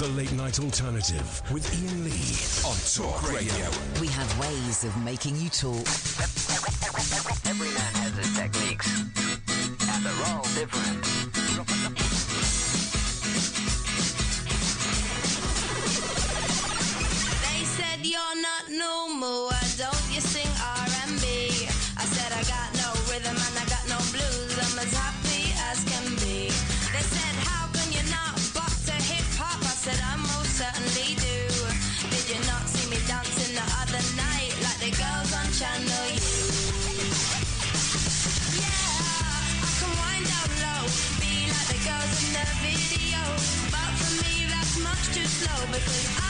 The Late Night Alternative with Iain Lee on Talk Radio. We have ways of making you talk. Every man has his techniques, and they're all different. Slow because I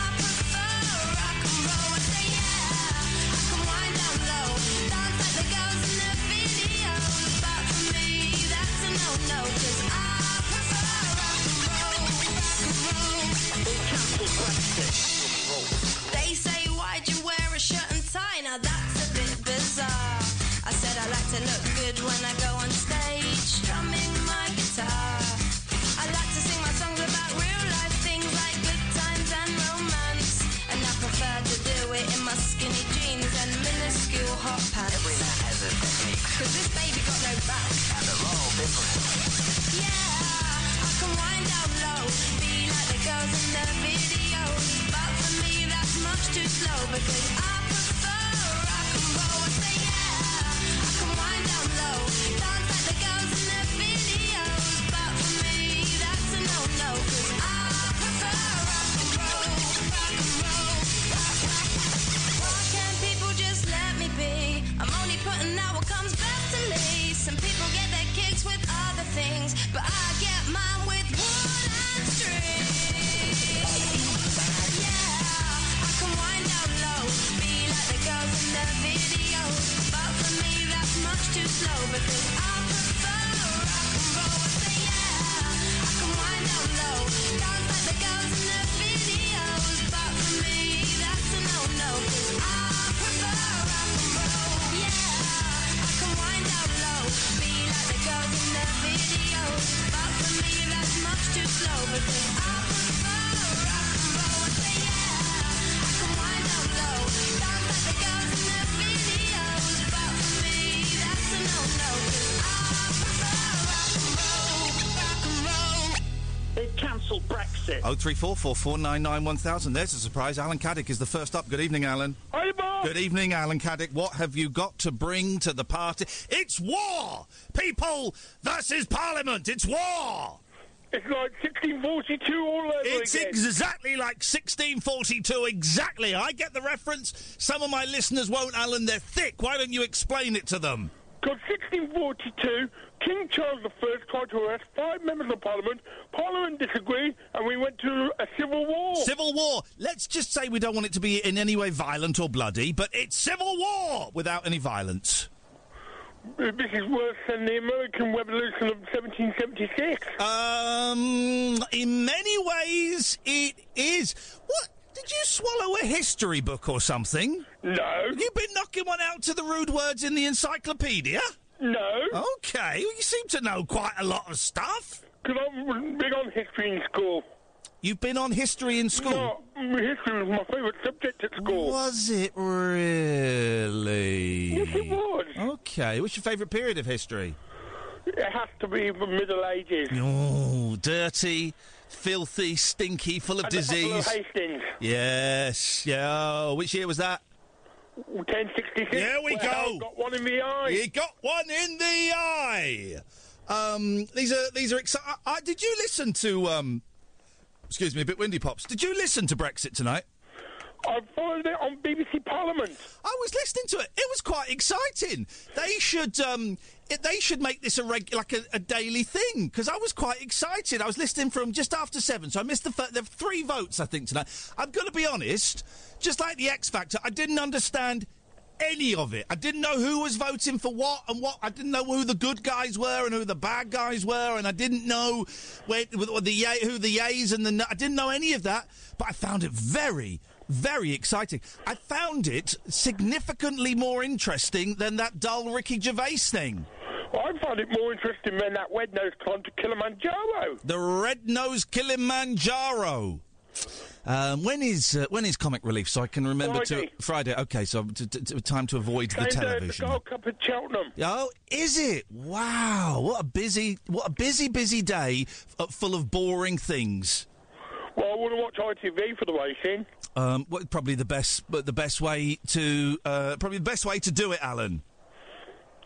because I prefer rock and roll. I say yeah, I can wind down low, down low, dance like the girls in their videos. But for me, that's a no-no. I prefer rock and roll and say, yeah. I can wind up low, dance like the girls in their videos. But for me, that's much too slow. But I prefer rock and roll and say, yeah. I can wind up low. Down like the girls in the Oh nine one thousand. There's a surprise. Alan Caddick is the first up. Good evening, Alan. Hi, Mark. Good evening, Alan Caddick. What have you got to bring to the party? It's war! People versus Parliament! It's war! It's like 1642 all over It's again. exactly like 1642, exactly. I get the reference. Some of my listeners won't, Alan. They're thick. Why don't you explain it to them? Because 1642, King Charles I tried to arrest five members of Parliament. Parliament disagreed, and we went to a civil war. Civil war. Let's just say we don't want it to be in any way violent or bloody, but it's civil war without any violence. this is worse than the American Revolution of 1776. Um, in many ways, it is. What? Did you swallow a history book or something? No. You've been knocking one out to the rude words in the encyclopedia? No. Okay, well, you seem to know quite a lot of stuff. Because I'm big on history in school. You've been on history in school? No, history was my favourite subject at school. Was it really? Yes, it was. Okay, what's your favourite period of history? It has to be the Middle Ages. Oh, dirty, filthy, stinky, full of And disease. Hastings. Yes, yeah. Oh, which year was that? 1066. There we Well, go. Got one in the eye. You got one in the eye. Um, these are these are exciting. Did you listen to? Um, excuse me, a bit windy, pops. Did you listen to Brexit tonight? I followed it on BBC Parliament. I was listening to it. It was quite exciting. They should um, it, they should make this a reg- like a, a daily thing because I was quite excited. I was listening from just after seven, so I missed the three votes I think tonight. I'm going to be honest, just like the X Factor, I didn't understand any of it. I didn't know who was voting for what and what. I didn't know who the good guys were and who the bad guys were, and I didn't know where, who the yays and the. I didn't know any of that, but I found it very, very exciting. I found it significantly more interesting than that dull Ricky Gervais thing. I find it more interesting than that red nose climb to Kilimanjaro. The red nosed Kilimanjaro. Um, when is uh, when is comic relief? So I can remember Friday. to Friday. Okay, so t- t- t- time to avoid the uh, the television. Gold Cup at Cheltenham. Oh, is it? Wow! What a busy, what a busy, busy day, uh, full of boring things. Well, I want to watch ITV for the racing. Um, well, probably the best, but the best way to, uh, probably the best way to do it, Alan.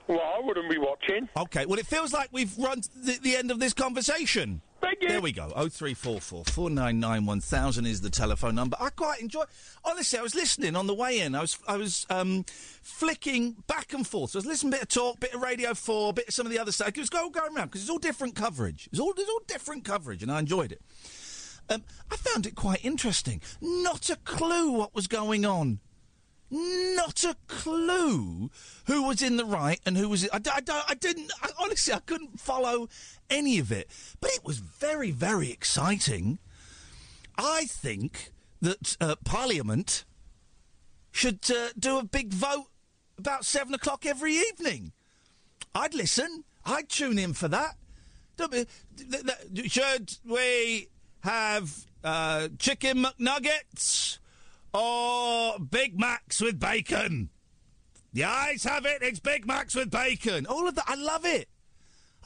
Well, I wouldn't be watching. Okay. Well, it feels like we've run to the, the end of this conversation. Thank you. There we go. Oh three four four four nine nine one thousand is the telephone number. I quite enjoy. Honestly, I was listening on the way in. I was I was um, flicking back and forth. So I was listening, a bit of talk, bit of Radio Four, bit of some of the other stuff. It was go going around because it's all different coverage. It's all it's all different coverage, and I enjoyed it. Um, I found it quite interesting. Not a clue what was going on. Not a clue who was in the right and who was. I, I, I didn't. I, honestly, I couldn't follow any of it. But it was very, very exciting. I think that uh, Parliament should uh, do a big vote about seven o'clock every evening. I'd listen. I'd tune in for that. Should we have uh, chicken McNuggets or Big Macs with bacon? The ayes have it. It's Big Macs with bacon. All of that. I love it.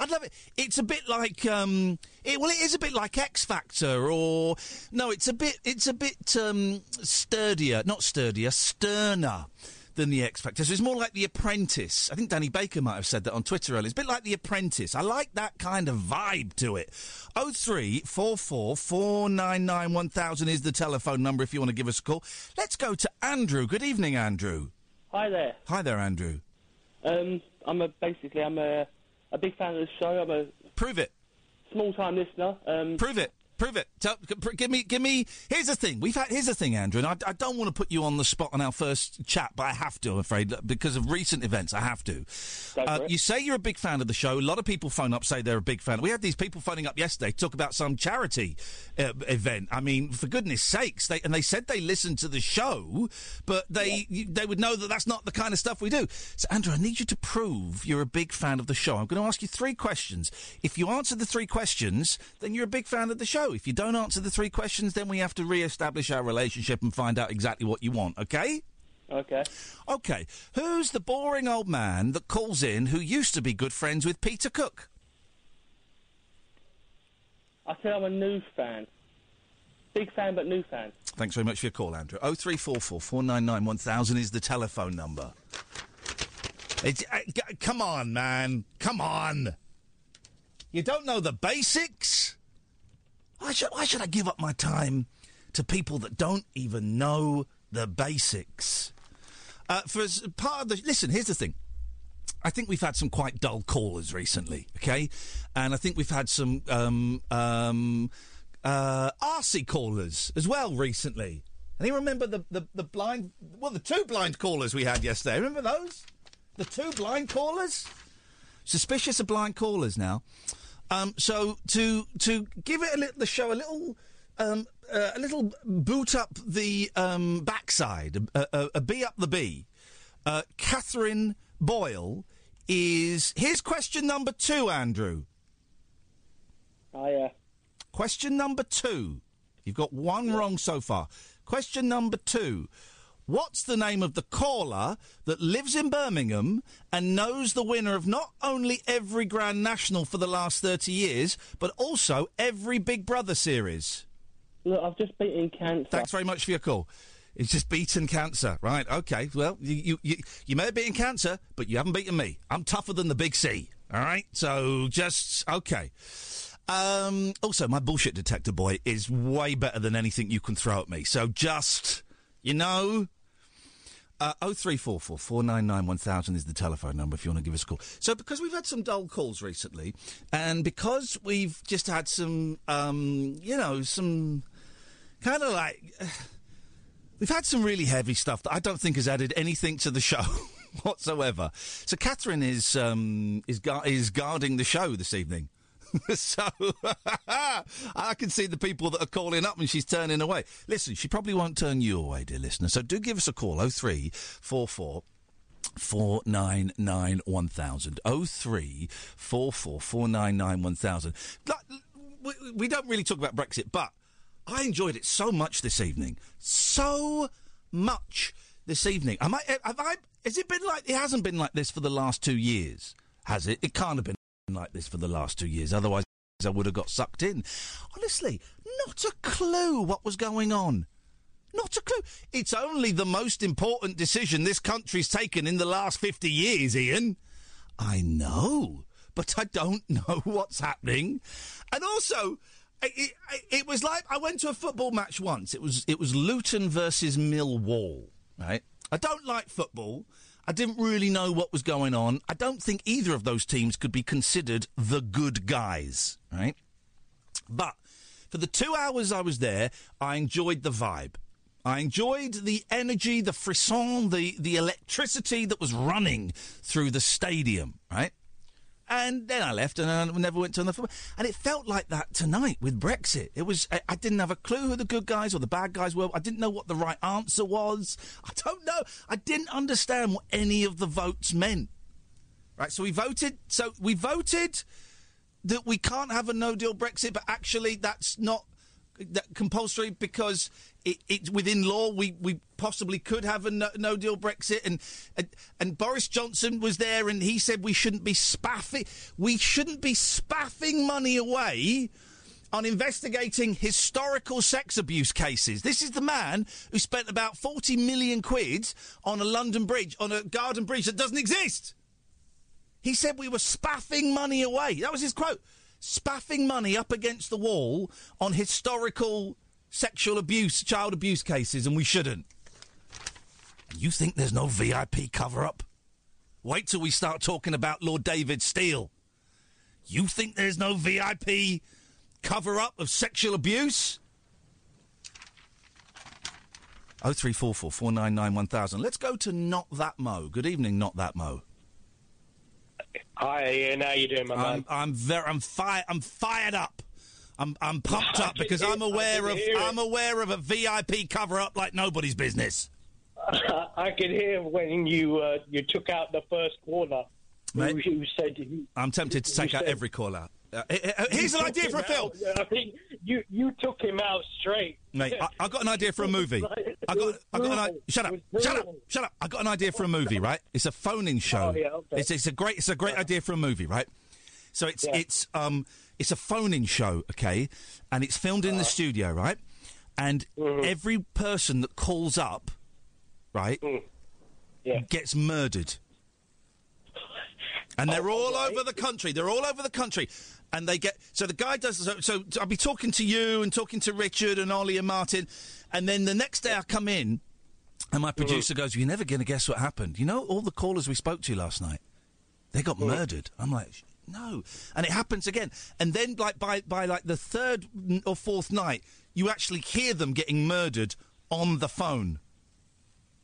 I love it. It's a bit like, um, it, well, it is a bit like X Factor, or no, it's a bit, it's a bit um, sturdier, not sturdier, sterner than the X Factor. So it's more like The Apprentice. I think Danny Baker might have said that on Twitter earlier. It's a bit like The Apprentice. I like that kind of vibe to it. Oh three four four four nine nine one thousand is the telephone number if you want to give us a call. Let's go to Andrew. Good evening, Andrew. Hi there. Hi there, Andrew. Um, I'm a basically I'm a a big fan of the show. I'm a Prove it. small time listener. Um, Prove it. Prove it. Tell, give me, give me. Here's the thing. We've had. Here's the thing, Andrew. And I, I don't want to put you on the spot on our first chat, but I have to. I'm afraid because of recent events. I have to. Uh, you say you're a big fan of the show. A lot of people phone up say they're a big fan. We had these people phoning up yesterday to talk about some charity uh, event. I mean, for goodness sakes, they and they said they listened to the show, but they you, they would know that that's not the kind of stuff we do. So, Andrew, I need you to prove you're a big fan of the show. I'm going to ask you three questions. If you answer the three questions, then you're a big fan of the show. If you don't answer the three questions, then we have to re-establish our relationship and find out exactly what you want. Okay? okay. Okay. Who's the boring old man that calls in who used to be good friends with Peter Cook? I said I'm a new fan. Big fan, but new fan. Thanks very much for your call, Andrew. Oh three four four four nine nine one thousand is the telephone number. It's, uh, g- come on, man. Come on. You don't know the basics? Why should, why should I give up my time to people that don't even know the basics? Uh, for part of the. Listen, here's the thing. I think we've had some quite dull callers recently, okay? And I think we've had some um, um, uh, arsey callers as well recently. And you remember the, the, the blind, well, the two blind callers we had yesterday. Remember those? The two blind callers? Suspicious of blind callers now. Um, so to to give it a li- the show a little um, uh, a little boot up the um, backside, a, a, a B up the B. Uh, Katherine Boyle is here's question number two, Andrew. Uh, Question number two. You've got one wrong so far. Question number two. What's the name of the caller that lives in Birmingham and knows the winner of not only every Grand National for the last 30 years, but also every Big Brother series? look, I've just beaten cancer. Thanks very much for your call. It's just beaten cancer, right? Okay. Well, you, you you you may have beaten cancer, but you haven't beaten me. I'm tougher than the big C. All right. So just okay. Um, also, my bullshit detector boy is way better than anything you can throw at me. So just you know. Uh, 0344 is the telephone number if you want to give us a call. So, because we've had some dull calls recently, and because we've just had some, um, you know, some kind of like. We've had some really heavy stuff that I don't think has added anything to the show whatsoever. So Katherine is um, is gu- is guarding the show this evening. so I can see the people that are calling up and she's turning away. Listen, she probably won't turn you away, dear listener. So do give us a call. Oh three four four. Four nine nine one thousand oh three four four four nine nine one thousand. We, we don't really talk about Brexit, but I enjoyed it so much this evening. So much this evening. Am I, have I, has it been like, it hasn't been like this for the last two years, has it? It can't have been like this for the last two years. Otherwise, I would have got sucked in. Honestly, not a clue what was going on. Not a clue. It's only the most important decision this country's taken in the last 50 years, Iain. I know, but I don't know what's happening. And also, it, it, it was like I went to a football match once. It was it was Luton versus Millwall, right? I don't like football. I didn't really know what was going on. I don't think either of those teams could be considered the good guys, right? But for the two hours I was there, I enjoyed the vibe. I enjoyed the energy, the frisson, the, the electricity that was running through the stadium, right? And then I left and I never went to another football. And it felt like that tonight with Brexit. It was, I, I didn't have a clue who the good guys or the bad guys were. I didn't know what the right answer was. I don't know. I didn't understand what any of the votes meant. Right, so we voted. So we voted that we can't have a no deal Brexit, but actually that's not that compulsory because it, it's within law. We, we possibly could have a no, no deal Brexit, and, and and Boris Johnson was there, and he said we shouldn't be spaffing we shouldn't be spaffing money away on investigating historical sex abuse cases. This is the man who spent about forty million quid on a London bridge, on a garden bridge that doesn't exist. He said we were spaffing money away. That was his quote. Spaffing money up against the wall on historical sexual abuse, child abuse cases, and we shouldn't. You think there's no VIP cover up? Wait till we start talking about Lord David Steel. You think there's no VIP cover up of sexual abuse? Oh three four four four nine nine one thousand. Let's go to not that Mo. Good evening, not that Mo. Hi, Iain. How you doing, my I'm man? I'm very I'm fired I'm fired up. I'm I'm pumped up because I'm aware of. I'm aware of a VIP cover up like nobody's business. I could hear when you uh, you took out the first caller. Mate. You, you said I'm tempted to take out said- every caller. Uh, he- he- here's an idea for a film. out. I think you you took him out straight. Mate, I, I got an idea for a movie. I got, I got an. Shut up, shut up, shut up. I got an idea for a movie, right? It's a phoning show. Oh, yeah, okay. It's, it's a great, it's a great idea for a movie, right? So it's Yeah. it's um it's a phoning show, okay, and it's filmed in the Uh-huh. studio, right? And Mm-hmm. every person that calls up, right, Mm. Yeah. gets murdered. And they're all over the country. They're all over the country. And they get so the guy does so, so I'll be talking to you and talking to Richard and Ollie and Martin, and then the next day I come in, and my producer goes, "You're never going to guess what happened." You know, all the callers we spoke to last night, they got murdered. I'm like, "Sh- no, and it happens again. And then like by by like the third or fourth night, you actually hear them getting murdered on the phone.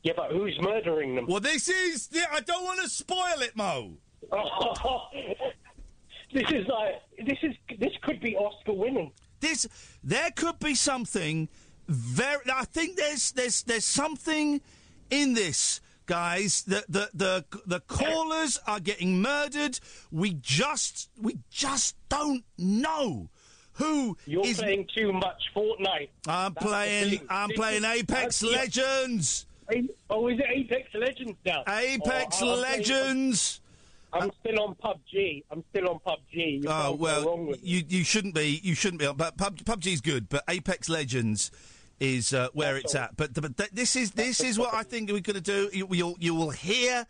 Yeah, but who's murdering them? Well, this is. yeah, I don't want to spoil it, Mo. this is like this is this could be Oscar winning. This there could be something very. I think there's there's there's something in this, guys. The the the the callers are getting murdered. We just we just don't know who You're is- playing too much Fortnite. I'm That's playing. I'm playing Apex Legends. Oh, is it Apex Legends now? Apex Oh, Legends. I'm still on PUBG. I'm still on PUBG. You Oh well, you you shouldn't be. You shouldn't be. But Pub, PUBG's good, but Apex Legends is uh, where That's it's all. at. But but th- this is this is what I think we're going to do. You, you'll you will hear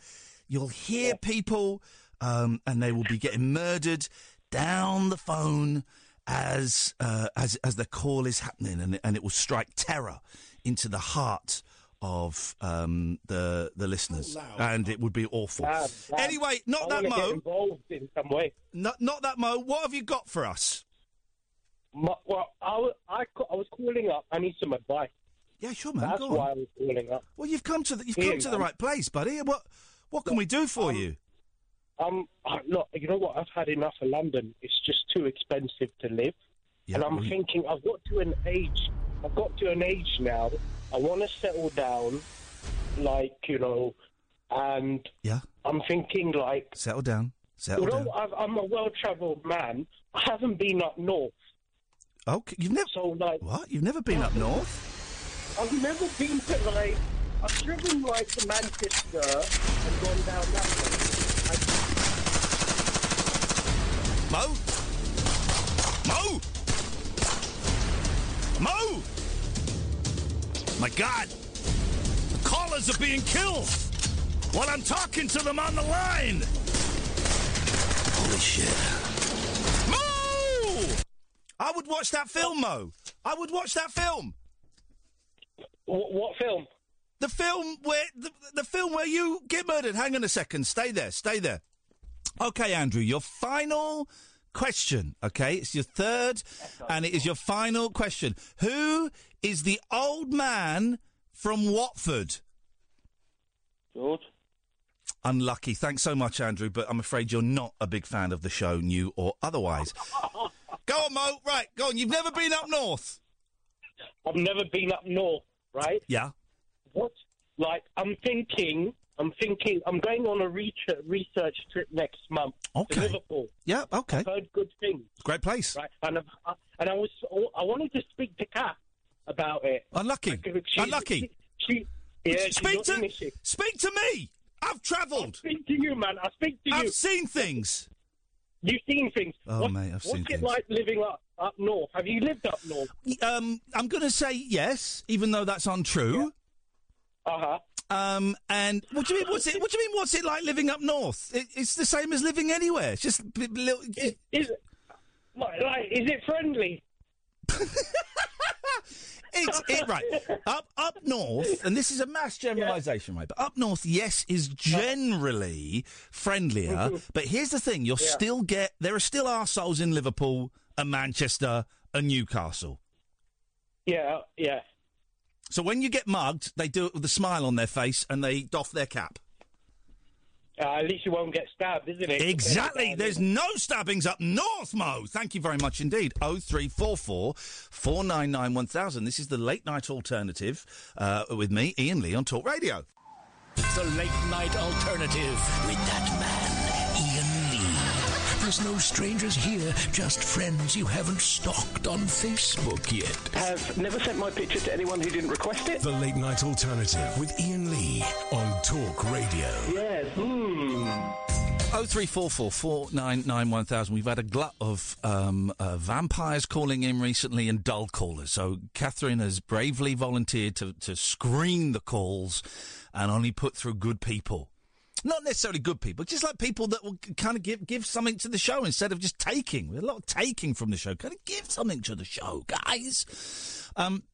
you'll hear people, um, and they will be getting murdered down the phone as uh, as as the call is happening, and and it will strike terror into the heart of um, the the listeners, and it would be awful. Damn, damn. Anyway, not I that Mo. involved in some way. Not, not that Mo. What have you got for us? My, well, I, wa- I, ca- I was calling up. I need some advice. Yeah, sure, man. That's Go why on. I was calling up. Well, you've come to the you've come to the um, right place, buddy. What what can we do for you? Um, uh, look, you know what? I've had enough of London. It's just too expensive to live. Yeah, and I'm thinking, I've got to an age. I've got to an age now. I want to settle down, like you know, and yeah. I'm thinking like, Settle down. Settle down. I've, I'm a well-travelled man. I haven't been up north. Okay, you've never. So like, What? You've never been up north? I've never been to like. I've driven like to Manchester and gone down that way. Mo? Mo? Mo? My God! The callers are being killed while I'm talking to them on the line! Holy shit. Mo! I would watch that film, Mo. I would watch that film. What, what film? The film where the, the film where you get murdered. Hang on a second. Stay there. Stay there. Okay, Andrew, your final question. Okay, it's your third, and it is your final question. Who is the old man from Watford? George. Unlucky. Thanks so much, Andrew, but I'm afraid you're not a big fan of the show, new or otherwise. go on, Mo. Right, go on. You've never been up north. I've never been up north, right? Yeah. What? Like, I'm thinking, I'm thinking, I'm going on a research, research trip next month Okay. to Liverpool. Yeah. Okay. I've heard good things, Great place. right? And I've, I, and I was, oh, I wanted to speak to Kat about it. Unlucky. She- Unlucky. She, she yeah, Speak to in it, she- speak to me. I've travelled. Speak to you, man. I speak to you. I've seen things. You've seen things. Oh, What- mate, I've what's seen it things. like living up up north? Have you lived up north? Um, I'm going to say yes, even though that's untrue. Uh huh. Um, and what do you mean? What's it? What do you mean? What's it like living up north? It, it's the same as living anywhere. It's just little. Is, is like is it friendly? It's it right up up north, and this is a mass generalisation, right? But up north, yes, is generally friendlier. Mm-hmm. But here's the thing: you'll Yeah. still get there are still arseholes in Liverpool and Manchester and Newcastle. Yeah, uh, yeah. So when you get mugged, they do it with a smile on their face and they doff their cap. Uh, at least you won't get stabbed, isn't it? Exactly. There's no stabbings up north, Mo. Thank you very much indeed. Oh three four four four nine nine one thousand. This is the late night alternative uh, with me, Iain Lee, on Talk Radio. The late night alternative with that man, Iain Lee. There's no strangers here, just friends you haven't stalked on Facebook yet. Have never sent my picture to anyone who didn't request it. The late night alternative with Iain Lee on Talk Radio. Yes. Three four four four nine nine one thousand. We've had a glut of um, uh, vampires calling in recently and dull callers. So Katherine has bravely volunteered to to screen the calls and only put through good people. Not necessarily good people, just like people that will kind of give give something to the show instead of just taking. A lot of taking from the show. Kind of give something to the show, guys. Um,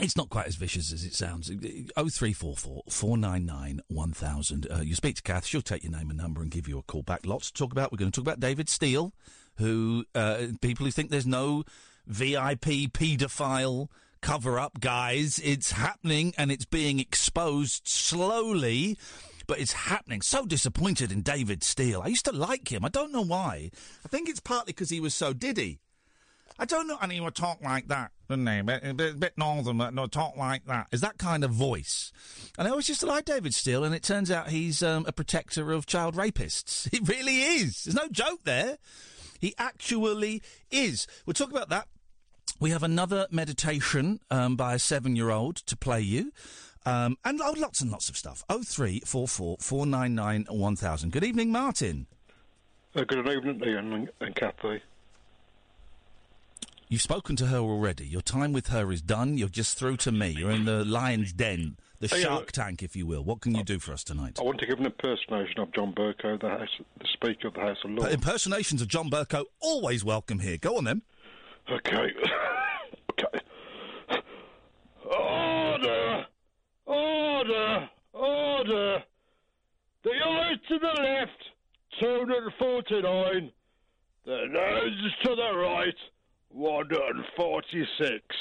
it's not quite as vicious as it sounds. Oh three four four four nine nine one thousand. Uh, you speak to Kath, she'll take your name and number and give you a call back. Lots to talk about. We're going to talk about David Steel, who uh, people who think there's no VIP paedophile cover up, guys. It's happening and it's being exposed slowly. But it's happening. So disappointed in David Steel. I used to like him. I don't know why. I think it's partly because he was so diddy. I don't know. And he would talk like that, didn't he? Bit, a bit, bit northern, but no, talk like that. Is that kind of voice? And I always used to like David Steel, and it turns out he's um, a protector of child rapists. He really is. There's no joke there. He actually is. We'll talk about that. We have another meditation um, by a seven-year-old to play you. Um, and oh, lots and lots of stuff. Oh three four four four nine nine one thousand. Good evening, Martin. Uh, good evening, Iain and, and Kathy. You've spoken to her already. Your time with her is done. You're just through to me. You're in the lion's den, the Oh, yeah. shark tank, if you will. What can you do for us tonight? I want to give an impersonation of John Bercow, the, House, the Speaker of the House of Lords. impersonations of John Bercow always welcome here. Go on then. Okay. okay. Order! Order! Order! The ayes to the left, 249. The noes to the right, 146.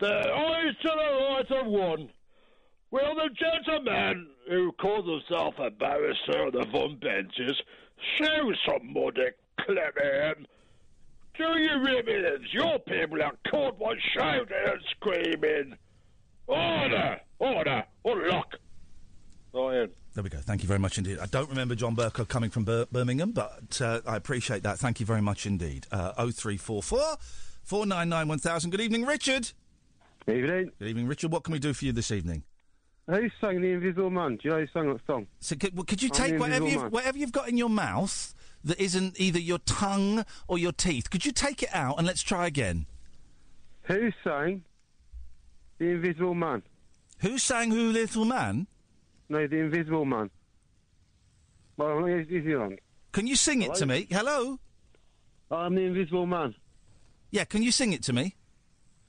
The ayes to the right of one. Will the gentleman who calls himself a barrister on the Von benches show some muddy him? Do you realize your people are caught by shouting and screaming? Order! Order! Unlock! Iain. There we go. Thank you very much indeed. I don't remember John Bercow coming from Bir- Birmingham, but uh, I appreciate that. Thank you very much indeed. Uh, 0344 Four nine nine one thousand. Good evening, Richard. Evening. Good evening, Richard. What can we do for you this evening? Who sang The Invisible Man? Do you know who sang that song? So could, well, could you I'm take whatever you've, Man. whatever you've got in your mouth that isn't either your tongue or your teeth? Could you take it out and let's try again? Who sang The Invisible Man? Who sang Who Little Man? No, The Invisible Man. Well, he on? Can you sing it to me? Hello. I'm the Invisible Man. Yeah, can you sing it to me?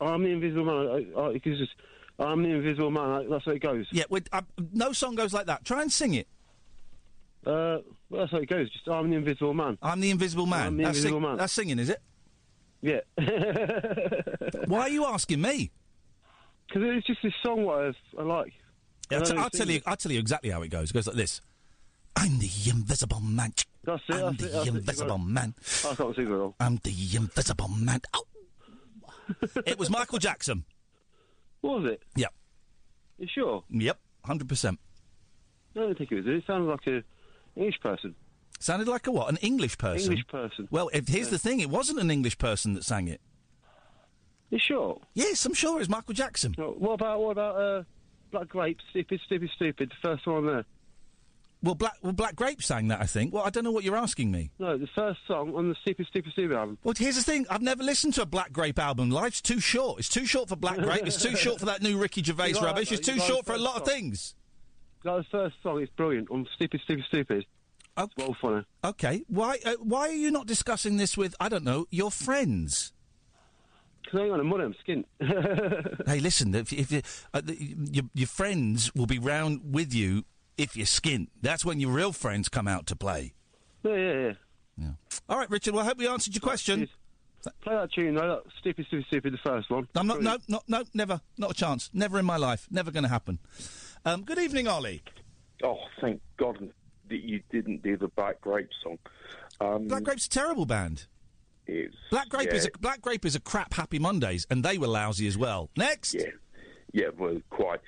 I'm the Invisible Man. I, I, it's just, I'm the Invisible Man. I, that's how it goes. Yeah, with, uh, no song goes like that. Try and sing it. Uh, well, that's how it goes. Just I'm the Invisible Man. I'm the Invisible Man. I'm the that's, Invisible Man. that's singing, is it? Yeah. Why are you asking me? Because it's just this song what I, I like. Yeah, I'll, I t- I'll tell you. I'll tell you exactly how it goes. It goes like this. I'm the Invisible Man. That's it. I'm that's the it. Invisible Man. I can't sing it all. I'm the Invisible Man. Ow. it was Michael Jackson. What was it? Yep. You sure? Yep. Hundred percent. I don't think it was. It sounded like a English person. Sounded like a what? An English person. English person. Well, if, here's Yeah. the thing. It wasn't an English person that sang it. You sure? Yes, I'm sure it's Michael Jackson. Oh, What about what about uh, Black Grape? Stupid, stupid, stupid. The first one there. Well, Black well, Black Grape sang that, I think. Well, I don't know what you're asking me. No, the first song on the Stupid, Stupid, Stupid album. Well, here's the thing. I've never listened to a Black Grape album. Life's too short. It's too short for Black Grape. It's too short for that new Ricky Gervais like rubbish. that, It's too like short for a lot of things. Like the first song, it's brilliant. On Stupid, Stupid, Stupid. Okay. It's well funny. Okay. Why? Uh, why are you not discussing this with I don't know your friends? Because I ain't got I'm skint. hey, listen. If, if you, uh, the, your your friends will be round with you if you're skint. That's when your real friends come out to play. yeah, yeah, yeah. All right, Richard. Well, I hope we answered your question. Play that tune, though. That Stupid, Stupid, Stupid, the first one. I'm not. No, Brilliant. no, no. Never. Not a chance. Never in my life. Never going to happen. Um, good evening, Ollie. Oh, thank God that you didn't do the Black Grape song. Um, Black Grape's a terrible band. It's, Black Grape is a Black Grape is a crap Happy Mondays, and they were lousy as well. Next, Yeah, yeah, well, quite.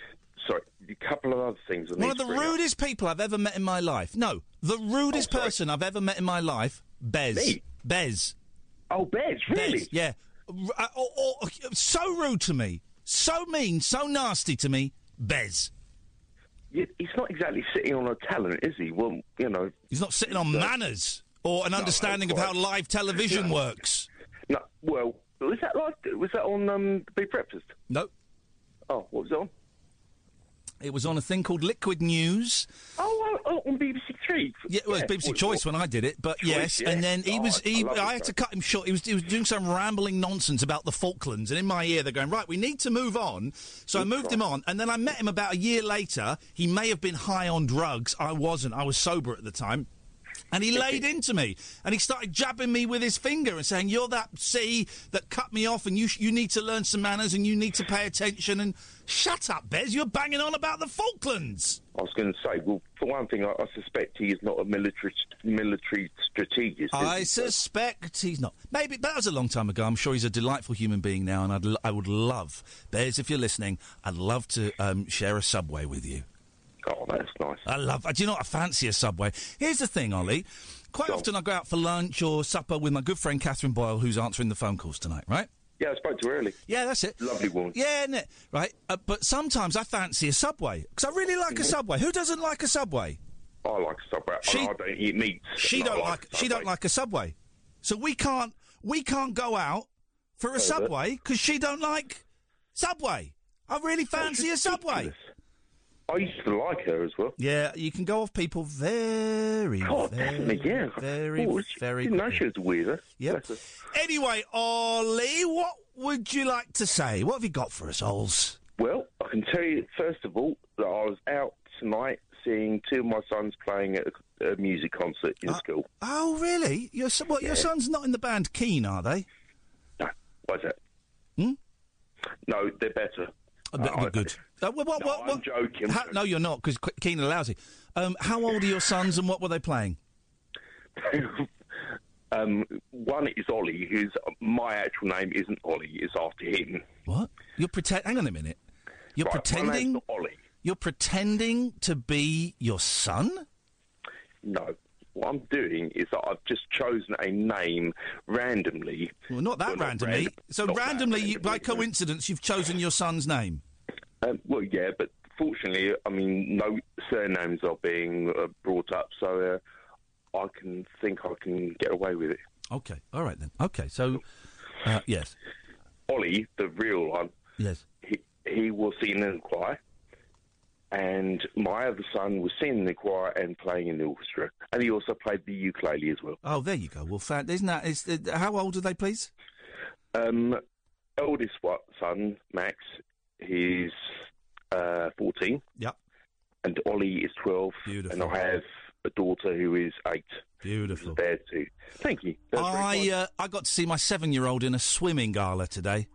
Sorry, a couple of other things. One of the bring up. rudest people I've ever met in my life. No, the rudest person I've ever met in my life. Bez. Me? Bez. Oh, Bez, really? Bez, yeah. R- uh, oh, oh, so rude to me. So mean. So nasty to me. Bez. Yeah, he's not exactly sitting on a talent, is he? Well, you know. He's not sitting on manners or an No, understanding of how live television No. works. No, well, was that like? Was that on um, Breakfast? No. Oh, what was it on? It was on a thing called Liquid News. Oh, oh, on BBC Three. Yeah, well, it was BBC Choice when I did it, but Choice, yes. yeah. And then he Oh, was, I- I I, had to cut him short. He was, he was doing some rambling nonsense about the Falklands, and in my ear they're going, right, we need to move on. So I moved him on, and then I met him about a year later. He may have been high on drugs. I wasn't. I was sober at the time. And he laid into me, and he started jabbing me with his finger and saying, "You're that C that cut me off, and you sh- you need to learn some manners, and you need to pay attention." And shut up, Bez. You're banging on about the Falklands. I was going to say, well, for one thing, I, I suspect he is not a military military strategist. I he? suspect he's not. Maybe but that was a long time ago. I'm sure he's a delightful human being now, and I'd l- I would love, Bez, if you're listening, I'd love to um, share a subway with you. Oh, that's nice. I love. Do you know what? I fancy a subway. Here's the thing, Ollie. Quite often I go out for lunch or supper with my good friend Katherine Boyle, who's answering the phone calls tonight. Right? Yeah, I spoke to her early. Yeah, that's it. Lovely woman. Yeah, isn't it? Right. Uh, but sometimes I fancy a subway because I really like a subway. Who doesn't like a subway? I like Subway. She- I don't eat meat. She don't like. She don't like a subway. So we can't. We can't go out for a subway because she don't like subway. I really fancy a subway. I used to like her as well. Yeah, you can go off people very, God, very, yeah. very, Oh, she- very. Didn't know she was a weirdo. Yep. Anyway, Ollie, what would you like to say? What have you got for us, Ols? Well, I can tell you first of all that I was out tonight seeing two of my sons playing at a, a music concert in school. Oh, really? Your son, what? Your son's not in the band Keane, are they? No, why's that? Hmm? No, they're better. Uh, good, good. Uh, what, what, No, what, I'm joking, How- no, you're not, because Keane are lousy. Um, how old are your sons, and what were they playing? um, one is Ollie, who's my actual name isn't Ollie; it's after him. What? You're pretend. Hang on a minute. You're Right, pretending. Ollie. You're pretending to be your son. No, what I'm doing is that I've just chosen a name randomly. Well, not that not randomly. random- so not that randomly, by coincidence, you've chosen your son's name. Um, well, yeah, but fortunately, I mean, no surnames are being uh, brought up, so uh, I can think I can get away with it. Okay, all right then. Okay, so uh, yes, Ollie, the real one, yes. he, he was singing in the choir, and my other son was singing in the choir and playing in the orchestra, and he also played the ukulele as well. Oh, there you go. Well, fa- isn't that? Is, uh, how old are they, please? Um, eldest wa- son, Max, he's uh, 14. Yep. And Ollie is 12. Beautiful. And I have a daughter who is 8. Beautiful. There too. Thank you. That's I uh, I got to see my seven-year-old in a swimming gala today.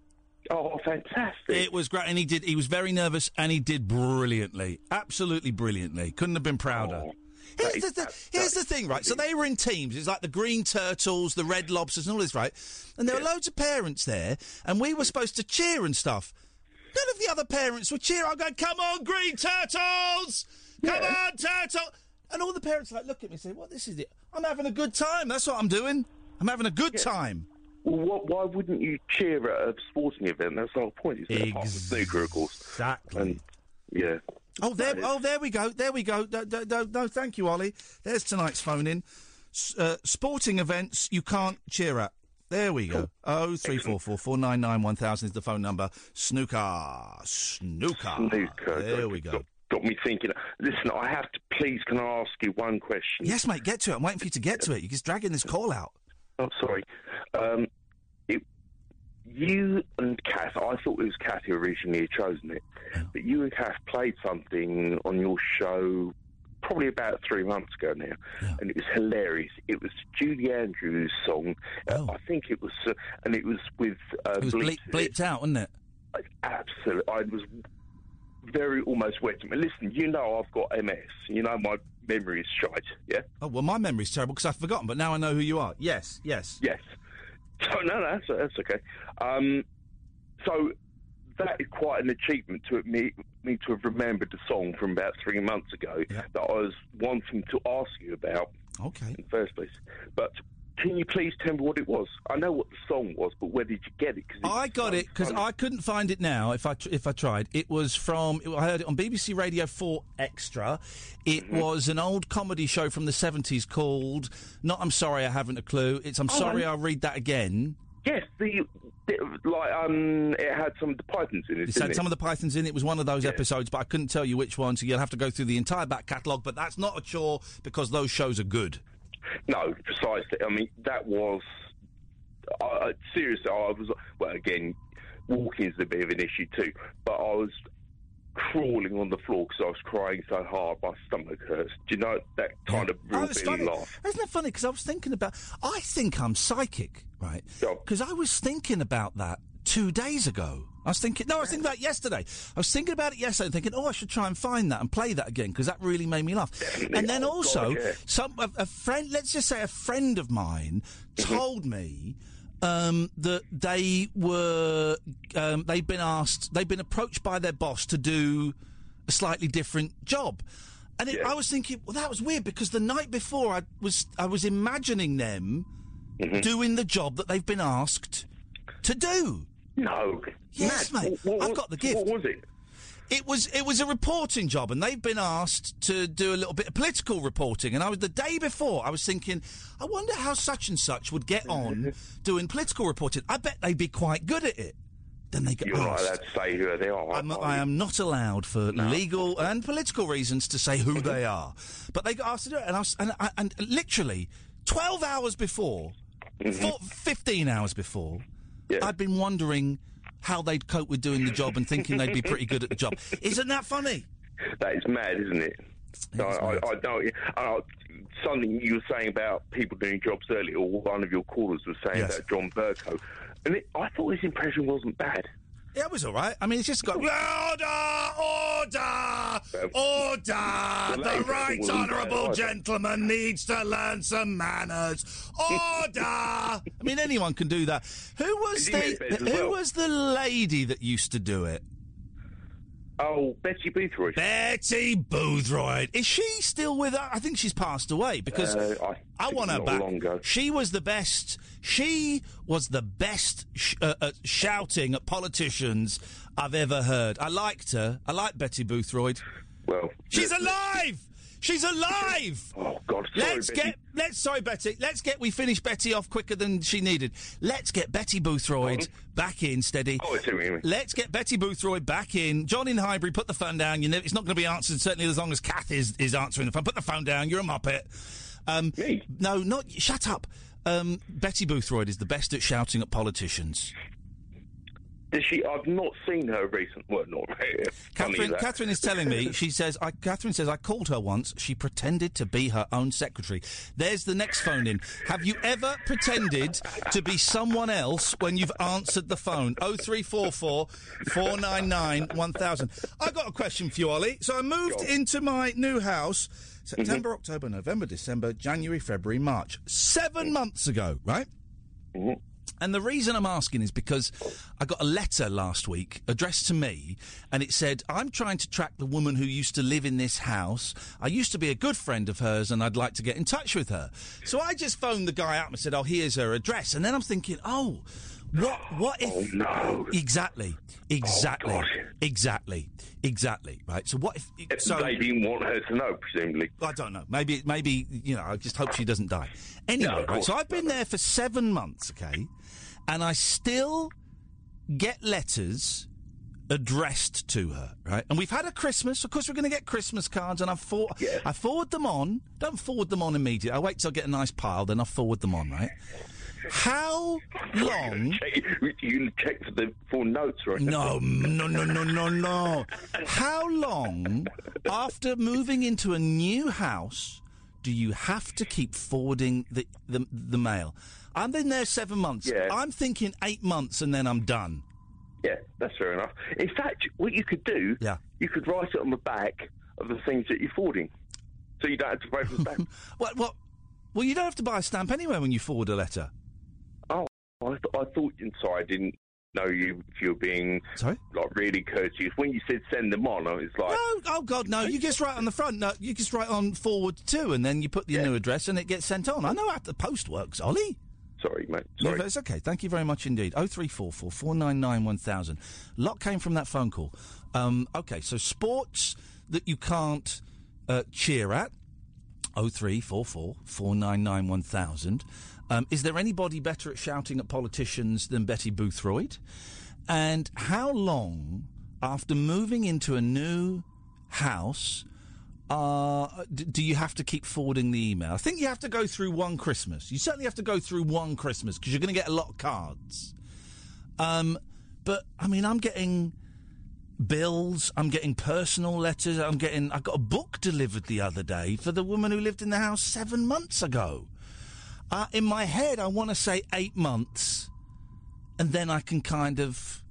Oh, fantastic! It was great, and he did. He was very nervous, and he did brilliantly, absolutely brilliantly. Couldn't have been prouder. Oh, Here's the, th- here's the thing, right? So they were in teams. It's like the green turtles, the red lobsters, and all this, right? And there were loads of parents there, and we were supposed to cheer and stuff. None of the other parents were cheering. I'm going, "Come on, green turtles! Come on, turtle!" And all the parents like look at me and say, "What? This is it? I'm having a good time. That's what I'm doing. I'm having a good time." Well, what, why wouldn't you cheer at a sporting event? That's the whole point. It's apart from snooker, of course. Exactly. And, yeah. Oh, there, oh, there we go. There we go. No, no, no, no, thank you, Ollie. There's tonight's phone in. S- uh, sporting events you can't cheer at. There we go. Oh three four four four nine nine one thousand is the phone number. Snooker, snooker. Snooker. There we go. Got, got me thinking. Listen, I have to. Please, can I ask you one question? Yes, mate. Get to it. I'm waiting for you to get to it. You're just dragging this call out. Oh, sorry. Um, it, you and Kath, I thought it was Kath who originally had chosen it, but you and Kath played something on your show probably about three months ago now, and it was hilarious. It was Julie Andrews' song. Uh, I think it was, uh, and it was with uh, Oh. It was Bleep- bleep, bleeped out, wasn't it? Absolutely, I was very almost wet. Listen, you know I've got MS. You know my memory is shite. Yeah. Oh well, my memory's terrible because I've forgotten, but now I know who you are. Yes, yes. Yes. So no, no, that's that's okay. Um, so that is quite an achievement to me, me to have remembered the song from about three months ago that I was wanting to ask you about. Okay. In the first place, but can you please tell me what it was? I know what the song was, but where did you get it? 'Cause I got it because I couldn't find it now. If I tr- if I tried, it was from I heard it on BBC Radio Four Extra. It Mm-hmm. was an old comedy show from the seventies called "Not I'm Sorry I Haven't a Clue." It's "I'm Oh, Sorry um, I'll Read That Again." Yes, the like um, it had some of the Pythons in it. It had it? some of the Pythons in. It was one of those episodes, but I couldn't tell you which one. So you'll have to go through the entire back catalogue. But that's not a chore because those shows are good. No, precisely. I mean, that was I seriously. I was well. Again, walking is a bit of an issue too, but I was crawling on the floor because I was crying so hard my stomach hurts. Do you know that kind of real Oh, feeling funny. laugh? Isn't that funny? Because I was thinking about. I think I'm psychic, right? Because I was thinking about that two days ago. I was thinking. No, I was thinking about it yesterday. I was thinking about it yesterday, thinking, oh, I should try and find that and play that again because that really made me laugh. And then Oh, also, God, yeah. some a, a friend. Let's just say a friend of mine Mm-hmm. told me. Um, that they were, um, they've been asked, they've been approached by their boss to do a slightly different job. And it, I was thinking, well, that was weird because the night before I was I was imagining them Mm-hmm. doing the job that they've been asked to do. No. Yes, Matt, mate. what- I've got the gift. What was it? It was it was a reporting job, and they've been asked to do a little bit of political reporting. And I was the day before, I was thinking, I wonder how such and such would get on mm-hmm. doing political reporting. I bet they'd be quite good at it. Then they get You're not asked. allowed to say who they are. I'm, I am not allowed for legal and political reasons to say who they are. But they got asked to do it, and, I was, and, I- and literally 12 hours before, mm-hmm. four, 15 hours before, I'd been wondering how they'd cope with doing the job and thinking they'd be pretty good at the job. Isn't that funny? That is mad, isn't it? I, I, I don't. I, something you were saying about people doing jobs earlier, or one of your callers was saying Yes. about John Bercow, and it, I thought his impression wasn't bad. Yeah, it was all right. I mean, it's just got order, order, order. The right honourable gentleman needs to learn some manners. Order. I mean, anyone can do that. Who was Is he in the who well? was the lady that used to do it? Oh, Betty Boothroyd. Betty Boothroyd. Is she still with her? I think she's passed away because Uh, I I, want her back. She was the best. She was the best sh- uh, at shouting at politicians I've ever heard. I liked her. I like Betty Boothroyd. Well, She's alive. She's alive. Oh God, sorry, let's Betty. get let's sorry Betty. Let's get we finished Betty off quicker than she needed. Let's get Betty Boothroyd back in steady. Oh, I see what you mean. Let's get Betty Boothroyd back in. John in Highbury, put the phone down. You know, it's not going to be answered certainly as long as Kath is is answering the phone. Put the phone down. You're a muppet. Um, Me? No, not shut up. Um, Betty Boothroyd is the best at shouting at politicians. Does she? I've not seen her recent. Well, not really. Katherine. Katherine is telling me. She says, I, "Katherine says I called her once. She pretended to be her own secretary." There's the next phone in. Have you ever pretended to be someone else when you've answered the phone? Oh three four four four nine nine one thousand. I got a question for you, Ollie. So I moved into my new house. September, mm-hmm. October, November, December, January, February, March. Seven mm-hmm. months ago, right? Mm-hmm. And the reason I'm asking is because I got a letter last week addressed to me, and it said, I'm trying to track the woman who used to live in this house. I used to be a good friend of hers, and I'd like to get in touch with her. So I just phoned the guy up and said, Oh, here's her address. And then I'm thinking, Oh, what, what if. Oh, no. Exactly. Oh, exactly. exactly. Exactly. Right. So what if. So, they didn't want her to know, presumably. I don't know. Maybe, maybe you know. I just hope she doesn't die. Anyway, No, right, so I've been there for seven months, okay, and I still get letters addressed to her, right? And we've had a Christmas. Of course, we're going to get Christmas cards, and I for- I forward them on. Don't forward them on immediately. I wait till I get a nice pile, then I forward them on, right? How long? You check for the full notes, right? No, no, no, no, no, no. How long after moving into a new house do you have to keep forwarding the, the, the mail? I've been there seven months. Yeah. I'm thinking eight months and then I'm done. Yeah, that's fair enough. In fact, what you could do, Yeah. you could write it on the back of the things that you're forwarding, so you don't have to pay for the stamp. What? What? Well, you don't have to buy a stamp anyway when you forward a letter. oh, I, th- I thought. Sorry, I didn't know you if you were being Sorry? like really courteous. When you said send them on, it's like, No, oh God, no! You just write on the front. No, you just write on forward to, and then you put your new address, and it gets sent on. I know how the post works, Ollie. Sorry, mate. No, that's okay. Thank you very much indeed. Oh three four four four nine nine one thousand. Lot came from that phone call. Um, okay, so sports that you can't uh, cheer at. Oh three four four four nine nine one thousand. Um, is there anybody better at shouting at politicians than Betty Boothroyd? And how long after moving into a new house uh, do you have to keep forwarding the email? I think you have to go through one Christmas. You certainly have to go through one Christmas because you're going to get a lot of cards. Um, but I mean, I'm getting bills. I'm getting personal letters. I'm getting. I got a book delivered the other day for the woman who lived in the house seven months ago. Uh, in my head, I want to say eight months, and then I can kind of.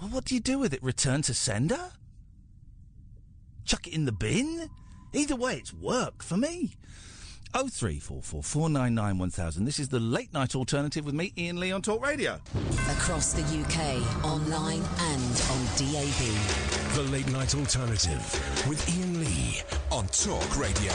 Well, what do you do with it? Return to sender? Chuck it in the bin? Either way, it's work for me. Oh three four four four nine nine one thousand. This is the late night alternative with me, Iain Lee, on Talk Radio. Across the UK, online and on DAB. The Late Night Alternative with Iain Lee on Talk Radio.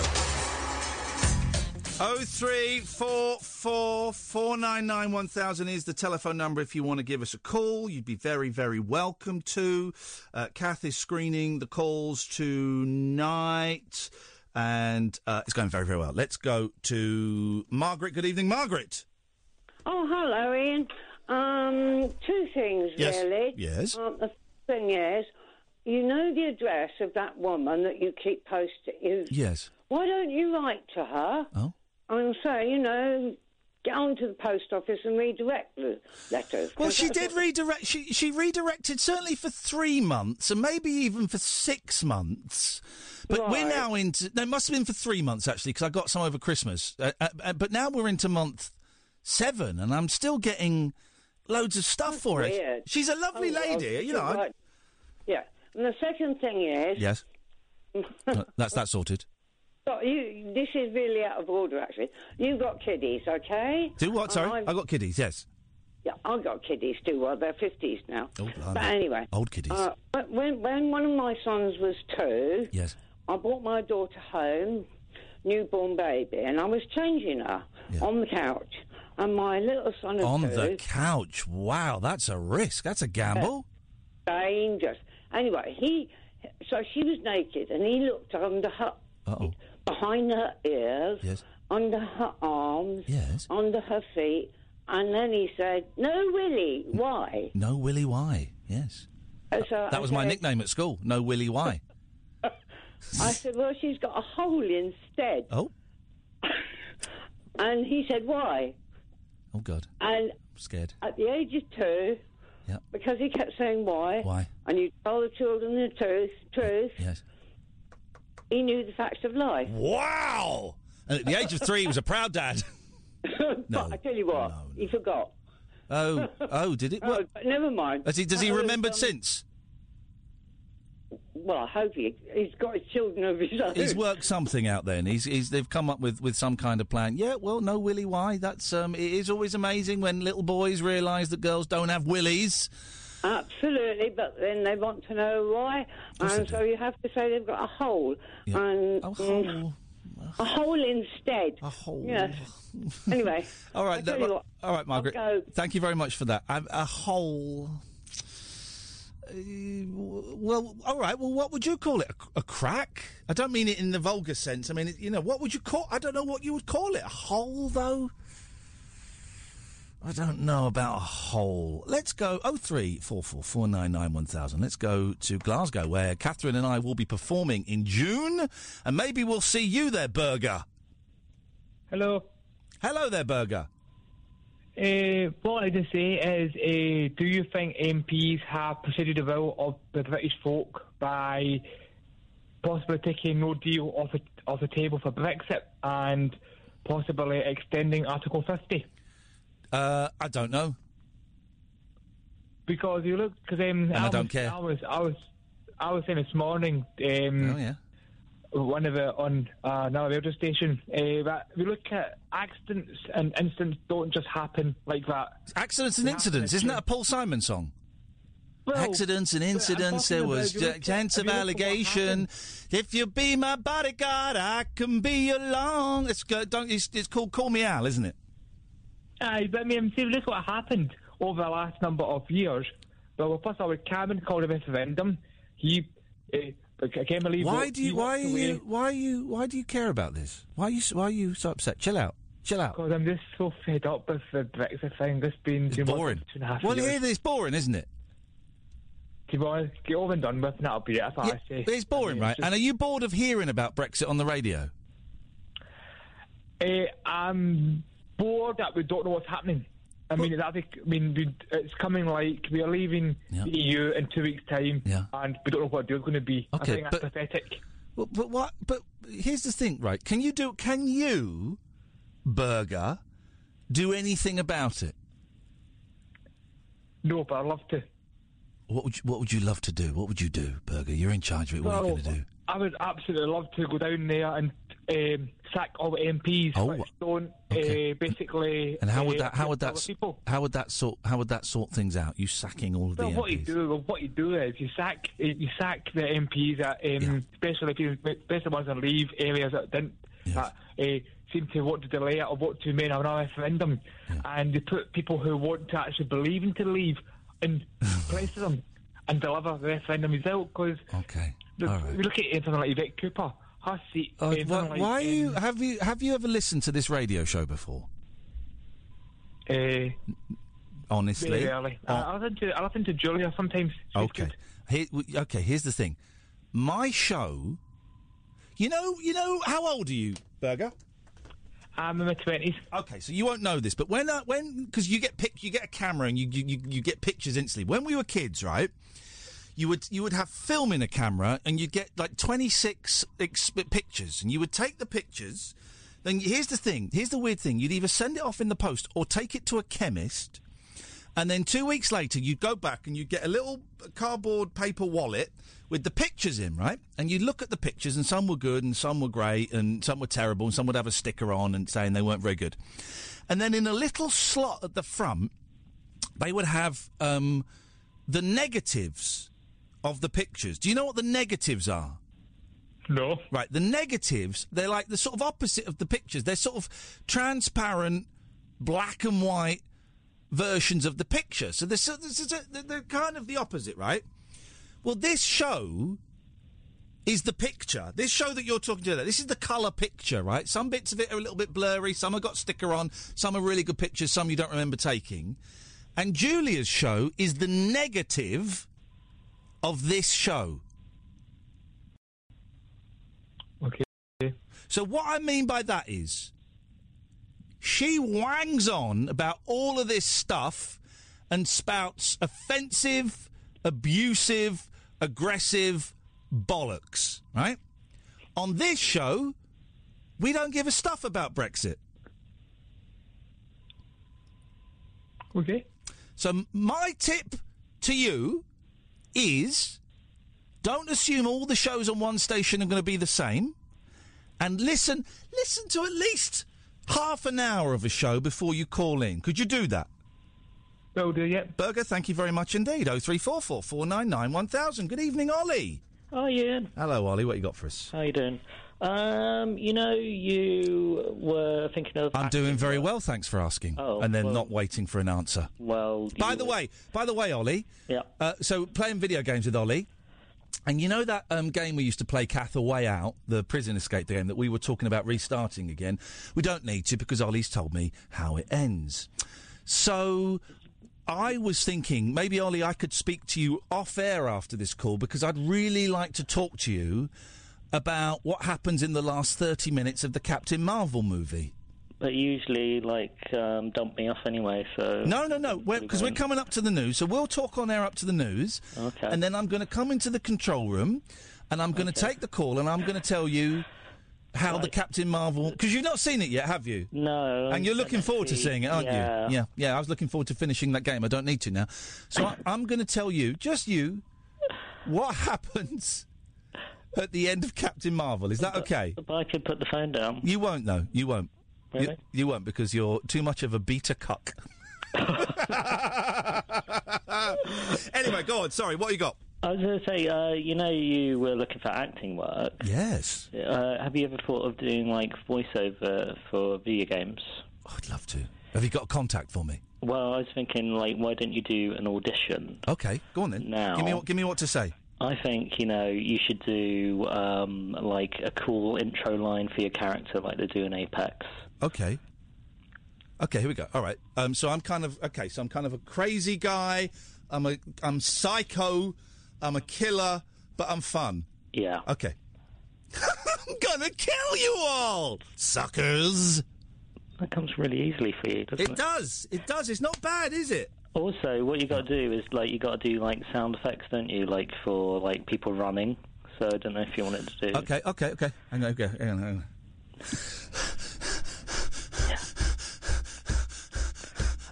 03444991000 is the telephone number if you want to give us a call. You'd be very, very welcome to. Uh, Kath is screening the calls tonight, and uh, it's going very, very well. Let's go to Margaret. Good evening, Margaret. Oh, hello, Iain. Um, two things, Yes. really. Yes. Um, the thing is, you know the address of that woman that you keep posting. Yes. Why don't you write to her? Oh. And say, you know, get on to the post office and redirect the letters. Well, she did redirect. She she redirected certainly for three months, and maybe even for six months. But we're now into. No, it must have been for three months actually, because I got some over Christmas. Uh, uh, uh, but now we're into month seven, and I'm still getting loads of stuff for her. weird. She's a lovely Oh, well, lady, you know. Right. Yeah. And the second thing is, Yes, that's that sorted. Oh, you, this is really out of order, actually. You've got kiddies, okay? Do what? Sorry, I've- got kiddies. Yes. Yeah, I've got kiddies too. Well, they're fifties now. Oh, blimey. but anyway, Old kiddies. Uh, when when one of my sons was two, yes. I brought my daughter home, newborn baby, and I was changing her on the couch, and my little son of On two, the couch. Wow, that's a risk. That's a gamble. dangerous. Anyway, he so she was naked, and he looked under her, Uh-oh. Behind her ears, Yes. under her arms, Yes. under her feet, and then he said, "No, Willie, why?" No Willie why? Yes. And so That I was my nickname at school. No Willie why? I said, "Well, she's got a hole instead." Oh. And he said, "Why?" Oh God. And I'm scared. at the age of two, Yeah. because he kept saying why, Why? and you tell the children the truth, truth, Yes. He knew the facts of life. Wow. And at the age of three, he was a proud dad. but I tell you what, he forgot. Oh, oh, did it? Oh, What? but never mind. Has he, does he I was, remembered um, since? Well, I hope he, he's got his children of his own. He's worked something out then. He's, he's they've come up with, with some kind of plan. Yeah, well, no Willie why? That's um it is always amazing when little boys realise that girls don't have willies. Absolutely, but then they want to know why, and so you have to say they've got a hole, and mm, a hole instead. A hole. Yeah. anyway. all right. That, what, all right, Margaret. Thank you very much for that. A, a whole. Uh, well, all right. Well, what would you call it? A, a crack? I don't mean it in the vulgar sense. I mean, it, you know, what would you call? I don't know what you would call it. A hole, though. I don't know about a hole. Let's go oh three four four four nine nine one thousand. Let's go to Glasgow, where Katherine and I will be performing in June, and maybe we'll see you there, Berger. Hello. Hello there, Berger. Uh, what I just say is, uh, do you think MPs have preceded the will of the British folk by possibly taking no deal off the, off the table for Brexit and possibly extending Article 50? Uh, I don't know. Because you look, because um, I don't was, care. I was, I was, I was saying this morning. Um, oh yeah. One of it on uh, another radio station. Uh, that we look at accidents and incidents don't just happen like that. Accidents and They incidents. Isn't that a Paul Simon song? Well, Accidents and incidents. There was if you look at- chance of you look at what allegation. If you be my bodyguard, I can be along. It's go- don't. It's, it's called Call Me Al, isn't it? Aye, but I mean, see, look what happened over the last number of years. But Well, plus our Cameron called a referendum. He, uh, I can't believe. Why do you? Why are you? Why are you? Why do you care about this? Why are you? Why are you so upset? Chill out. Chill out. Because I'm just so fed up with the Brexit thing. This been It's boring. two and a half Well, years. yeah, it's boring, isn't it? To be honest, get over and done with, and that'll be it. What Yeah, I say. it's boring, right? And are you bored of hearing about Brexit on the radio? Uh, I'm that we don't know what's happening. I mean, that, I mean, we, it's coming like we are leaving the EU in two weeks' time, yeah. and we don't know what the deal's going to be. I Okay, think that's but- pathetic. Well, but what? But here's the thing, right? Can you do? Can you, Berger, do anything about it? No, but I'd love to. What would you, What would you love to do? What would you do, Berger? You're in charge of it. What are you going to do? I would absolutely love to go down there and um, sack all the MPs Oh, which don't uh, basically. And how would uh, that? How would that? people. How would that sort? How would that sort things out? You sacking all of the Well, what you do, well, what you do is you sack you sack the MPs that, um, especially if you, especially ones that leave areas that didn't that uh, seem to want to delay it or want to make another referendum, and you put people who want to actually believe in to leave in place of them and deliver the referendum result. Because okay, the, right. we look at anything like Vic Cooper, seat. Uh, why, like, why are you? Have you? Have you ever listened to this radio show before? Uh, Honestly, early. I, I listen to I listen to Julia sometimes. She's Okay. Here, okay. Here's the thing. My show. You know. You know. How old are you, Berger? I'm in my twenties. Okay, so you won't know this, but when uh, when because you get pic, you get a camera and you, you you you get pictures instantly. When we were kids, right? You would you would have film in a camera and you'd get like twenty six ex- pictures, and you would take the pictures. Then here's the thing. Here's the weird thing. You'd either send it off in the post or take it to a chemist. And then two weeks later, you'd go back and you'd get a little cardboard paper wallet with the pictures in, right? And you'd look at the pictures, and some were good, and some were great, and some were terrible, and some would have a sticker on and saying they weren't very good. And then in a little slot at the front, they would have um, the negatives of the pictures. Do you know what the negatives are? No. Right, the negatives, they're like the sort of opposite of the pictures. They're sort of transparent, black and white versions of the picture. So they're, so- they're, they're- they're kind of the opposite, right? Well, this show is the picture. This show that you're talking to, this is the colour picture, right? Some bits of it are a little bit blurry, some have got sticker on, some are really good pictures, some you don't remember taking. And Julia's show is the negative of this show. Okay. So what I mean by that is she wangs on about all of this stuff and spouts offensive, abusive, aggressive bollocks, right? On this show, we don't give a stuff about Brexit. Okay. So my tip to you is don't assume all the shows on one station are going to be the same and listen listen to at least half an hour of a show before you call in. Could you do that? Will do, yep. Berger, thank you very much indeed. 0344 499 1000. Good evening, Ollie. Oh, Iain. Hello, Ollie. What you got for us? How you doing? Um, you know, you were thinking of. I'm doing very well, thanks for asking. Oh, and then well- not waiting for an answer. Well, By the were- way, by the way, Ollie. Yeah. Uh, so playing video games with Ollie. And you know that um, game we used to play, Cath Way Out, the prison escape game that we were talking about restarting again? We don't need to because Ollie's told me how it ends. So I was thinking maybe, Ollie, I could speak to you off air after this call because I'd really like to talk to you about what happens in the last 30 minutes of the Captain Marvel movie. But usually, like, um, dump me off anyway, so. No, no, no. Because we're coming up to the news, so we'll talk on air up to the news. Okay. And then I'm going to come into the control room, and I'm going to take the call, and I'm going to tell you how the Captain Marvel. Because you've not seen it yet, have you? No. And you're looking forward to seeing it, aren't yeah. you? Yeah, yeah. I was looking forward to finishing that game. I don't need to now. So I, I'm going to tell you, just you, what happens at the end of Captain Marvel. Is that okay? But I could put the phone down. You won't, though. You won't. You, Really? you won't because you're too much of a beta cuck. anyway, go on. Sorry, what you got? I was going to say, uh, you know, you were looking for acting work. Yes. Uh, have you ever thought of doing, like, voiceover for video games? I'd love to. Have you got a contact for me? Well, I was thinking, like, why don't you do an audition? Okay, go on then. Now. Give me what, give me what to say. I think, you know, you should do, um, like, a cool intro line for your character, like they do in Apex. Okay. Okay, here we go. All right. Um, so I'm kind of okay. So I'm kind of a crazy guy. I'm a I'm psycho. I'm a killer, but I'm fun. Yeah. Okay. I'm gonna kill you all, suckers. That comes really easily for you, doesn't it? It does. It does. It's not bad, is it? Also, what you got to do is like you got to do like sound effects, don't you? Like for like people running. So I don't know if you wanted to do. Okay. Okay. Okay. Hang on. Okay. Hang on. Hang on.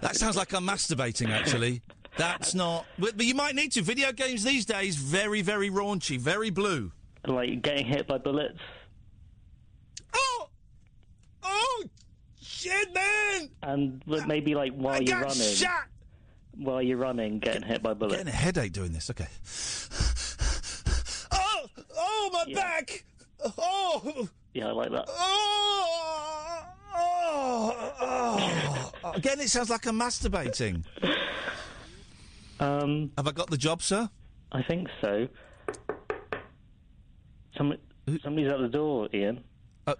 That sounds like I'm masturbating, actually. That's not. But but you might need to. Video games these days, very, very raunchy, very blue. Like getting hit by bullets. Oh! Oh! Shit, man! And but maybe like while I you're got running, shot! While you're running, getting hit by bullets. Getting a headache doing this. Okay. Oh! Oh, my back! Oh! Yeah, I like that. Oh! Oh! oh. Again, it sounds like I'm masturbating. Um, Have I got the job, sir? I think so. Some, somebody's at the door, Iain. Uh,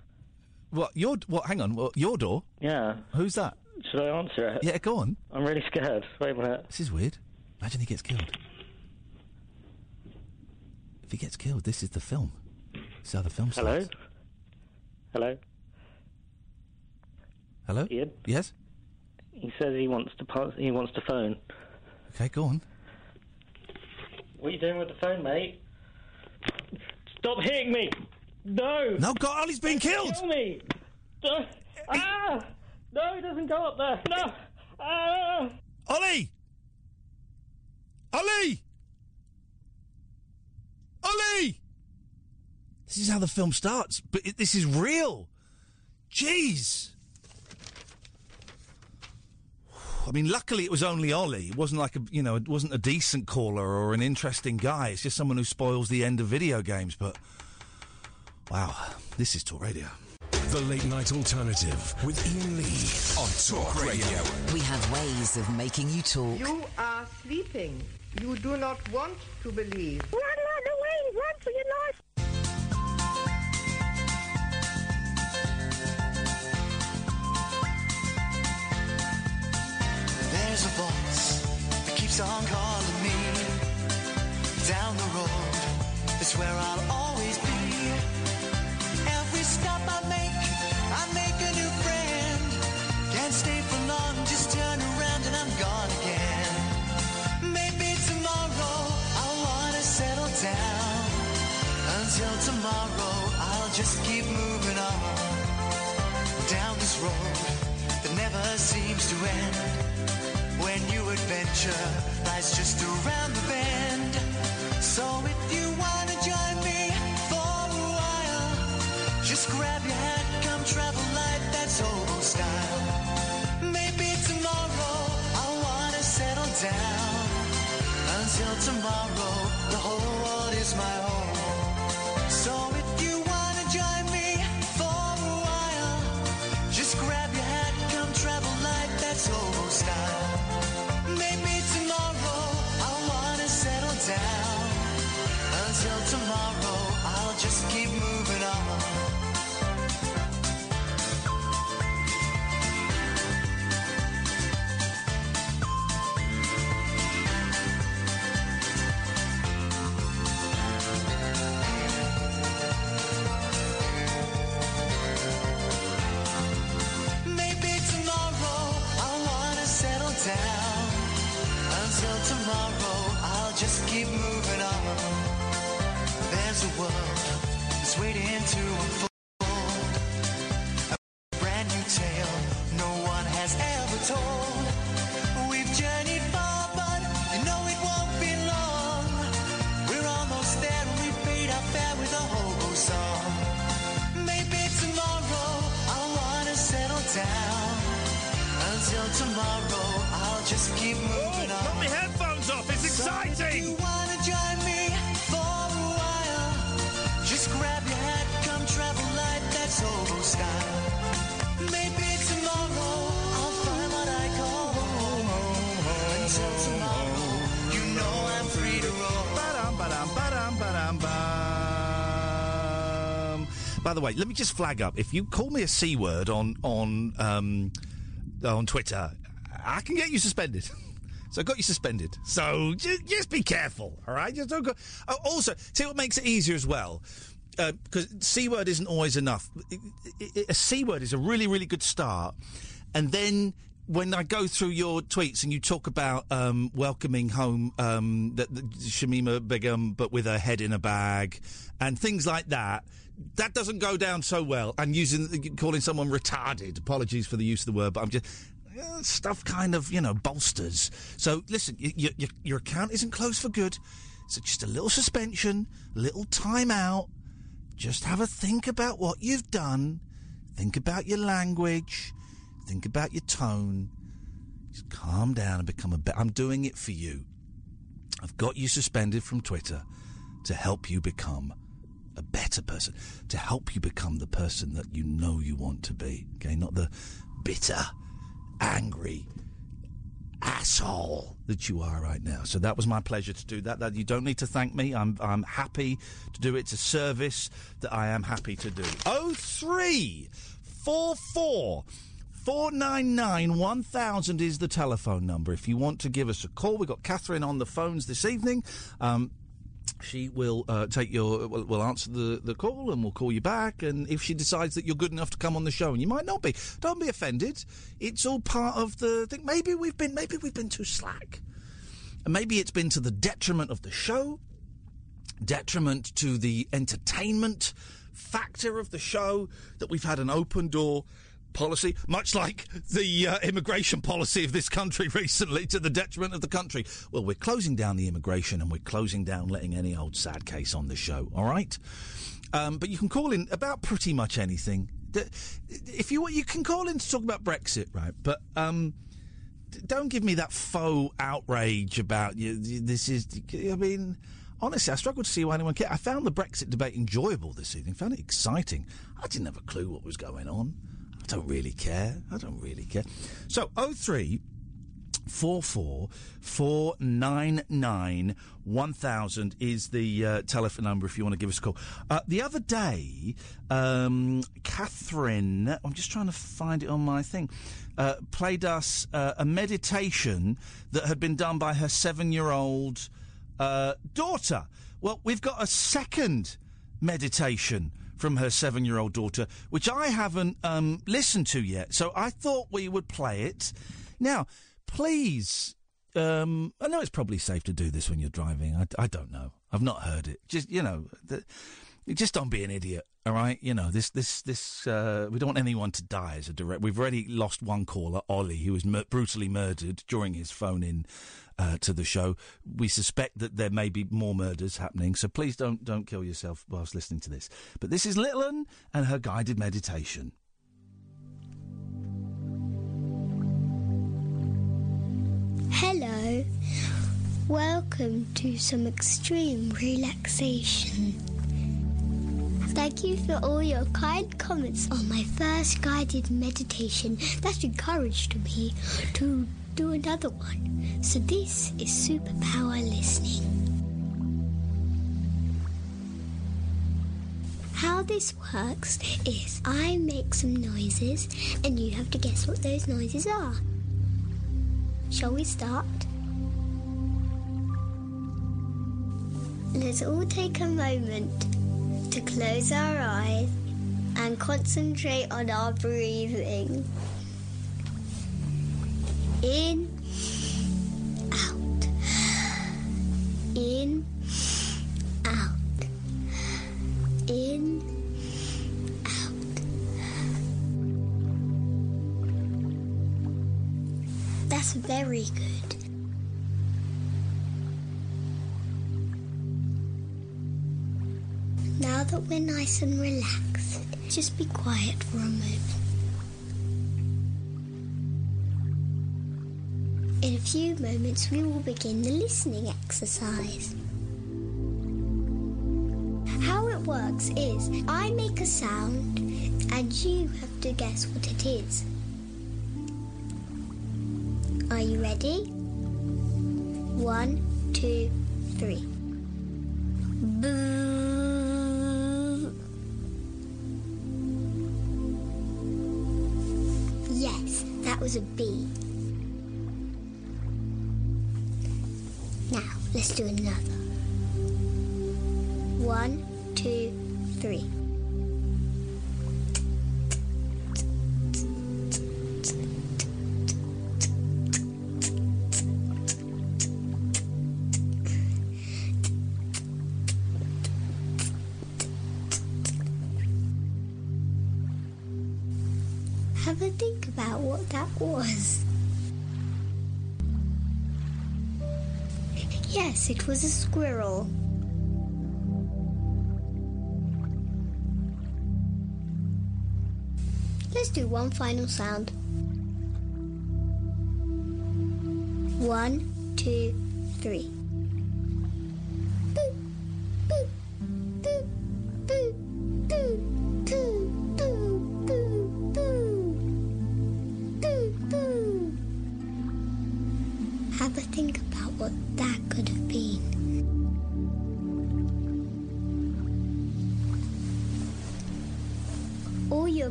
what? Your what? Hang on. What, your door? Yeah. Who's that? Should I answer it? Yeah, go on. I'm really scared. Wait a minute. This is weird. Imagine he gets killed. If he gets killed, this is the film. This is how the film Hello. starts. Hello. Hello. Iain. Yes. He says he wants to pass. He wants to phone. Okay, go on. What are you doing with the phone, mate? Stop hitting me! No! No, God, Ollie's been killed! Kill me! Ah! No, he doesn't go up there. No! Ah! Ollie! Ollie! Ollie! This is how the film starts, but it, this is real. Jeez. I mean, luckily it was only Ollie. It wasn't like a, you know, it wasn't a decent caller or an interesting guy. It's just someone who spoils the end of video games. But wow, this is Talk Radio. The Late Night Alternative with Iain Lee on Talk Radio. We have ways of making you talk. You are sleeping. You do not want to believe. Run, run away! Run for your life! There's a voice that keeps on calling me. Down the road, it's where I'll always just keep moving on. Down this road that never seems to end. When new adventure lies just around the bend. So if you wanna join me for a while, just grab your hat, come travel light, that's hobo style. Maybe tomorrow I'll wanna settle down. Until tomorrow, the whole world is my home. Told. We've journeyed far, but you know it won't be long. We're almost there and we paid our fare with a hobo song. Maybe tomorrow I'll wanna settle down. Until tomorrow, I'll just keep moving on. Put my headphones off. It's So exciting. By the way, let me just flag up. If you call me a c word on on um, on Twitter, I can get you suspended. So I got you suspended. So just, just be careful, all right? Just don't go. Oh, also, see what makes it easier as well. Because c word isn't always enough. A c-word is a really, really good start, and then when I go through your tweets and you talk about um, welcoming home um, the, the Shamima Begum, but with her head in a bag, and things like that, that doesn't go down so well. And using calling someone retarded. Apologies for the use of the word, but I'm just uh, stuff kind of you know bolsters. So listen, y- y- your account isn't closed for good. So just a little suspension, a little timeout. Just have a think about what you've done. Think about your language. Think about your tone. Just calm down and become a better. I'm doing it for you. I've got you suspended from Twitter to help you become a better person, to help you become the person that you know you want to be. Okay, not the bitter, angry asshole that you are right now. So that was my pleasure to do that. That you don't need to thank me. I'm I'm happy to do it. It's a service that I am happy to do. Oh three four four. 499 1000 is the telephone number if you want to give us a call. We've got Katherine on the phones this evening. Um, she will uh, take your will, will answer the, the call and we'll call you back and if she decides that you're good enough to come on the show and you might not be don't be offended it's all part of the thing maybe we've been maybe we've been too slack and maybe it's been to the detriment of the show detriment to the entertainment factor of the show that we've had an open door policy, much like the uh, immigration policy of this country recently, to the detriment of the country. Well, we're closing down the immigration and we're closing down letting any old sad case on the show, all right? Um, but you can call in about pretty much anything. If you you can call in to talk about Brexit, right? But um, don't give me that faux outrage about you. This is, I mean, honestly, I struggle to see why anyone cares. I found the Brexit debate enjoyable this evening. Found it exciting. I didn't have a clue what was going on. I don't really care. I don't really care. So, 03 four four four nine nine one thousand is the uh, telephone number if you want to give us a call. Uh, the other day, um, Katherine, I'm just trying to find it on my thing, uh, played us uh, a meditation that had been done by her seven-year-old uh, daughter. Well, we've got a second meditation from her seven year old daughter, which I haven't um, listened to yet. So I thought we would play it. Now, please, um, I know it's probably safe to do this when you're driving. I, I don't know. I've not heard it. Just, you know, the, just don't be an idiot, all right? You know, this, this, this, uh, we don't want anyone to die as a direct. We've already lost one caller, Ollie, who was mur- brutally murdered during his phone in uh, to the show. We suspect that there may be more murders happening, so please don't don't kill yourself whilst listening to this. But this is Little 'Un and her guided meditation. Hello. Welcome to some extreme relaxation. Thank you for all your kind comments on my first guided meditation. That encouraged me to do another one. So, this is superpower listening. How this works is I make some noises and you have to guess what those noises are. Shall we start? Let's all take a moment to close our eyes and concentrate on our breathing. In, out. In, out. In, out. That's very good. Now that we're nice and relaxed, just be quiet for a moment. In a few moments, we will begin the listening exercise. How it works is I make a sound and you have to guess what it is. Are you ready? One, two, three. Boo. Was a bee. Now, let's do another. One, two, three. It was a squirrel. Let's do one final sound. One, two, three.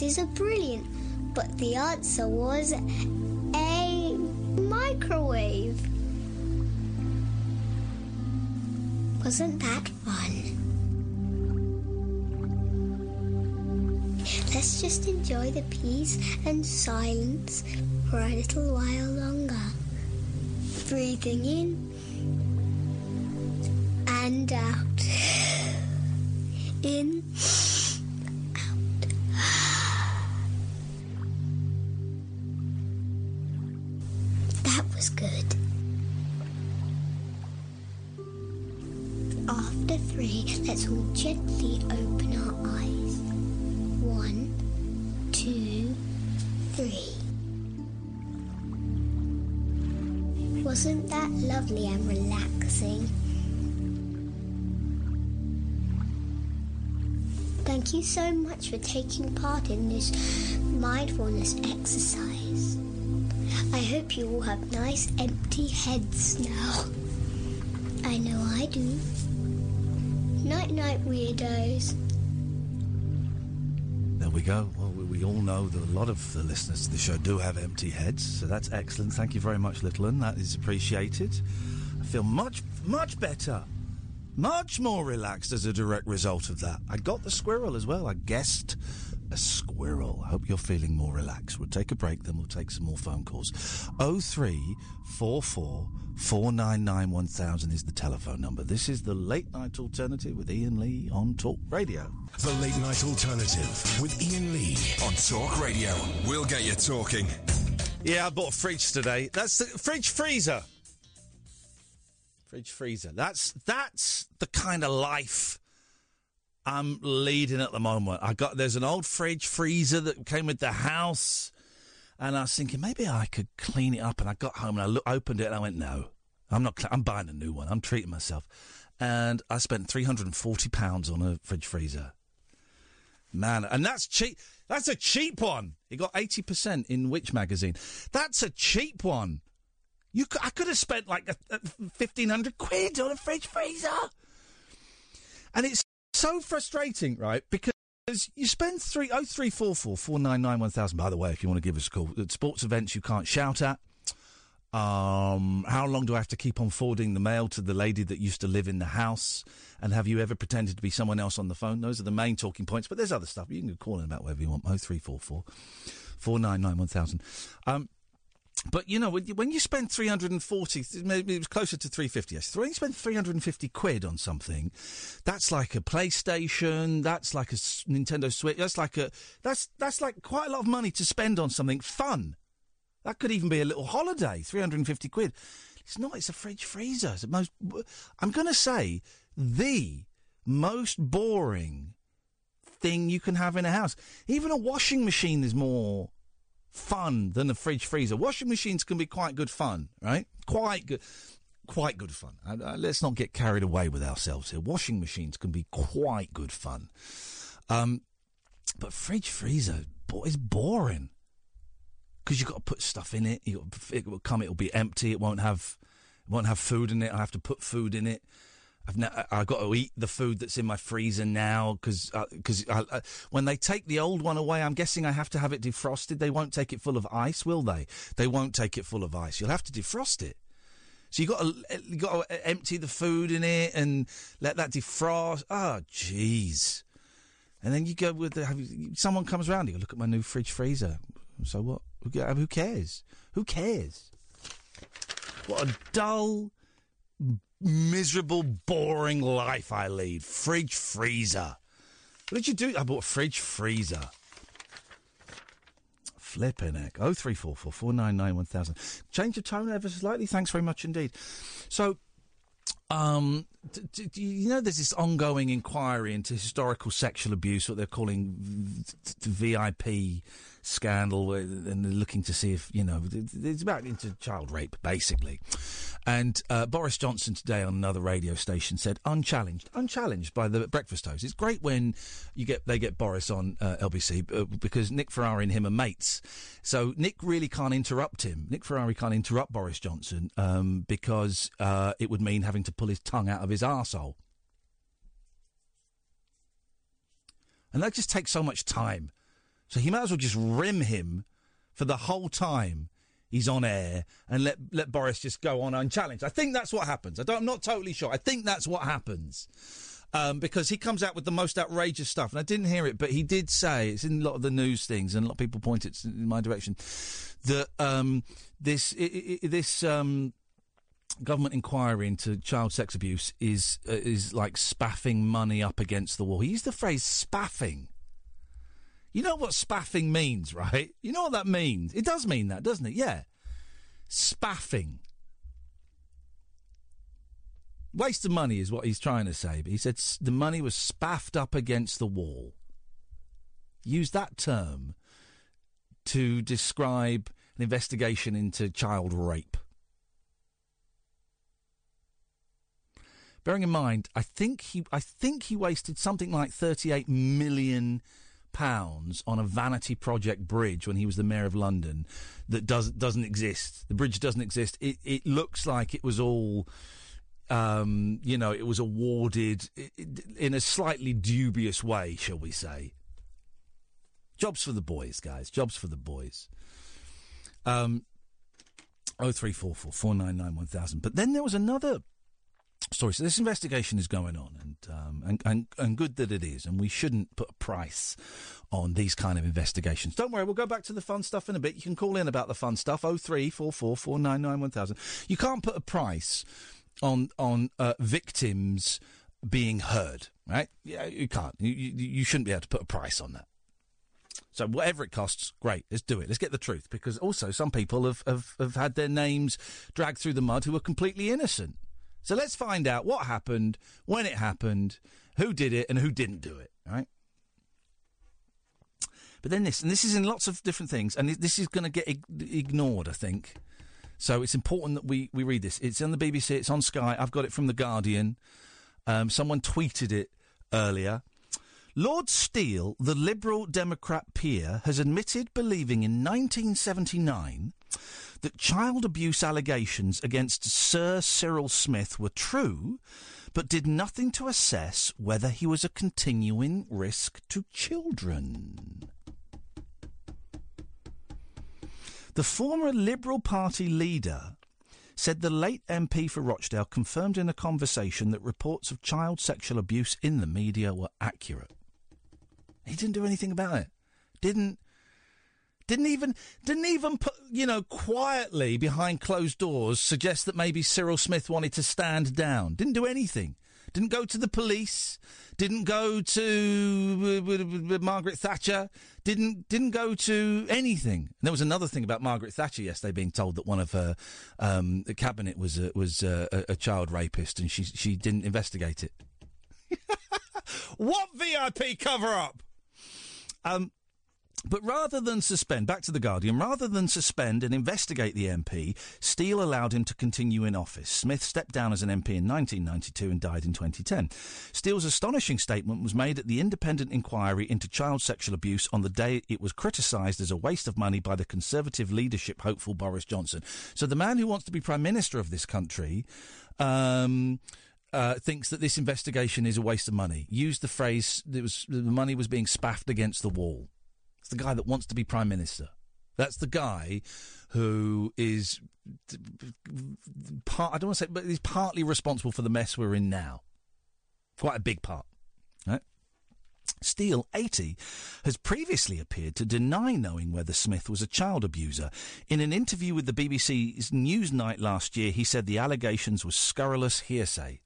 Guesses are brilliant, but the answer was a microwave. Wasn't that fun? Let's just enjoy the peace and silence for a little while longer. Breathing in for taking part in this mindfulness exercise. I hope you all have nice empty heads now. I know I do. Night night, weirdos. There we go. Well, we, all know that a lot of the listeners to the show do have empty heads, so that's excellent. Thank you very much, Little Un. That is appreciated. I feel much, much better. Much more relaxed as a direct result of that. I got the squirrel as well. I guessed a squirrel. I hope you're feeling more relaxed. We'll take a break, then we'll take some more phone calls. 0344 499 1000 is the telephone number. This is the late night alternative with Iain Lee on Talk Radio. The Late Night Alternative with Iain Lee on Talk Radio. We'll get you talking. Yeah, I bought a fridge today. That's the fridge freezer. Fridge freezer. That's that's the kind of life I'm leading at the moment. I got there's an old fridge freezer that came with the house, and I was thinking maybe I could clean it up. And I got home and I look, opened it and I went, no, I'm not. I'm buying a new one. I'm treating myself, and I spent three hundred and forty pounds on a fridge freezer. Man, and that's cheap. That's a cheap one. It got eighty percent in Which magazine? That's a cheap one. You, could, I could have spent like a, a fifteen hundred quid on a fridge freezer, and it's so frustrating, right? Because you spend three oh three four four four nine nine one thousand. By the way, if you want to give us a call, at sports events you can't shout at. Um, how long do I have to keep on forwarding the mail to the lady that used to live in the house? And have you ever pretended to be someone else on the phone? Those are the main talking points. But there's other stuff. You can call in about whatever you want. Oh three four four four nine nine one thousand. Um, but you know, when you, spend three hundred and forty, maybe it was closer to three fifty. Yes, when you spend three hundred and fifty quid on something, that's like a PlayStation. That's like a Nintendo Switch. That's like a that's that's like quite a lot of money to spend on something fun. That could even be a little holiday. Three hundred and fifty quid. It's not. It's a fridge freezer. It's the most. I'm going to say the most boring thing you can have in a house. Even a washing machine is more fun than a fridge freezer. Washing machines can be quite good fun, right? Quite good. Quite good fun. Uh, uh, let's not get carried away with ourselves here. Washing machines can be quite good fun. Um, but fridge freezer bo- is boring because you've got to put stuff in it. You it will come. It'll be empty. It won't have. It won't have food in it. I have to put food in it. I've ne- I- got to eat the food that's in my freezer now because because uh, uh, when they take the old one away, I'm guessing I have to have it defrosted. They won't take it full of ice, will they? They won't take it full of ice. You'll have to defrost it. So you got to you got to empty the food in it and let that defrost. Oh, jeez. And then you go with the you, someone comes around. You go, look at my new fridge freezer. So what? Who cares? Who cares? What a dull, miserable, boring life I lead. Fridge freezer. What did you do? I bought a fridge freezer. Flipping heck. Oh three four four four nine nine one thousand. Change your tone ever slightly. Thanks very much indeed. So, um, d- d- d- you know, there's this ongoing inquiry into historical sexual abuse, what they're calling v- VIP scandal, and they're looking to see if you know it's about into child rape, basically. And uh, Boris Johnson today on another radio station said, unchallenged, unchallenged by the breakfast host. It's great when you get they get Boris on uh, LBC uh, because Nick Ferrari and him are mates. So Nick really can't interrupt him. Nick Ferrari can't interrupt Boris Johnson um, because uh, it would mean having to pull his tongue out of his arsehole. And that just takes so much time. So he might as well just rim him for the whole time he's on air and let let Boris just go on unchallenged. I think that's what happens. I don't, I'm not totally sure. I think that's what happens. Um, because he comes out with the most outrageous stuff, and I didn't hear it, but he did say it's in a lot of the news things, and a lot of people point it in my direction that um, this i i this um, government inquiry into child sex abuse is uh, is like spaffing money up against the wall. He used the phrase spaffing. You know what spaffing means, right? You know what that means. It does mean that, doesn't it? Yeah. Spaffing. Waste of money is what he's trying to say, but he said the money was spaffed up against the wall. Use that term to describe an investigation into child rape. Bearing in mind, I think he, I think he wasted something like thirty-eight million pounds on a vanity project bridge when he was the mayor of London that does doesn't exist. The bridge doesn't exist. It it looks like it was all. Um, you know, it was awarded in a slightly dubious way, shall we say? Jobs for the boys, guys. Jobs for the boys. Um, oh three four four four nine nine one thousand. But then there was another story. So this investigation is going on, and um, and, and and good that it is. And we shouldn't put a price on these kind of investigations. Don't worry, we'll go back to the fun stuff in a bit. You can call in about the fun stuff. Oh three four four four nine nine one thousand. You can't put a price on on uh, victims being heard, right? Yeah, you can't. You, you you shouldn't be able to put a price on that. So whatever it costs, great. Let's do it. Let's get the truth because also some people have, have, have had their names dragged through the mud who are completely innocent. So let's find out what happened, when it happened, who did it, and who didn't do it. right? But then this, and this is in lots of different things, and this is going to get ig- ignored, I think. So it's important that we, we read this. It's on the BBC, it's on Sky. I've got it from The Guardian. Um, someone tweeted it earlier. Lord Steel, the Liberal Democrat peer, has admitted believing in 1979 that child abuse allegations against Sir Cyril Smith were true, but did nothing to assess whether he was a continuing risk to children. The former Liberal Party leader said the late MP for Rochdale confirmed in a conversation that reports of child sexual abuse in the media were accurate. He didn't do anything about it. Didn't didn't even didn't even put you know quietly behind closed doors suggest that maybe Cyril Smith wanted to stand down. Didn't do anything. Didn't go to the police. Didn't go to Margaret Thatcher. Didn't didn't go to anything. And there was another thing about Margaret Thatcher yesterday being told that one of her um, cabinet was a, was a, a child rapist, and she she didn't investigate it. what VIP cover up? Um, but rather than suspend, back to the Guardian, rather than suspend and investigate the MP, Steel allowed him to continue in office. Smith stepped down as an MP in 1992 and died in 2010. Steel's astonishing statement was made at the independent inquiry into child sexual abuse on the day it was criticised as a waste of money by the Conservative leadership hopeful Boris Johnson. So the man who wants to be Prime Minister of this country. Um, uh, thinks that this investigation is a waste of money. Used the phrase that was the money was being spaffed against the wall. The guy that wants to be prime minister. That's the guy who is part. I don't want to say, but he's partly responsible for the mess we're in now. Quite a big part. Right? Steel, 80, has previously appeared to deny knowing whether Smith was a child abuser. In an interview with the BBC's Newsnight last year, he said the allegations were scurrilous hearsay.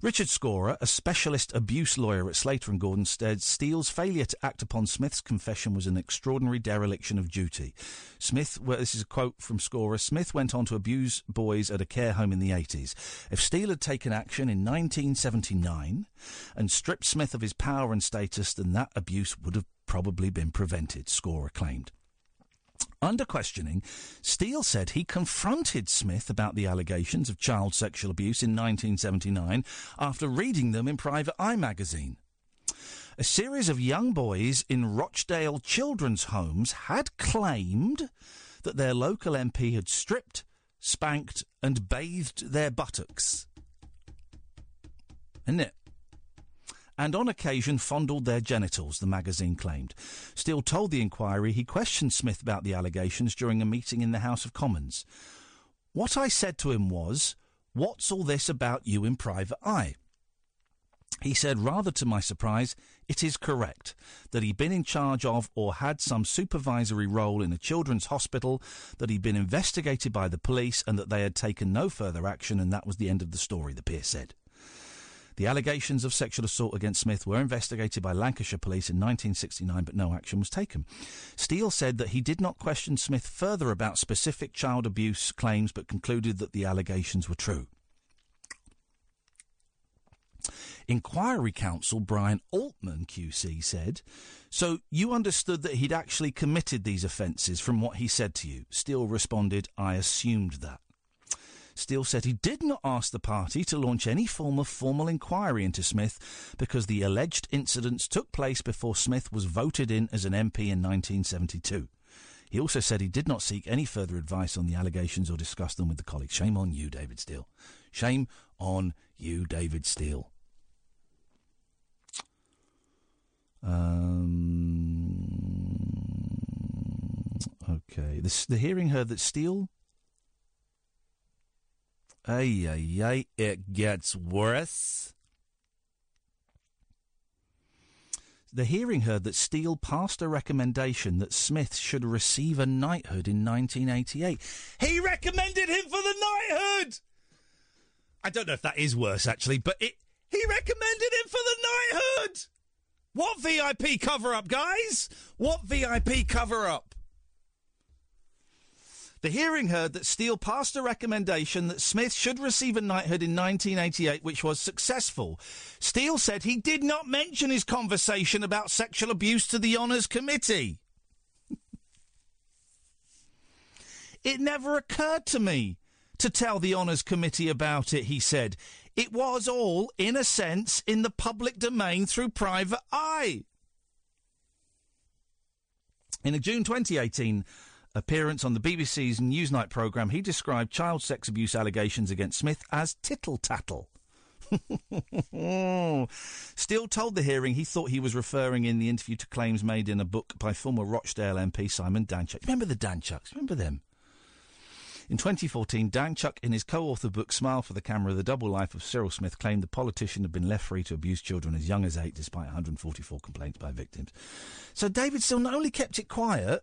Richard Scorer, a specialist abuse lawyer at Slater and Gordon, said Steel's failure to act upon Smith's confession was an extraordinary dereliction of duty. Smith, well, this is a quote from Scorer, Smith went on to abuse boys at a care home in the 80s. If Steel had taken action in 1979 and stripped Smith of his power and status, then that abuse would have probably been prevented, Scorer claimed. Under questioning, Steel said he confronted Smith about the allegations of child sexual abuse in 1979 after reading them in Private Eye magazine. A series of young boys in Rochdale children's homes had claimed that their local MP had stripped, spanked, and bathed their buttocks. Isn't it? And on occasion fondled their genitals, the magazine claimed. Steel told the inquiry he questioned Smith about the allegations during a meeting in the House of Commons. What I said to him was, What's all this about you in private eye? He said, rather to my surprise, it is correct that he'd been in charge of or had some supervisory role in a children's hospital, that he'd been investigated by the police, and that they had taken no further action, and that was the end of the story, the peer said. The allegations of sexual assault against Smith were investigated by Lancashire Police in 1969, but no action was taken. Steel said that he did not question Smith further about specific child abuse claims, but concluded that the allegations were true. Inquiry counsel Brian Altman QC said, So you understood that he'd actually committed these offences from what he said to you? Steel responded, I assumed that. Steel said he did not ask the party to launch any form of formal inquiry into Smith because the alleged incidents took place before Smith was voted in as an MP in 1972. He also said he did not seek any further advice on the allegations or discuss them with the colleagues. Shame on you, David Steel. Shame on you, David Steel. Um, okay. The, the hearing heard that Steel. Ay, ay, ay, it gets worse. The hearing heard that Steel passed a recommendation that Smith should receive a knighthood in 1988. He recommended him for the knighthood! I don't know if that is worse, actually, but it, he recommended him for the knighthood! What VIP cover up, guys? What VIP cover up? The hearing heard that Steel passed a recommendation that Smith should receive a knighthood in 1988, which was successful. Steel said he did not mention his conversation about sexual abuse to the Honours Committee. it never occurred to me to tell the Honours Committee about it, he said. It was all, in a sense, in the public domain through private eye. In a June 2018 appearance on the BBC's Newsnight programme, he described child sex abuse allegations against Smith as tittle tattle. Steel told the hearing he thought he was referring in the interview to claims made in a book by former Rochdale MP Simon Danczuk. Remember the Danczuks? Remember them? In 2014, Danczuk, in his co-author book Smile for the Camera, The Double Life of Cyril Smith, claimed the politician had been left free to abuse children as young as eight, despite 144 complaints by victims. So David Steel not only kept it quiet,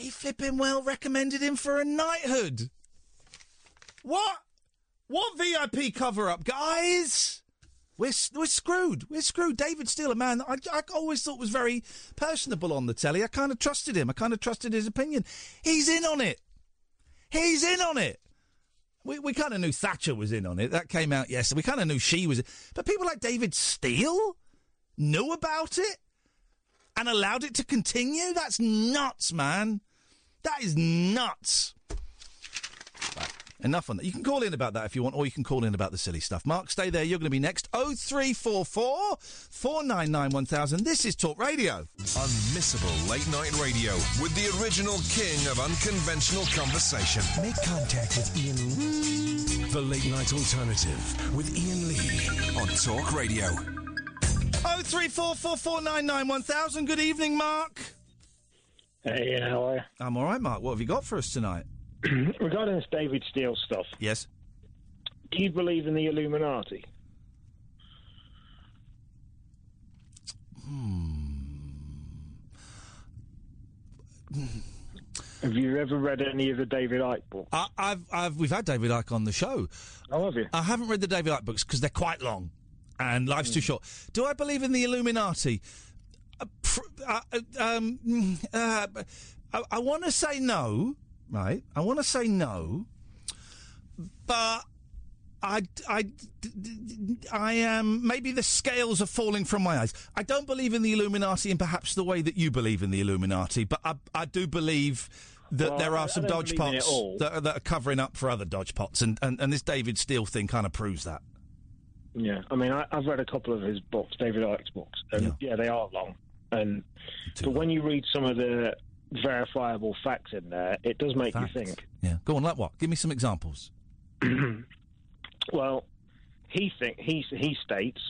he flipping well recommended him for a knighthood. What? What VIP cover up, guys? We're, we're screwed. We're screwed. David Steel, a man I, I always thought was very personable on the telly. I kind of trusted him. I kind of trusted his opinion. He's in on it. He's in on it. We, we kind of knew Thatcher was in on it. That came out yesterday. We kind of knew she was. But people like David Steel knew about it and allowed it to continue? That's nuts, man. That is nuts. Right, enough on that. You can call in about that if you want, or you can call in about the silly stuff. Mark, stay there. You're going to be next. 0344 499 1000. This is Talk Radio. Unmissable late night radio with the original king of unconventional conversation. Make contact with Iain Lee. The Late Night Alternative with Iain Lee on Talk Radio. Oh three four four four nine nine one thousand. Good evening, Mark. Hey, how are you? I'm all right, Mark. What have you got for us tonight? Regarding this David Steel stuff, Yes. do you believe in the Illuminati? Hmm. Have you ever read any of the David Icke books? I, I've, I've, we've had David Icke on the show. Oh, have you? I haven't read the David Icke books because they're quite long, and life's too hmm. short. Do I believe in the Illuminati? Uh, pr- uh, um, uh, I, I want to say no, right? I want to say no, but I, I, I am. Maybe the scales are falling from my eyes. I don't believe in the Illuminati in perhaps the way that you believe in the Illuminati, but I, I do believe that Well, there are I some dodge believe in it pots that are, that are covering up for other dodge pots, and, and, and this David Steel thing kind of proves that. Yeah, I mean, I, I've read a couple of his books, David Icke's books, and yeah, they are long. And but when you read some of the verifiable facts in there, it does make Facts. you think. Yeah, go on, like what? Give me some examples. Well, he think he he states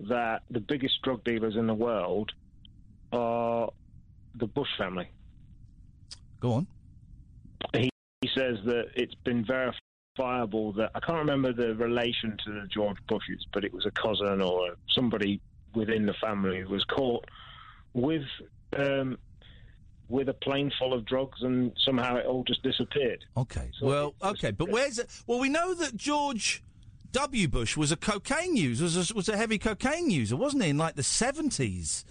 that the biggest drug dealers in the world are the Bush family. Go on. He, he says that it's been verifiable that I can't remember the relation to the George Bushes, but it was a cousin or somebody within the family who was caught with um, with a plane full of drugs, and somehow it all just disappeared. Okay. well, okay, but where's it? Well, we know that George W. Bush was a cocaine user, was a, was a heavy cocaine user, wasn't he? In like the seventies.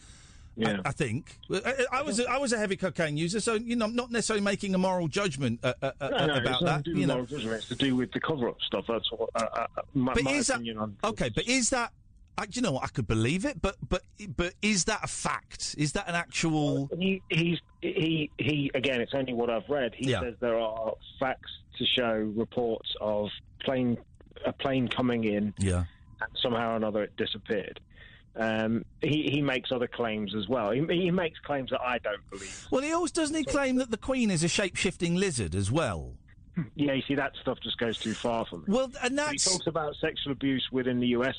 Yeah. I, I think I, I was a, I was a heavy cocaine user, so you know I'm not necessarily making a moral judgment uh, uh, uh, No, no, about that. to do You with know, moral judgment, It's to do with the cover-up stuff. That's what uh, uh, my, but is that opinion on. okay? But is that I, you know what? I could believe it, but but but is that a fact? Is that an actual? He, he's he he again. It's only what I've read. He Yeah. says there are facts to show reports of plane a plane coming in. Yeah. And somehow or another it disappeared. Um, he he makes other claims as well. He, he makes claims that I don't believe. Well, he always doesn't he claim that the Queen is a shape shifting lizard as well. Yeah, you see that stuff just goes too far for me. Well, and He talks about sexual abuse within the U.S.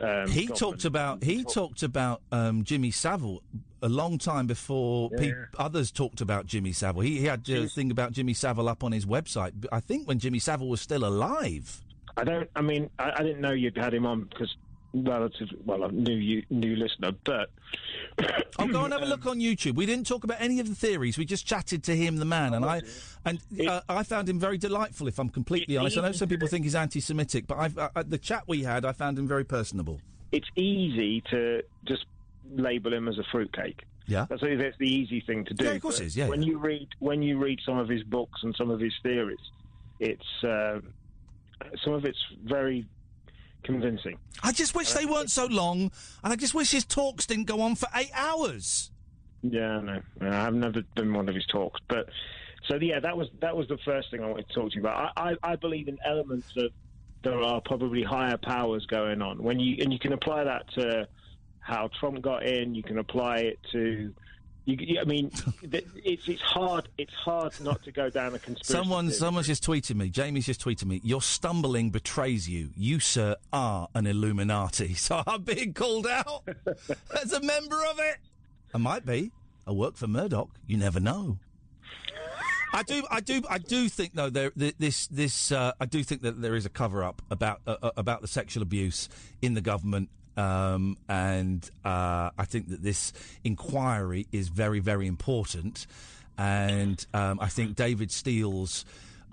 Um, he government. talked about he talked about um, Jimmy Savile a long time before Yeah, yeah. others talked about Jimmy Savile. He, he had a thing about Jimmy Savile up on his website. I think when Jimmy Savile was still alive. I don't. I mean, I, I didn't know you'd had him on because relative. Well, a new you, new listener, but I'll go and have a look on YouTube. We didn't talk about any of the theories. We just chatted to him, the man, and I and uh, I found him very delightful. If I'm completely honest, I know some people think he's anti-Semitic, but I've, uh, uh, the chat we had, I found him very personable. it's easy to just label him as a fruitcake. Yeah. That's, that's the easy thing to do. Yeah, of course it is, yeah, When yeah. you read when you read some of his books and some of his theories, it's uh, some of it's very convincing. I just wish they weren't so long, and I just wish his talks didn't go on for eight hours. Yeah, no, I've never done one of his talks, but so yeah, that was that was the first thing I wanted to talk to you about. I, I, I believe in elements of there are probably higher powers going on when you and you can apply that to how Trump got in. You can apply it to. You, you- I mean, th- it's it's hard. It's hard not to go down a conspiracy. Someone, theory. someone's just tweeted me. Jamie's just tweeted me. Your stumbling betrays you. You, sir, are an Illuminati. So I'm being called out as a member of it. I might be. I work for Murdoch. You never know. I do, I do, I do think though there, this, this, uh, I do think that there is a cover up about uh, uh, about the sexual abuse in the government, um, and uh, I think that this inquiry is very, very important, and um, I think David Steel's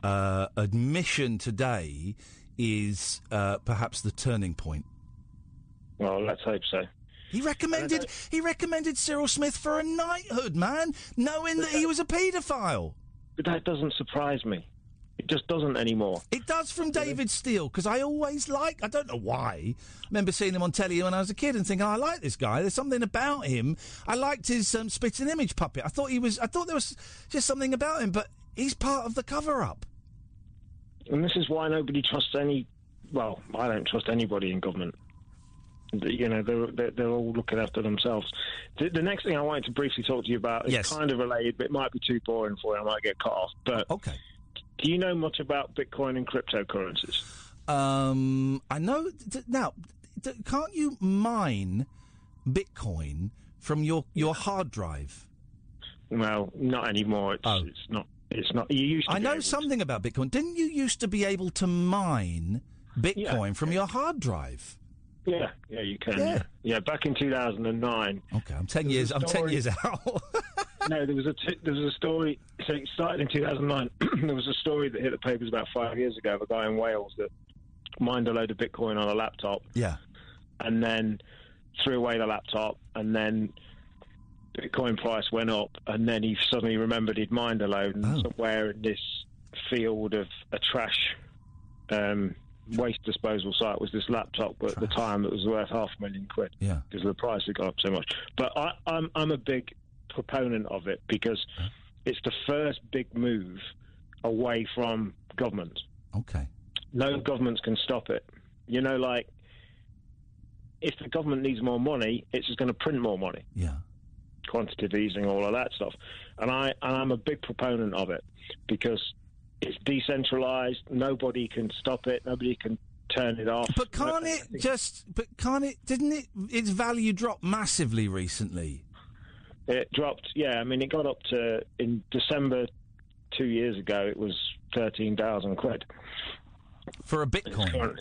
uh, admission today is uh, perhaps the turning point. Well, let's hope so. He recommended he recommended Cyril Smith for a knighthood, man, knowing that he was a paedophile. But that doesn't surprise me. It just doesn't anymore. It does from David Steel because I always like. I don't know why. I remember seeing him on telly when I was a kid and thinking, "I like this guy. There's something about him. I liked his um, spitting image puppet. I thought he was. I thought there was just something about him, but he's part of the cover up. And this is why nobody trusts any. Well, I don't trust anybody in government. You know, they're, they're, they're all looking after themselves. The, the next thing I wanted to briefly talk to you about is Yes. kind of related, but it might be too boring for you. I might get cut off. But okay. Do you know much about Bitcoin and cryptocurrencies? Um, I know d- now. D- can't you mine Bitcoin from your your hard drive? Well, not anymore. It's, it's not. It's not. You used to. I know able to. something about Bitcoin. Didn't you used to be able to mine Bitcoin from your hard drive? Yeah, yeah, you can. Yeah. Yeah. Back in 2009. Okay, I'm ten There was years. a I'm ten years out. no, there was a t- there was a story. So it started in 2009. there was a story that hit the papers about five years ago of a guy in Wales that mined a load of Bitcoin on a laptop yeah. and then threw away the laptop, and then Bitcoin price went up, and then he suddenly remembered he'd mined a load, and somewhere in this field of a trash um, waste disposal site was this laptop, but at the time it was worth half a million quid Yeah. because the price had gone up so much. But I, I'm I'm a big proponent of it because it's the first big move away from government. Okay. No governments can stop it. You know, like if the government needs more money, it's just going to print more money. Yeah. Quantitative easing, all of that stuff, and I and I'm a big proponent of it because it's decentralized. Nobody can stop it. Nobody can turn it off. But can't it just? But can't it? Didn't it? Its value drop massively recently. It dropped. Yeah, I mean, it got up to in December two years ago. It was thirteen thousand quid for a Bitcoin.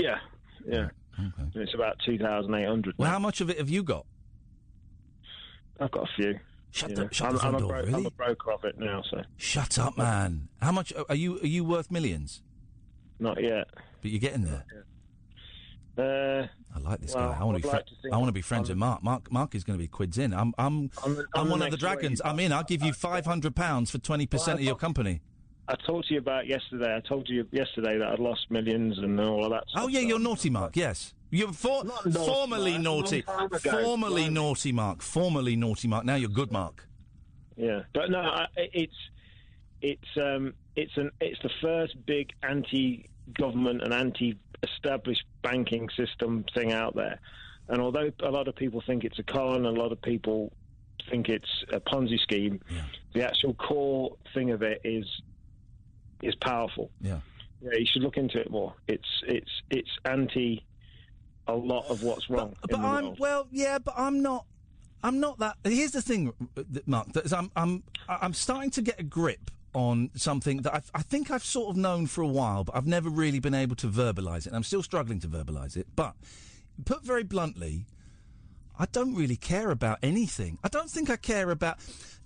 Yeah, yeah. And It's about two thousand eight hundred. Well, how much of it have you got? I've got a few. Shut you the- shut I'm, the front I'm, door, bro- really? I'm a broker of it now, so Shut up, man. How much are you? Are you worth millions? not yet. But you're getting there. Uh, I like this well, guy. I want to be. like to I want to be friends I'm- with Mark. Mark. Mark is going to be quids in. I'm. I'm. I'm the- I'm, the one of the dragons. I'm in. I'll give you five hundred pounds for twenty percent Well, of your company. I talked to you about yesterday. I told you yesterday that I'd lost millions and all of that. Stuff. Oh yeah, you're naughty, Mark. Yes. You're for, naughty, formerly Mark, naughty. Formerly Right. naughty, Mark. Formerly naughty, Mark. Now you're good, Mark. Yeah, but no, I, it's it's um it's an it's the first big anti-government and anti-established banking system thing out there. And although a lot of people think it's a con, a lot of people think it's a Ponzi scheme, the actual core thing of it is is powerful. Yeah. Yeah, you should look into it more. It's it's it's anti a lot of what's wrong. But the I'm well, yeah, but I'm not. I'm not that. Here's the thing, Mark. That is I'm I'm I'm starting to get a grip on something that I've, I think I've sort of known for a while, but I've never really been able to verbalise it. And I'm still struggling to verbalise it. But put very bluntly, I don't really care about anything. I don't think I care about.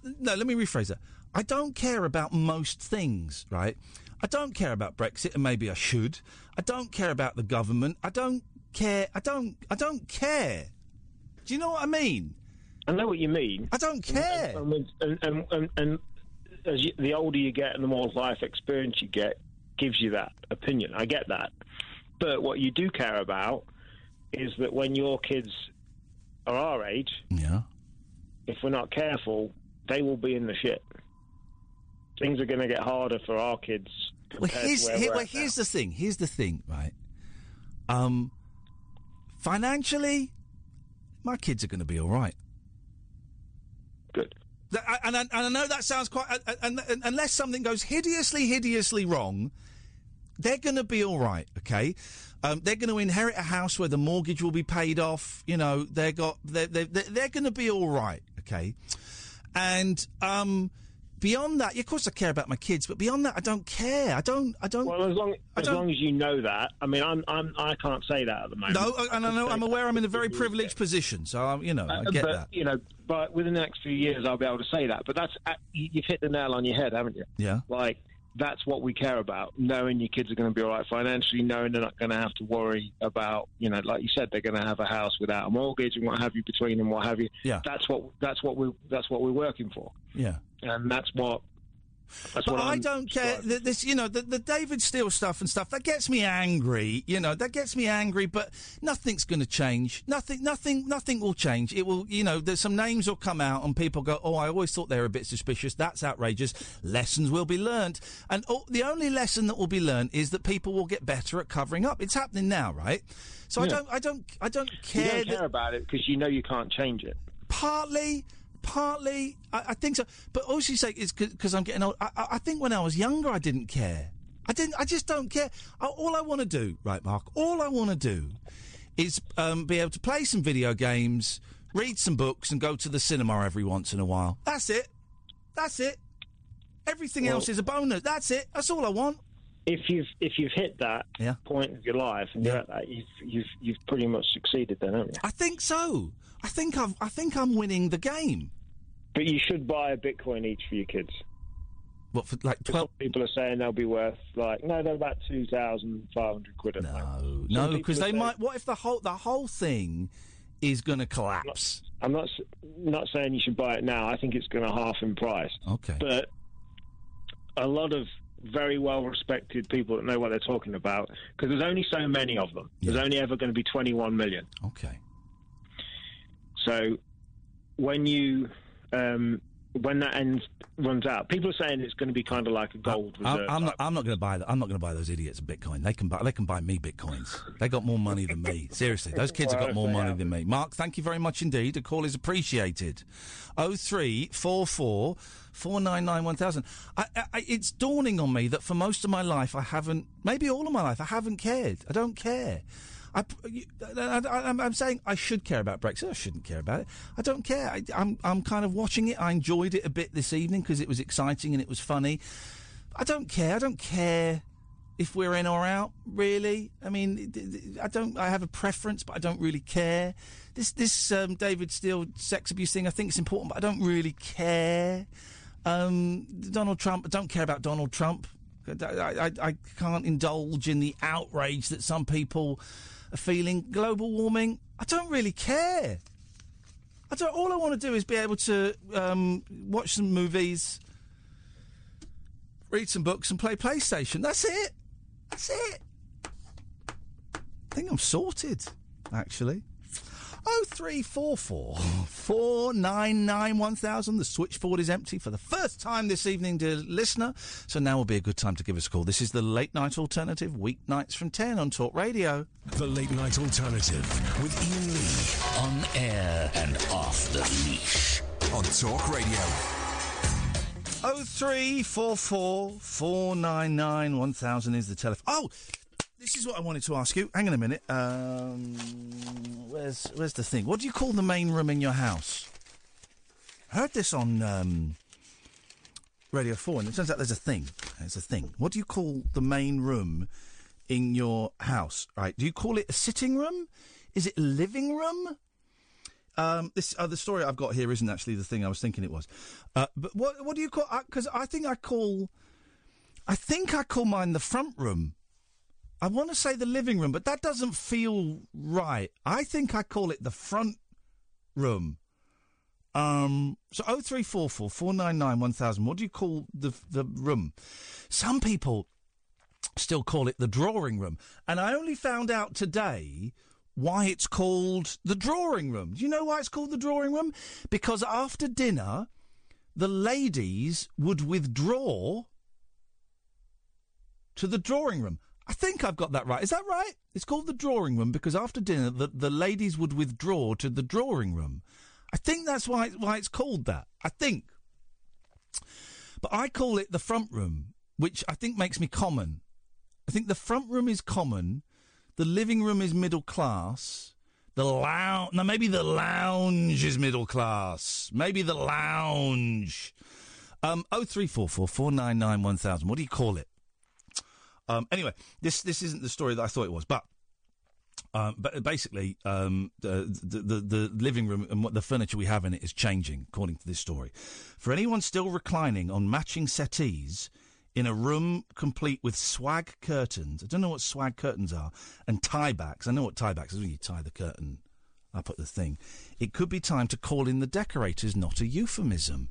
No, let me rephrase that. I don't care about most things, right? I don't care about Brexit, and maybe I should. I don't care about the government. I don't care. I don't. I don't care. Do you know what I mean? I know what you mean. I don't care. And and and, and, and as you, the older you get and the more life experience you get, gives you that opinion. I get that, but what you do care about is that when your kids are our age, yeah, if we're not careful, they will be in the shit. Things are going to get harder for our kids. Well, here's, here, well, here's the thing. Here's the thing, right? Um, financially, my kids are going to be all right. Good. And I, and I know that sounds quite. uh, And, and, unless something goes hideously, hideously wrong, they're going to be all right. Okay, um, they're going to inherit a house where the mortgage will be paid off. You know, they got they're they're, they're, they're going to be all right. Okay, and um, beyond that, yeah, of course, I care about my kids, but beyond that, I don't care. I don't. I don't. Well, as long as long as you know that, I mean, I'm, I'm I can't say that at the moment. No, and I know I'm aware I'm in a very privileged position, so I'm, you know I Uh, get but, that. You know, but within the next few years, I'll be able to say that. But that's uh, you- you've hit the nail on your head, haven't you? Yeah. Like that's what we care about: knowing your kids are going to be all right financially, knowing they're not going to have to worry about, you know, like you said, they're going to have a house without a mortgage and what have you between them, what have you. Yeah. That's what that's what we that's what we're working for, Yeah. And that's what. That's but what I don't care. th- This, you know, the, the David Steel stuff and stuff that gets me angry. You know, that gets me angry. But nothing's going to change. Nothing, nothing, nothing will change. It will. You know, there's some names will come out and people go, "Oh, I always thought they were a bit suspicious. That's outrageous." Lessons will be learned, and oh, the only lesson that will be learned is that people will get better at covering up. It's happening now, right? So I don't, I don't, I don't care. You don't that- care about it because you know you can't change it. Partly, partly, I, I think so. But also, you say it's because I'm getting old. I, I think when I was younger, I didn't care. I didn't. I just don't care. I, all I want to do, right, Mark? All I want to do is um, be able to play some video games, read some books, and go to the cinema every once in a while. That's it. That's it. Everything Well- else is a bonus. That's it. That's all I want. If you've if you've hit that Yeah. point of your life and you're at that, you've you've you've pretty much succeeded then, haven't you? I think so. I think I've. I think I'm winning the game. But you should buy a Bitcoin each for your kids. What for? Like twelve people are saying they'll be worth like no, they're about two thousand five hundred quid. A. No, No, because they might. What if the whole the whole thing is going to collapse? I'm not s- not saying you should buy it now. I think it's going to half in price. Okay. But a lot of very well respected people that know what they're talking about, because there's only so many of them. There's only ever going to be 21 million. Okay. So when you um, when that ends runs out, people are saying it's going to be kind of like a gold I'm, reserve. I'm not. I'm not going to buy that. I'm not going to buy those idiots Bitcoin. They can buy. They can buy me Bitcoins. They got more money than me. Seriously, those kids have got more money than me. Mark, thank you very much indeed. A call is appreciated. Oh three four four four nine nine one thousand. I, I, it's dawning on me that for most of my life I haven't. Maybe all of my life I haven't cared. I don't care. I, I'm saying I should care about Brexit. I shouldn't care about it. I don't care. I, I'm, I'm kind of watching it. I enjoyed it a bit this evening because it was exciting and it was funny. I don't care. I don't care if we're in or out. Really, I mean, I don't. I have a preference, but I don't really care. This this um, David Steel sex abuse thing. I think it's important, but I don't really care. Um, Donald Trump. I don't care about Donald Trump. I, I, I can't indulge in the outrage that some people are feeling. Global warming. I don't really care. I don't. All I want to do is be able to um, watch some movies, read some books, and play PlayStation. That's it. That's it. I think I'm sorted. actually. Oh three four four four nine nine one thousand. The switchboard is empty for the first time this evening, dear listener. So now will be a good time to give us a call. This is the late night alternative, weeknights from ten on Talk Radio. The Late Night Alternative with Iain Lee. On air and off the leash. On Talk Radio. Oh three four four four nine nine one thousand is the telephone. Oh, this is what I wanted to ask you. Hang on a minute. Um, where's where's the thing? What do you call the main room in your house? Heard this on um, Radio Four, and it turns out there's a thing. There's a thing. What do you call the main room in your house? Right? Do you call it a sitting room? Is it a living room? Um, this uh, the story I've got here isn't actually the thing I was thinking it was. Uh, but what what do you call? Because I think I call, I think I call mine the front room. I want to say the living room, but that doesn't feel right. I think I call it the front room. Um, so oh three four four four nine nine one thousand. What do you call the the room? Some people still call it the drawing room, and I only found out today why it's called the drawing room. Do you know why it's called the drawing room? Because after dinner, the ladies would withdraw to the drawing room. I think I've got that right. Is that right? It's called the drawing room because after dinner, the, the ladies would withdraw to the drawing room. I think that's why why it's called that. I think. But I call it the front room, which I think makes me common. I think the front room is common, the living room is middle class, the lounge. No, maybe the lounge is middle class. Maybe the lounge. Um, oh three four four four nine nine one thousand. What do you call it? Um, anyway, this this isn't the story that I thought it was, but um, but basically, um, the, the the living room and what the furniture we have in it is changing, according to this story. For anyone still reclining on matching settees in a room complete with swag curtains, I don't know what swag curtains are, and tie backs. I know what tie backs is when you tie the curtain up at the thing. It could be time to call in the decorators, not a euphemism.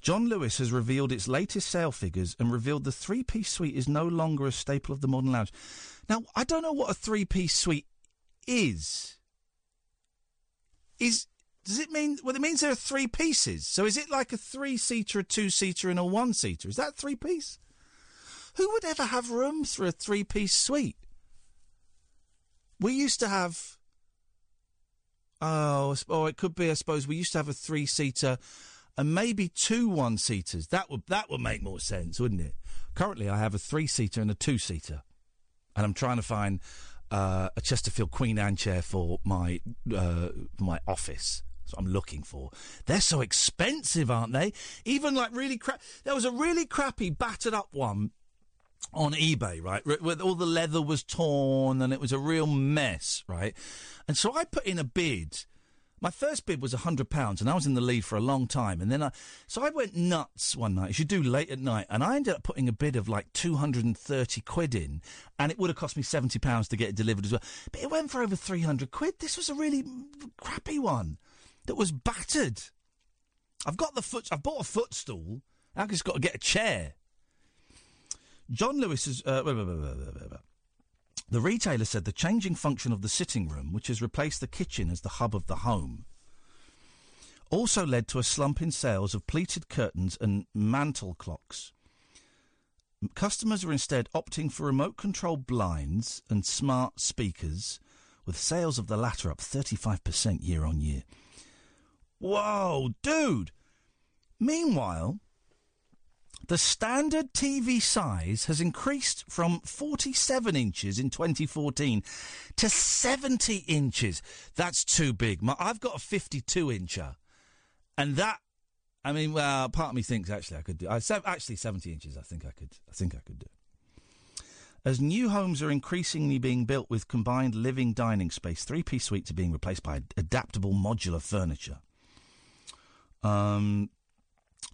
John Lewis has revealed its latest sale figures and revealed the three piece suite is no longer a staple of the modern lounge. Now, I don't know what a three piece suite is. Is does it mean well it means there are three pieces. So is it like a three seater, a two seater and a one seater? Is that three piece? Who would ever have room for a three piece suite? We used to have Oh, or it could be. I suppose we used to have a three-seater and maybe two one-seaters. That would that would make more sense, wouldn't it? Currently, I have a three-seater and a two-seater, and I'm trying to find uh, a Chesterfield Queen Anne chair for my uh, my office. What I'm looking for. They're so expensive, aren't they? Even like really crap. There was a really crappy, battered up one on eBay, right? Where all the leather was torn and it was a real mess, right? And so I put in a bid. My first bid was hundred pounds, and I was in the lead for a long time. And then I, so I went nuts one night, as you do late at night, and I ended up putting a bid of like two hundred and thirty quid in, and it would have cost me seventy pounds to get it delivered as well. But it went for over three hundred quid. This was a really crappy one that was battered. I've got the foot. I've bought a footstool. I've just got to get a chair. John Lewis is. Uh, blah, blah, blah, blah. The retailer said the changing function of the sitting room, which has replaced the kitchen as the hub of the home, also led to a slump in sales of pleated curtains and mantel clocks. Customers are instead opting for remote control blinds and smart speakers, with sales of the latter up 35% year on year. Whoa, dude! Meanwhile, the standard TV size has increased from 47 inches in 2014 to 70 inches. That's too big. My, I've got a 52 incher, and that. I mean, well, part of me thinks actually I could do. I, actually, 70 inches. I think I could. I think I could do. As new homes are increasingly being built with combined living dining space, three piece suites are being replaced by adaptable modular furniture. Um,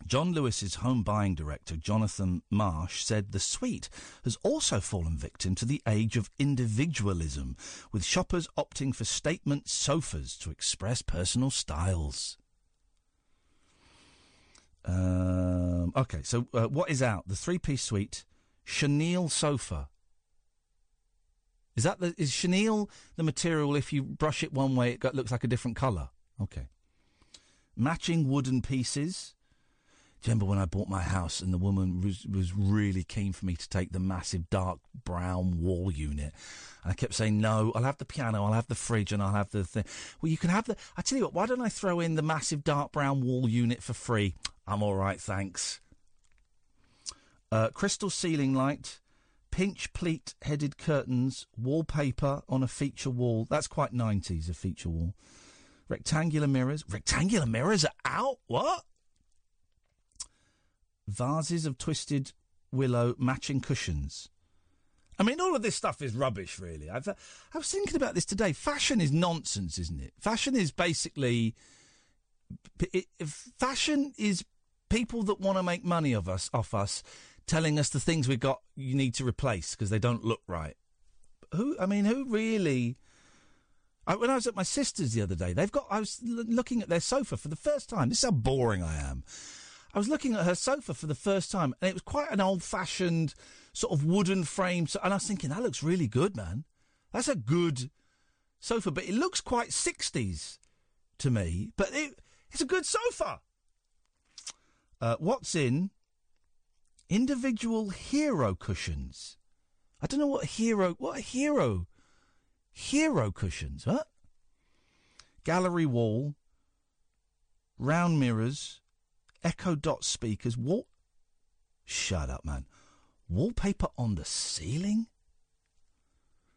John Lewis's home buying director, Jonathan Marsh, said the suite has also fallen victim to the age of individualism, with shoppers opting for statement sofas to express personal styles. Um, okay, so uh, what is out? The three piece suite, chenille sofa. Is that the is chenille the material? If you brush it one way, it looks like a different colour. Okay. Matching wooden pieces. Remember when I bought my house and the woman was, was really keen for me to take the massive dark brown wall unit? And I kept saying, no, I'll have the piano, I'll have the fridge, and I'll have the thing. Well, you can have the. I tell you what, why don't I throw in the massive dark brown wall unit for free? I'm all right, thanks. Uh, crystal ceiling light, pinch pleat headed curtains, wallpaper on a feature wall. That's quite 90s, a feature wall. Rectangular mirrors. Rectangular mirrors are out? What? Vases of twisted willow matching cushions. I mean, all of this stuff is rubbish, really. I've, I was thinking about this today. Fashion is nonsense, isn't it? Fashion is basically. It, fashion is people that want to make money of us, off us, telling us the things we got you need to replace because they don't look right. Who? I mean, who really? I, when I was at my sister's the other day, they've got. I was l- looking at their sofa for the first time. This is how boring I am. I was looking at her sofa for the first time, and it was quite an old-fashioned sort of wooden frame. So, and I was thinking, that looks really good, man. That's a good sofa, but it looks quite sixties to me. But it, it's a good sofa. Uh, what's in individual hero cushions? I don't know what hero. What hero. Hero cushions, huh? Gallery wall, round mirrors, Echo Dot speakers. Wall. Shut up, man. Wallpaper on the ceiling.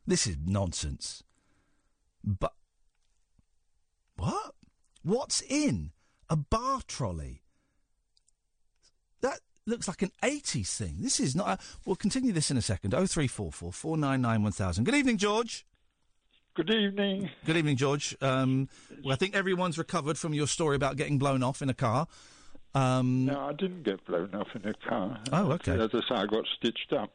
This is nonsense. But what? What's in a bar trolley? That looks like an 80s thing. This is not. A, we'll continue this in a second. Oh three four four four nine nine one thousand. Good evening, George. Good evening. Good evening, George. Um, well, I think everyone's recovered from your story about getting blown off in a car. Um, No, I didn't get blown off in a car. Oh, okay. As I say, I got stitched up.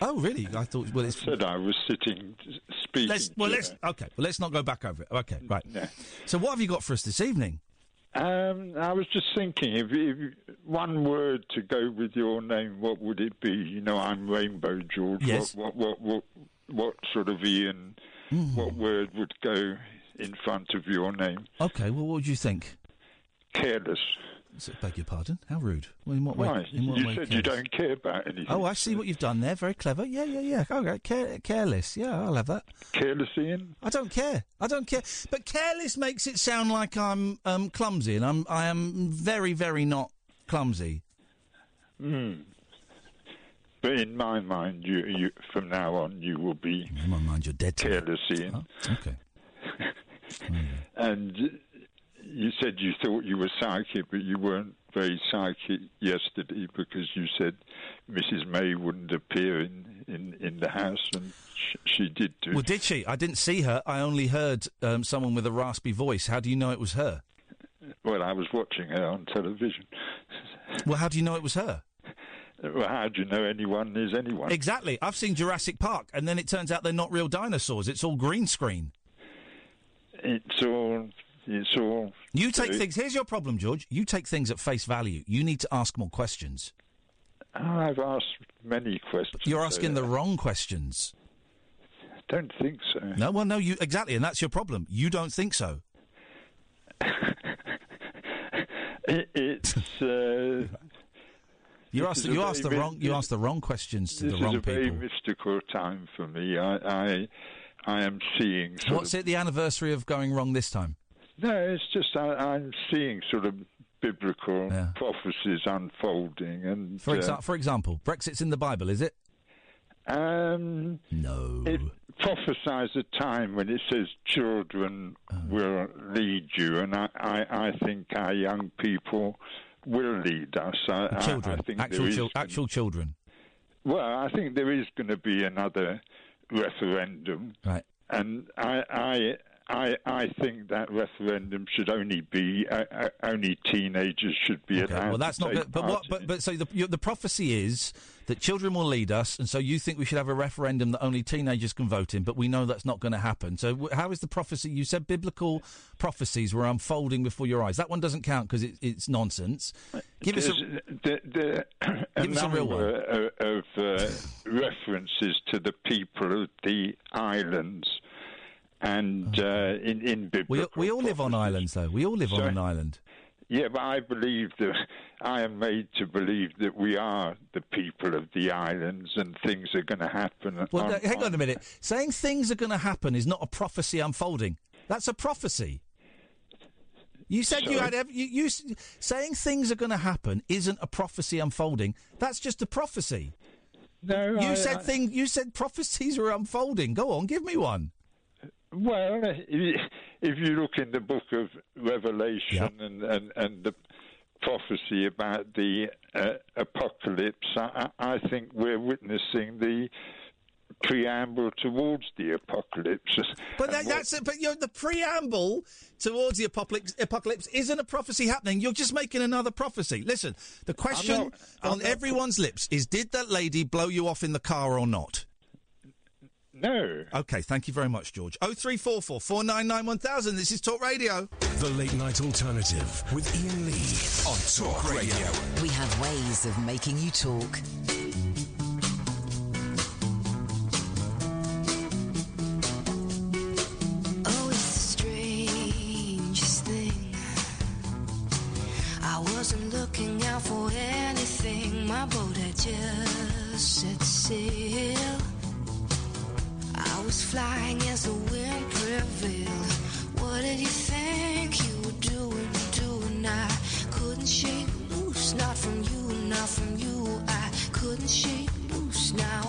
Oh, really? I thought. Well, it's. said I was sitting speaking. Let's, well, let's her. okay. Well, let's not go back over it. Okay, right. Yeah. So, what have you got for us this evening? Um, I was just thinking, if, if one word to go with your name, what would it be? You know, I'm Rainbow George. Yes. What, what, what, what, what sort of Iain? Hmm. What word would go in front of your name? Okay. Well, what would you think? Careless. So, beg your pardon. How rude. Well, in what way? In what You way said you don't care about anything. Oh, I see what you've done there. Very clever. Yeah, yeah, yeah. Okay, care, careless. Yeah, I'll have that. Careless, Iain. I don't care. I don't care. But careless makes it sound like I'm um, clumsy, and I'm I am very, very not clumsy. Hmm. But in my mind, you, you from now on, you will be. In my mind, you're dead. Careless, Iain. Okay. And you said you thought you were psychic, but you weren't very psychic yesterday because you said Mrs. May wouldn't appear in, in, in the house, and sh- she did do. Well, did she? I didn't see her. I only heard um, someone with a raspy voice. How do you know it was her? Well, I was watching her on television. Well, how do you know it was her? Well, how do you know anyone is anyone? Exactly. I've seen Jurassic Park, and then it turns out they're not real dinosaurs. It's all green screen. It's all. It's all. You take things. Here's your problem, George. You take things at face value. You need to ask more questions. I've asked many questions. You're asking so the wrong questions. I don't think so. No, well, no, you exactly, and that's your problem. You don't think so. It, it's. Uh, You asked you asked the wrong you asked the wrong questions to the wrong people. this is a very mystical time for me. I, I, I am seeing. What's of, it? The anniversary of going wrong this time? No, it's just I, I'm seeing sort of biblical prophecies unfolding, and For uh, for example, Brexit's in the Bible, is it? Um, no. It prophesies a time when it says children Oh. will lead you, and I, I, I think our young people will lead us. I, Children, actual chil- actual children. Well, I think there is going to be another referendum, Right. and I, I, I, I think that referendum should only be uh, uh, only teenagers should be Okay, allowed. well, that's to not good. But what? But but so the the prophecy is that children will lead us, and so you think we should have a referendum that only teenagers can vote in, but we know that's not going to happen. So, how is the prophecy? You said biblical prophecies were unfolding before your eyes. That one doesn't count because it, it's nonsense. Give us a. There's the, the, Give us a real one. number of uh, references to the people of the islands, and uh, in, in biblical. We, we all live on islands, though. We all live on Sorry? an island. Yeah, but I believe that I am made to believe that we are the people of the islands, and things are going to happen. Well, on- no, hang on a minute. Saying things are going to happen is not a prophecy unfolding. That's a prophecy. You said you had ev- you, you saying things are going to happen isn't a prophecy unfolding. That's just a prophecy. No, you I- said I- thing. You said prophecies are unfolding. Go on, give me one. Well, if you look in the book of Revelation and, and, and the prophecy about the uh, apocalypse, I, I think we're witnessing the preamble towards the apocalypse. But that, that's. But the preamble towards the apocalypse, apocalypse isn't a prophecy happening. You're just making another prophecy. Listen, the question not- I'm on everyone's lips is: Did that lady blow you off in the car or not? No. Okay, thank you very much, George. Oh three four four four nine nine one thousand. This is Talk Radio. The Late Night Alternative with Iain Lee on Talk Radio. We have ways of making you talk. Oh, it's the strangest thing. I wasn't looking out for anything. My boat had just set sail. Was flying as the wind prevailed. What did you think you were doing? Doing? I couldn't shake loose, not from you, not from you. I couldn't shake loose. Now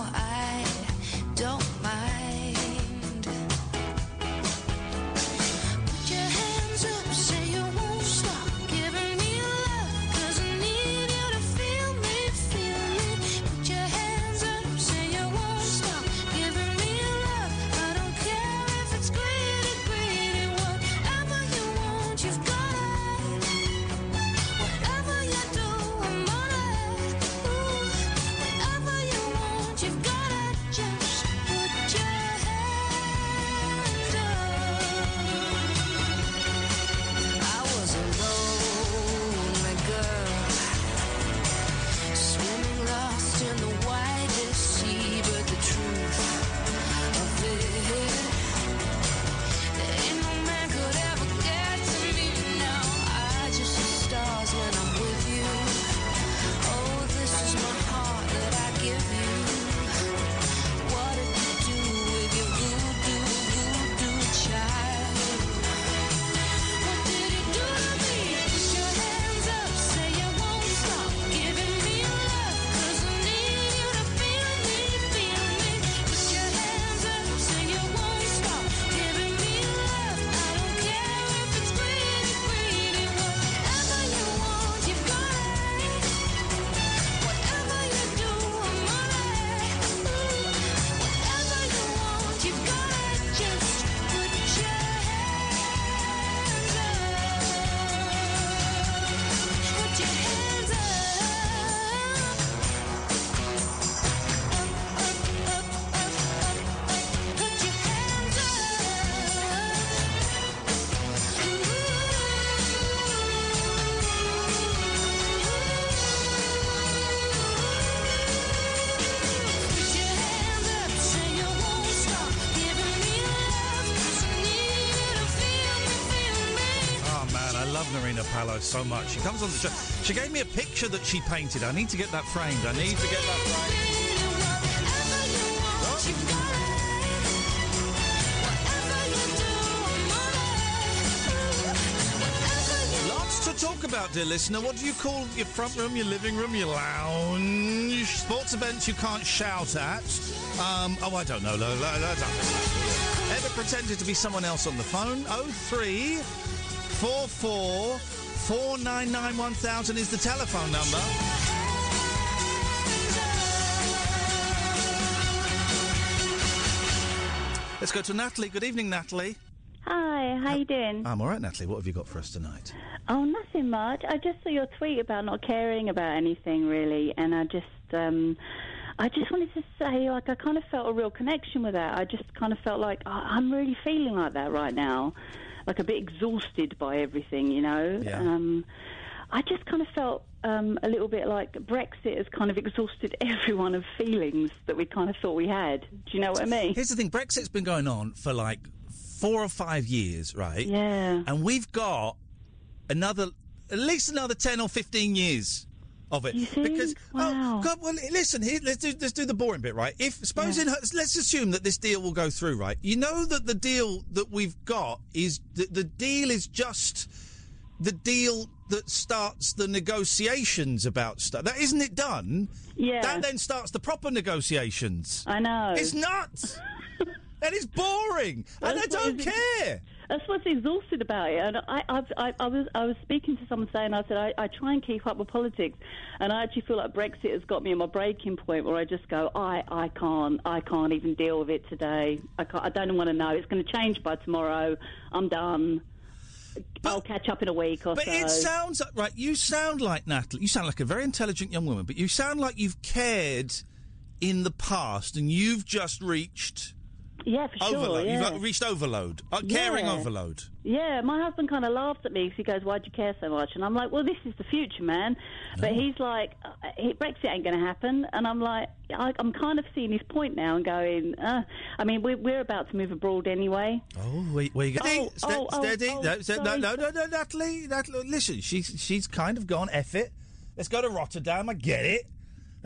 Palo so much. She comes on the show. She gave me a picture that she painted. I need to get that framed. I need to get that framed. Lots to talk about, dear listener. What do you call your front room, your living room, your lounge? Sports events you can't shout at. Um, oh, I don't know. Lo- Ever pretended to be someone else on the phone? Oh three four four four nine nine one thousand is the telephone number. Let's go to Natalie. Good evening, Natalie. Hi, how you doing? I'm all right, Natalie. What have you got for us tonight? Oh, nothing much. I just saw your tweet about not caring about anything really, and I just, um, I just wanted to say, like, I kind of felt a real connection with that. I just kind of felt like oh, I'm really feeling like that right now, like a bit exhausted by everything, you know. Yeah. Um, I just kind of felt um, a little bit like Brexit has kind of exhausted everyone of feelings that we kind of thought we had. Do you know what I mean? Here's the thing: Brexit's been going on for like four or five years, right? Yeah. And we've got another, at least another ten or fifteen years of it. Because oh God, well, listen here. Let's do let's do the boring bit, right? If supposing let's assume that this deal will go through, right? You know that the deal that we've got is the, the deal is just the deal that starts the negotiations about stuff. That isn't it done? Yeah. That then starts the proper negotiations. I know. It's nuts. and it's boring. and I don't care. That's what's exhausted about it. And I, I've, I, I was, I was speaking to someone saying, I said, I, I try and keep up with politics, and I actually feel like Brexit has got me at my breaking point where I just go, I, I can't, I can't even deal with it today. I can't, I don't want to know. It's going to change by tomorrow. I'm done. I'll catch up in a week or But so. it sounds like, right. You sound like Natalie. You sound like a very intelligent young woman, but you sound like you've cared in the past, and you've just reached yeah, for sure. overload. yeah. You've reached overload, uh, caring Yeah. overload. Yeah, my husband kind of laughs at me because he goes, "Why'd you care so much?" And I'm like, "Well, this is the future, man." But he's like, uh, "Brexit ain't going to happen," and I'm like, I, "I'm kind of seeing his point now and going, uh, I mean, we're, we're about to move abroad anyway." Oh, wait, wait, steady, Oh, ste- oh, oh, steady. oh, no, se- no, sorry. no, no, no, Natalie, Natalie. Listen, she's she's kind of gone. Eff it. Let's go to Rotterdam. I get it.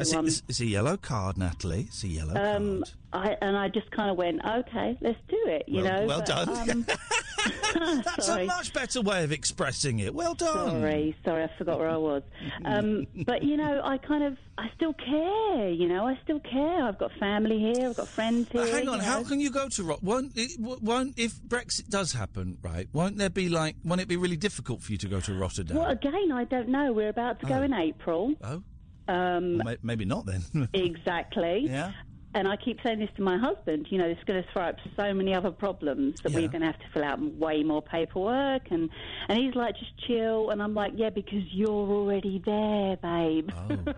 It's, a, it's, a yellow card, Natalie. It's a yellow Um, card. I, and I just kind of went, "Okay, let's do it," you Well- know. well but, done. Um, That's sorry. a much better way of expressing it. Well done. Sorry, sorry, I forgot where I was. Um, but you know, I kind of, I still care. You know, I still care. I've got family here. I've got friends here. Uh, hang on, how know. can you go to Rot? Won't it, won't if Brexit does happen, right? Won't there be like? Won't it be really difficult for you to go to Rotterdam? Well, again, I don't know. We're about to go Oh. in April. Oh. Um, Well, maybe not then. exactly. Yeah. And I keep saying this to my husband. You know, it's going to throw up so many other problems that we're going to have to fill out way more paperwork. And and he's like, just chill. And I'm like, yeah, because you're already there, babe.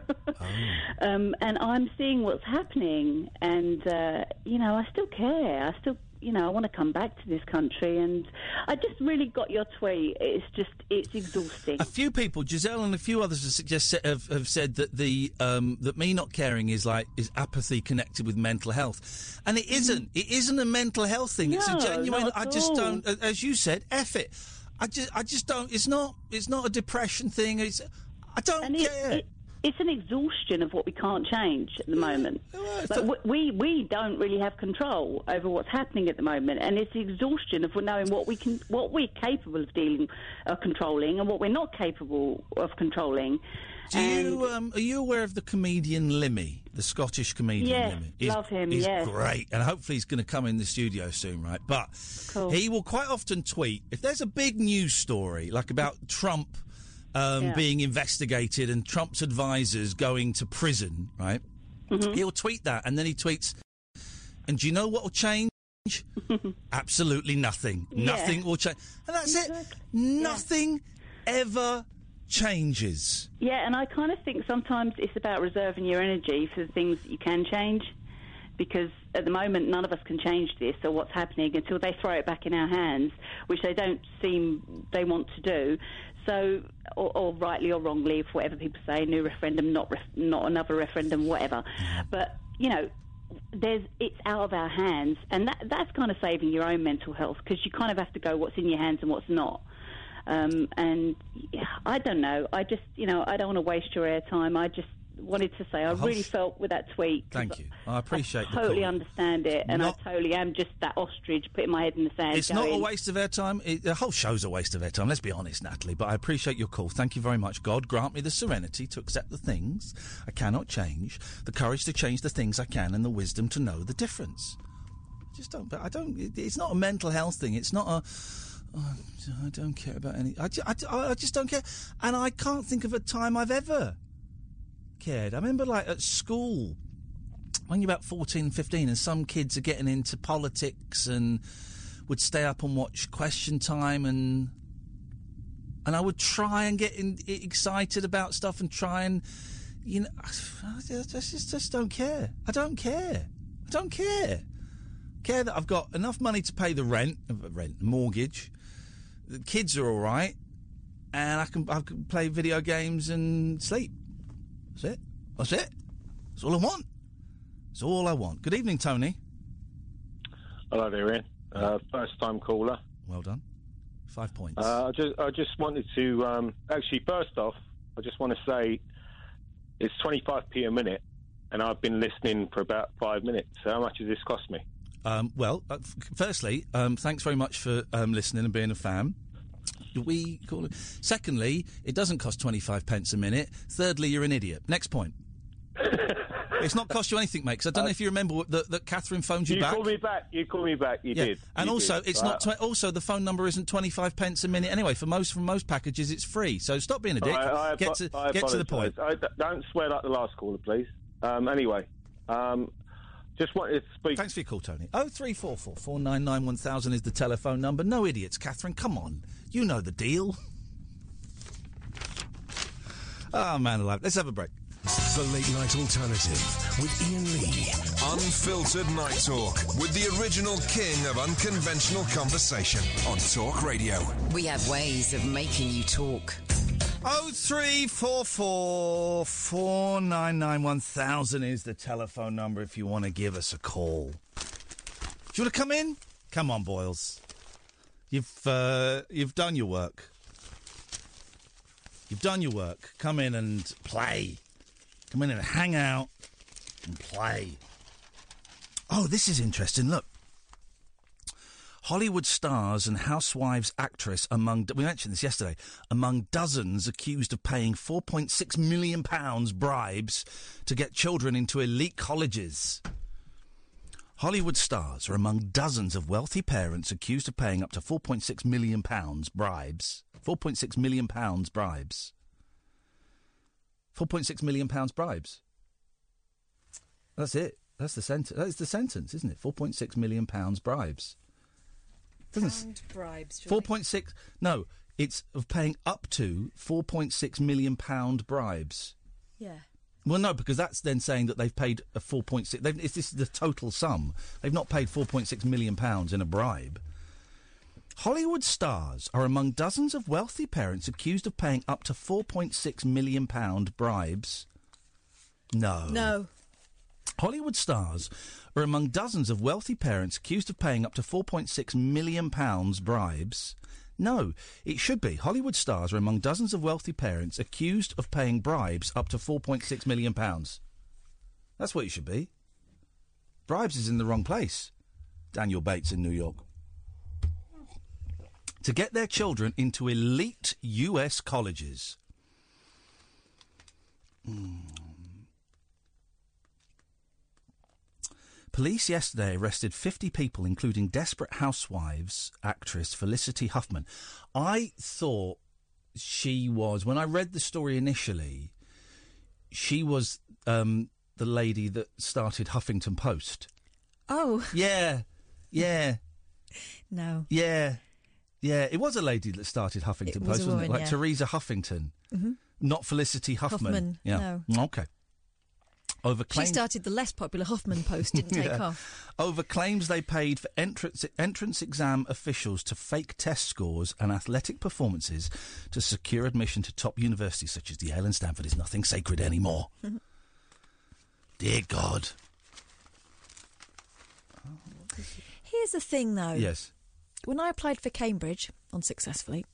um, and I'm seeing what's happening, and uh, you know, I still care. I still, you know, I want to come back to this country. And I just really got your tweet. It's just, it's exhausting. A few people, Giselle and a few others, have, suggest, have, have said that the um, that me not caring is like is apathy connected with mental health, and it isn't. It isn't a mental health thing. it's a genuine. I just all. don't. As you said, F it. I just, I just don't. It's not. It's not a depression thing. It's. I don't And it- care. it- it's an exhaustion of what we can't change at the moment. Like, w- we we don't really have control over what's happening at the moment, and it's the exhaustion of knowing what we can, what we're capable of dealing, uh, controlling, and what we're not capable of controlling. Do you um, are you aware of the comedian Limmy, the Scottish comedian Yes, Limmy? love him, He's yes. great, and hopefully he's going to come in the studio soon, right? But he will quite often tweet if there's a big news story like about Trump um, Yeah. being investigated and Trump's advisors going to prison, right? Mm-hmm. He'll tweet that, and then he tweets, "And do you know what will change?" Absolutely nothing. Yeah. Nothing will change, and that's it. Nothing ever changes. Yeah, and I kind of think sometimes it's about reserving your energy for the things that you can change. Because at the moment, none of us can change this or what's happening until they throw it back in our hands, which they don't seem they want to do. So, or, or rightly or wrongly, for whatever people say, new referendum, not ref, not another referendum, whatever. But you know, there's it's out of our hands, and that that's kind of saving your own mental health because you kind of have to go what's in your hands and what's not. Um, and yeah, I don't know. I just, you know, I don't want to waste your airtime. I just wanted to say I really felt with that tweet. Thank you. I appreciate I totally understand it, and Not- I totally am just that ostrich putting my head in the sand. It's not a waste of airtime. It, the whole show's a waste of airtime. Let's be honest, Natalie. But I appreciate your call. Thank you very much. God grant me the serenity to accept the things I cannot change, the courage to change the things I can, and the wisdom to know the difference. I just don't. But I don't. It, it's not a mental health thing. It's not a. Oh, I don't care about any. I, I, I just don't care. And I can't think of a time I've ever cared. I remember, like at school, when you're about 14, 15, and some kids are getting into politics and would stay up and watch Question Time and and I would try and get in, excited about stuff and try and you know I just, just just don't care. I don't care. I don't care. Care that I've got enough money to pay the rent, uh, rent, mortgage. The kids are all right, and I can I can play video games and sleep. That's it. That's it. That's all I want. That's all I want. Good evening, Tony. Hello there, Iain. Uh, first time caller. Well done. Five points. Uh, I just I just wanted to um, actually first off, I just want to say it's 25p a minute, and I've been listening for about five minutes. How much has this cost me? Um, well, uh, f- firstly, um, thanks very much for um, listening and being a fan. Do we call it? Secondly, it doesn't cost 25 pence a minute. Thirdly, you're an idiot. Next point. it's not cost you anything, mate, 'cause I don't know if you remember that, that Katherine phoned you, You back. You called me back. You called me back. You Yeah. did. And You also, did. it's Right. not. Tw- also, the phone number isn't twenty five pence a minute anyway. For most, for most packages, it's free. So stop being a dick. I, I, get to I get to the point. I, don't swear like the last caller, please. Um, anyway, um, just wanted to speak. Thanks for your call, Tony. Oh three four four four nine nine one thousand is the telephone number. No idiots, Katherine. Come on, you know the deal. Oh man, alive. Let's have a break. The Late Night Alternative with Iain Lee. Unfiltered Night Talk with the original king of unconventional conversation on Talk Radio. We have ways of making you talk. Oh three four four four nine nine one thousand is the telephone number if you want to give us a call. Do you want to come in? Come on, Boyles. You've uh, you've done your work. You've done your work. Come in and play. Come in and hang out and play. Oh, this is interesting. Look. Hollywood stars and housewives actress among we mentioned this yesterday among dozens accused of paying 4.6 million pounds bribes to get children into elite colleges. Hollywood stars are among dozens of wealthy parents accused of paying up to 4.6 million pounds bribes. 4.6 million pounds bribes. 4.6 million pounds bribes. That's it. That's the sentence. That's the sentence, isn't it? 4.6 million pounds bribes. Doesn't bribes. surely. Four point six. No, it's of paying up to four point six million pound bribes. Yeah. Well, no, because that's then saying that they've paid a four point six. They've, it's, this is the total sum. They've not paid four point six million pounds in a bribe. Hollywood stars are among dozens of wealthy parents accused of paying up to four point six million pound bribes. No. No. Hollywood stars are among dozens of wealthy parents accused of paying up to 4.6 million pounds bribes. No, it should be. Hollywood stars are among dozens of wealthy parents accused of paying bribes up to 4.6 million pounds. That's what it should be. Bribes is in the wrong place. Daniel Bates in New York. To get their children into elite US colleges. Hmm. Police yesterday arrested 50 people, including Desperate Housewives actress Felicity Huffman. I thought she was, when I read the story initially, she was um, the lady that started Huffington Post. Oh. Yeah, yeah, No. yeah, yeah. It was a lady that started Huffington It was Post, wasn't woman, it? Like yeah. Teresa Huffington, Mhm. not Felicity Huffman. Huffman, yeah. Okay. Over She claims. started the less popular Hoffman Post, didn't take Yeah. off. Over claims they paid for entrance, entrance exam officials to fake test scores and athletic performances to secure admission to top universities such as Yale and Stanford is nothing sacred anymore. Dear God. Here's the thing, though. Yes. When I applied for Cambridge, unsuccessfully,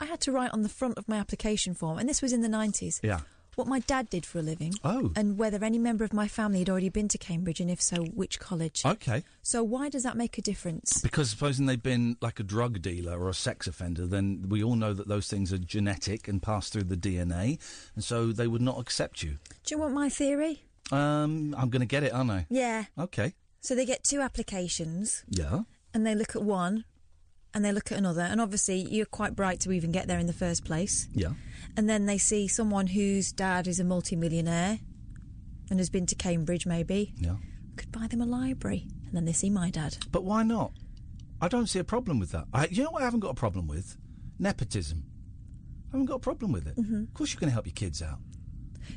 I had to write on the front of my application form, and this was in the 90s, Yeah. What my dad did for a living. Oh. And whether any member of my family had already been to Cambridge, and if so, which college. Okay. So why does that make a difference? Because supposing they've been like a drug dealer or a sex offender, then we all know that those things are genetic and pass through the DNA, and so they would not accept you. Do you want my theory? Um, I'm going to get it, aren't I? Yeah. Okay. So they get two applications, Yeah. and they look at one, and they look at another, and obviously you're quite bright to even get there in the first place. Yeah. And then they see someone whose dad is a multimillionaire and has been to Cambridge, maybe. Yeah. Could buy them a library. And then they see my dad. But why not? I don't see a problem with that. I, you know what I haven't got a problem with? Nepotism. I haven't got a problem with it. Mhm. Of course, you're going to help your kids out.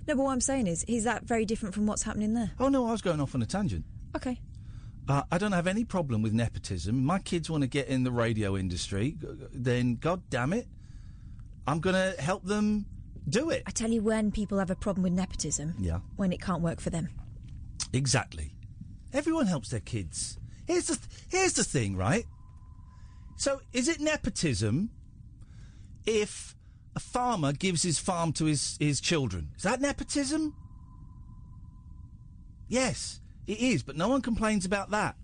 No, but what I'm saying is, is that very different from what's happening there? Oh no, I was going off on a tangent. Okay. Uh, I don't have any problem with nepotism. My kids want to get in the radio industry, then God damn it, I'm going to help them do it. I tell you when people have a problem with nepotism. Yeah. When it can't work for them. Exactly. Everyone helps their kids. Here's the th- here's the thing, right? So, is it nepotism if a farmer gives his farm to his his children? Is that nepotism? Yes, it is, but no one complains about that.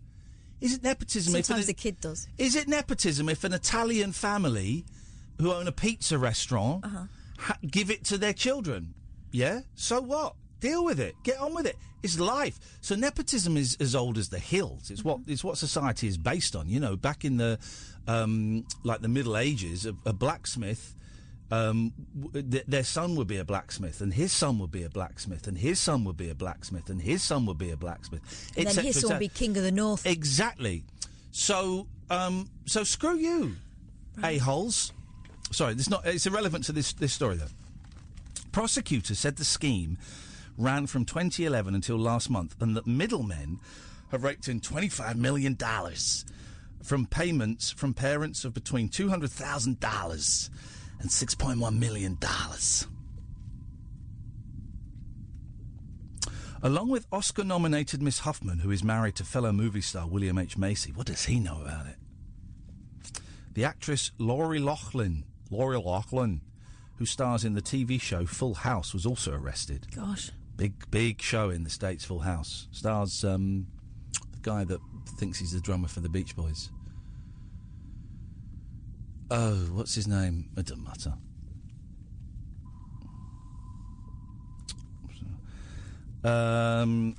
Is it nepotism if Sometimes an- the kid does. Is it nepotism if an Italian family who own a pizza restaurant Uh-huh. ha- give it to their children? Yeah? So what? Deal with it. Get on with it. It's life. So nepotism is as old as the hills. It's what it's what society is based on. You know, back in the um, like the Middle Ages, a, a blacksmith. Um, w- th- their son would be a blacksmith, and his son would be a blacksmith, and his son would be a blacksmith, and his son would be a blacksmith. And then his son will be king of the north. Exactly. So, um, so screw you, a holes. Sorry, this not. It's irrelevant to this this story though. Prosecutors said the scheme ran from 2011 until last month, and that middlemen have raked in 25 million dollars from payments from parents of between 200 thousand dollars and 6.1 million dollars. Along with Oscar nominated Miss Huffman, who is married to fellow movie star William H. Macy. What does he know about it? The actress Lori Loughlin, Lori Loughlin, who stars in the TV show Full House, was also arrested. Gosh. Big, big show in the States, Full House. Stars um, the guy that thinks he's the drummer for the Beach Boys. Oh, what's his name? It doesn't matter. Um,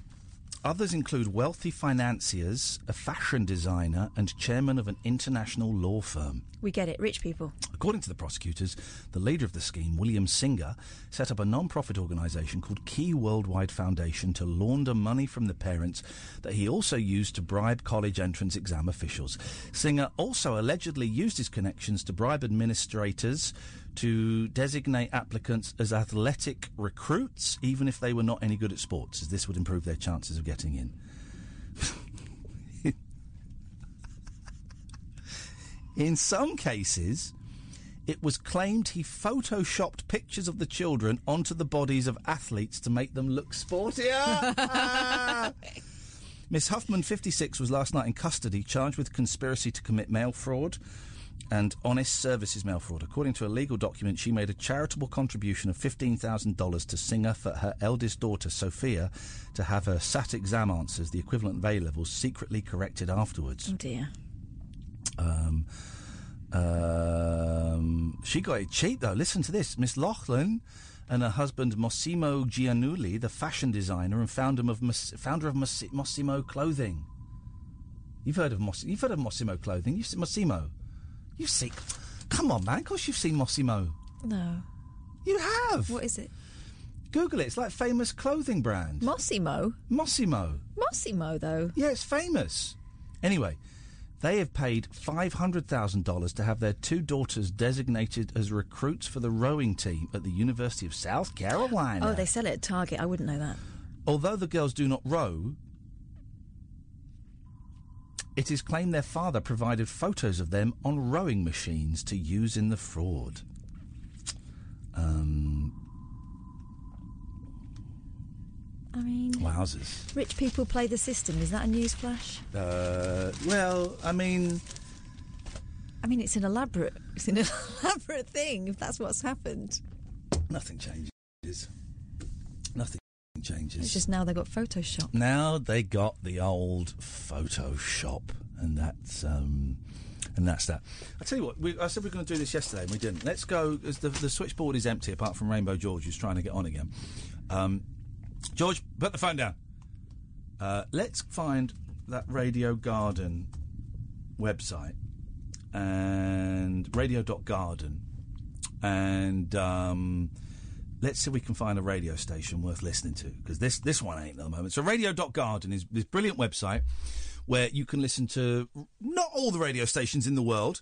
others include wealthy financiers, a fashion designer, and chairman of an international law firm. We get it. Rich people. According to the prosecutors, the leader of the scheme, William Singer, set up a non profit organisation called Key Worldwide Foundation to launder money from the parents that he also used to bribe college entrance exam officials. Singer also allegedly used his connections to bribe administrators to designate applicants as athletic recruits, even if they were not any good at sports, as this would improve their chances of getting in. In some cases, it was claimed he photoshopped pictures of the children onto the bodies of athletes to make them look sportier. Miss Huffman, 56, was last night in custody, charged with conspiracy to commit mail fraud and honest services mail fraud. According to a legal document, she made a charitable contribution of $15,000 to Singer for her eldest daughter, Sophia, to have her SAT exam answers, the equivalent of A levels, secretly corrected afterwards. Oh dear. Um, um, she got it cheap though. Listen to this: Miss Loughlin and her husband Mossimo Giannulli, the fashion designer and founder of Mos- founder of Mos- Mossimo Clothing. You've heard of Moss- You've heard of Mossimo Clothing. You've seen Mossimo. You've seen. Come on, man. Of course you've seen Mossimo. No. You have. What is it? Google it. It's like famous clothing brand. Mossimo. Mossimo. Mossimo, though. Yeah, it's famous. Anyway, they have paid $500,000 to have their two daughters designated as recruits for the rowing team at the University of South Carolina. Oh, they sell it at Target. I wouldn't know that. Although the girls do not row, it is claimed their father provided photos of them on rowing machines to use in the fraud. Um, I mean, wowzers. rich people play the system. Is that a newsflash? Uh, well, I mean, I mean, it's an elaborate, it's an elaborate thing. If that's what's happened, nothing changes. Nothing changes. it's just now they got Photoshop. Now they got the old Photoshop, and that's um, and that's that. I tell you what, we, I said we were going to do this yesterday, and we didn't. Let's go. As the, the switchboard is empty, apart from Rainbow George, who's trying to get on again. Um, George, put the phone down. Uh, let's find that Radio Garden website and radio.garden and um, let's see if we can find a radio station worth listening to because this this one ain't at the moment. So radio.garden is this brilliant website where you can listen to not all the radio stations in the world.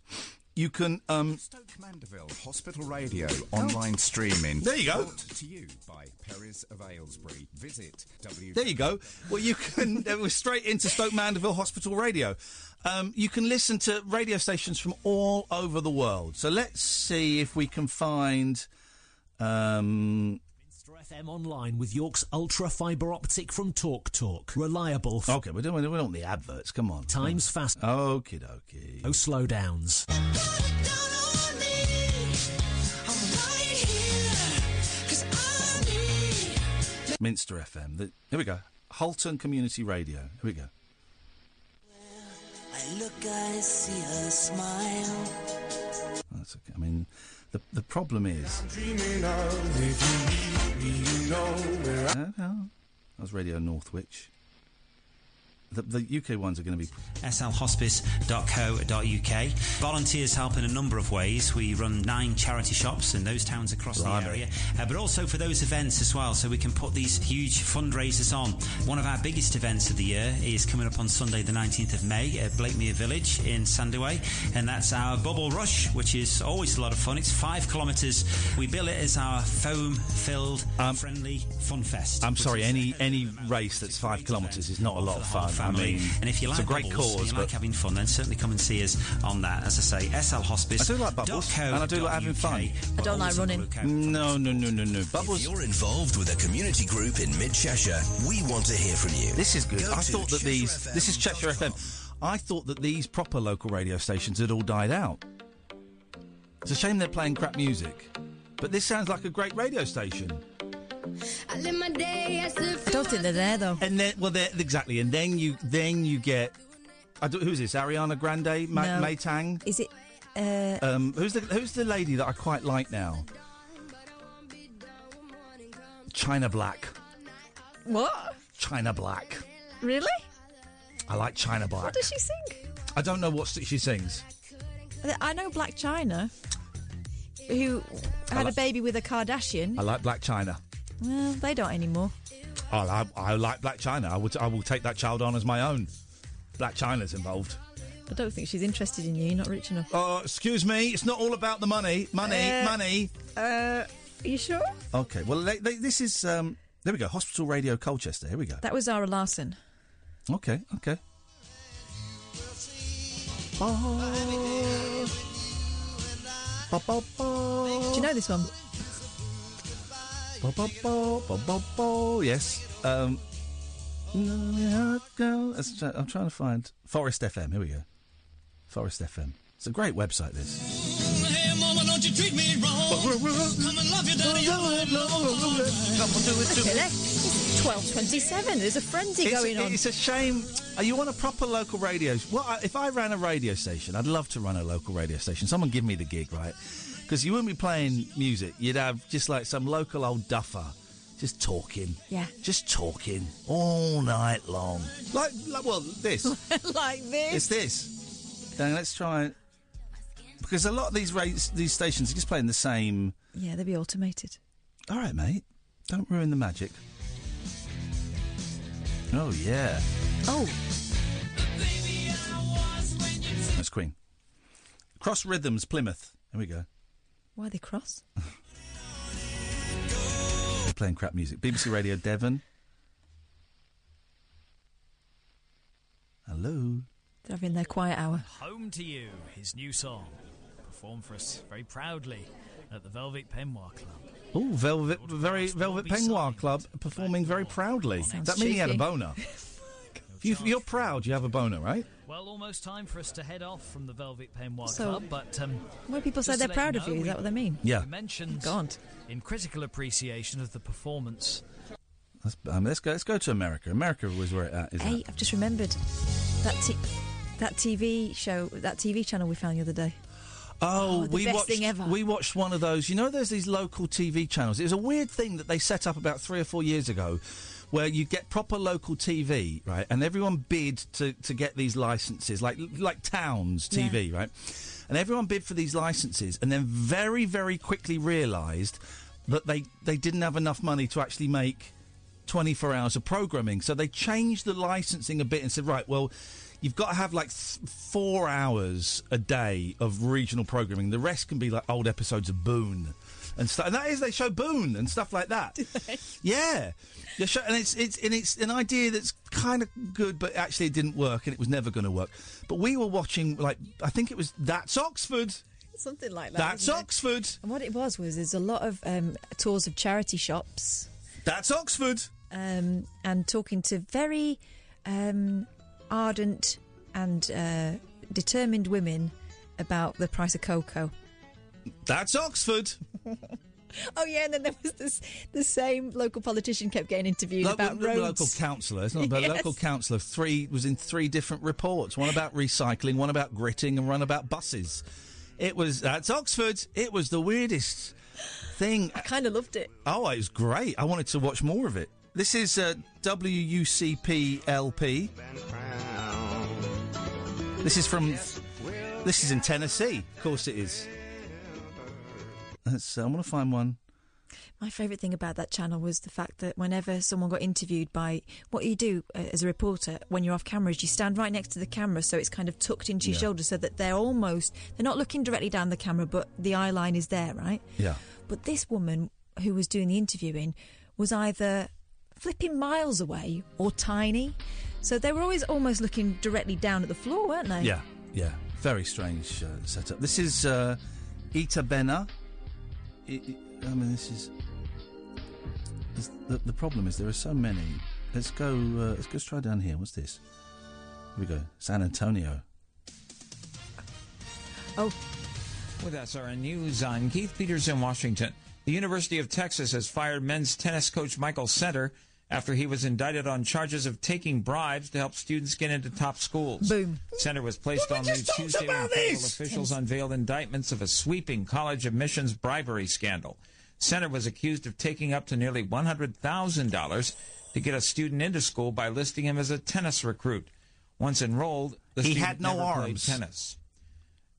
You can. Um, Stoke Mandeville Hospital Radio online streaming. There you go. Brought to you by Perry's of Aylesbury. Visit W. There you go. Well, you can. we're straight into Stoke Mandeville Hospital Radio. Um, you can listen to radio stations from all over the world. So let's see if we can find. Um, FM online with York's ultra fibre optic from Talk Talk. Reliable. F- okay, we don't, we don't want the adverts. Come on. Times fast. Okie dokie. No slowdowns. Minster FM. The, here we go. Halton Community Radio. Here we go. I look, I see her smile. That's okay. I mean, the the problem is. Dreaming of if you leave me, you know where I No, no. That was Radio Northwich. The, the UK ones are going to be. slhospice.co.uk. Volunteers help in a number of ways. We run nine charity shops in those towns across Blimey. the area, uh, but also for those events as well, so we can put these huge fundraisers on. One of our biggest events of the year is coming up on Sunday, the 19th of May, at Blakemere Village in Sandiway, and that's our Bubble Rush, which is always a lot of fun. It's five kilometres. We bill it as our foam-filled, friendly fun fest. I'm sorry. Any any race that's five kilometres is not a lot of fun. I mean, and if you like it's a great bubbles, cause, and you but like having fun, then certainly come and see us on that. As I say, SL Hospice. I do like bubbles, and I do like having fun. I don't like running. No, no, no, no, no. Bubbles. If you're involved with a community group in Mid Cheshire, we want to hear from you. This is good. Go I thought that these. Cheshire This is Cheshire FM. I thought that these proper local radio stations had all died out. It's a shame they're playing crap music, but this sounds like a great radio station. I live my day as if I don't think they're there though. And then, well, they're, exactly. And then you, then you get. I don't, who's this? Ariana Grande, Ma- No. May Tang. Is it? Uh, Um, who's the Who's the lady that I quite like now? China Black. what? China Black. Really? I like China Black. What does she sing? I don't know what st- she sings. I know Blac Chyna, who I had like- a baby with a Kardashian. I like Blac Chyna. Well, they don't anymore. I, I, I like Blac Chyna. I would I will take that child on as my own. Blac Chyna's involved. I don't think she's interested in you. You're not rich enough. Oh, excuse me. It's not all about the money. Money, Uh, money. Uh, are you sure? Okay. Well, they, they, this is. Um, there we go. Hospital Radio Colchester. Here we go. That was Zara Larsson. Okay. Okay. Do you know this one? Yes. Um, I'm trying to find Forest FM. Here we go. Forest FM. It's a great website. This. Hey, mama, don't you treat me wrong. Come and love your daddy all night long. Okay, there. It's twelve twenty-seven. There's a frenzy It's, going on. it's a shame. Are you on a proper local radio? Well, if I ran a radio station, I'd love to run a local radio station. Someone give me the gig, right? Because you wouldn't be playing music. You'd have just like some local old duffer, just talking. Yeah. Just talking all night long. Like, like well, this. like this. It's this. Then let's try it. Because a lot of these ra- these stations are just playing the same. Yeah, they'll be automated. All right, mate. Don't ruin the magic. Oh yeah. Oh, That's Queen. Cross Rhythms, Plymouth. There we go. Why are they cross? They're playing crap music. BBC Radio Devon. Hello. They're having their quiet hour. Home to You, his new song, performed for us very proudly at the Velvet Peignoir Club. Oh, Velvet, very Velvet Peignoir Club performing very proudly. Does Sounds that mean he had a boner? If you, you're proud, you have a boner, right? Well, almost time for us to head off from the Velvet Peignoir So- Club, but um, When people say they're proud you of you, know, is that what they mean? Yeah. We mentioned God. in critical appreciation of the performance. Let's, um, let's go. Let's go to America. America was where it at, isn't Hey, it? I've just remembered that t- that TV show, that TV channel we found the other day. Oh, Oh, the we best watched. thing ever. We watched one of those. You know, there's these local TV channels. It was a weird thing that they set up about three or four years ago, where you get proper local TV, right? And everyone bid to, to get these licenses, like like Towns TV, right? And everyone bid for these licenses, and then very very quickly realised that they they didn't have enough money to actually make 24 hours of programming. So they changed the licensing a bit and said, right, well, you've got to have like th- four hours a day of regional programming. The rest can be like old episodes of Boon and stuff. And that is they show Boon and stuff like that. Yeah, They show- and it's it's and it's an idea that's kind of good, but actually it didn't work, and it was never going to work. But we were watching like I think it was that's Oxford. Something like that. That's isn't it? Oxford. And what it was was there's a lot of um, tours of charity shops. That's Oxford. Um, and talking to very um, ardent and uh, determined women about the price of cocoa. That's Oxford. Oh yeah, and then there was this the same local politician kept getting interviewed Lo- about roads. local councillor. It's not about Yes. local councillor. Three was in three different reports. One about recycling, one about gritting, and one about buses. It was that's Oxford. It was the weirdest thing. I kind of loved it. Oh, it was great. I wanted to watch more of it. This is uh, WUCP LP. This is from. This is in Tennessee. Of course, it is. Let's, uh, I want to find one. My favourite thing about that channel was the fact that whenever someone got interviewed by what you do uh, as a reporter when you're off camera is you stand right next to the camera so it's kind of tucked into your Yeah. shoulder so that they're almost they're not looking directly down the camera but the eye line is there, right? Yeah. But this woman who was doing the interviewing was either flipping miles away or tiny. So they were always almost looking directly down at the floor, weren't they? Yeah, yeah. Very strange uh, setup. This is uh, Itta Bena. I, I I mean, this is. The, the problem is there are so many. Let's go. Uh, let's go try down here. What's this? Here we go. San Antonio. Oh. With SRN News, I'm Keith Peters in Washington. The University of Texas has fired men's tennis coach Michael Center after he was indicted on charges of taking bribes to help students get into top schools. Boom. Center was placed on leave Tuesday when federal officials unveiled indictments of a sweeping college admissions bribery scandal. Center was accused of taking up to nearly $100,000 to get a student into school by listing him as a tennis recruit. Once enrolled, the He student had no never played arms. tennis.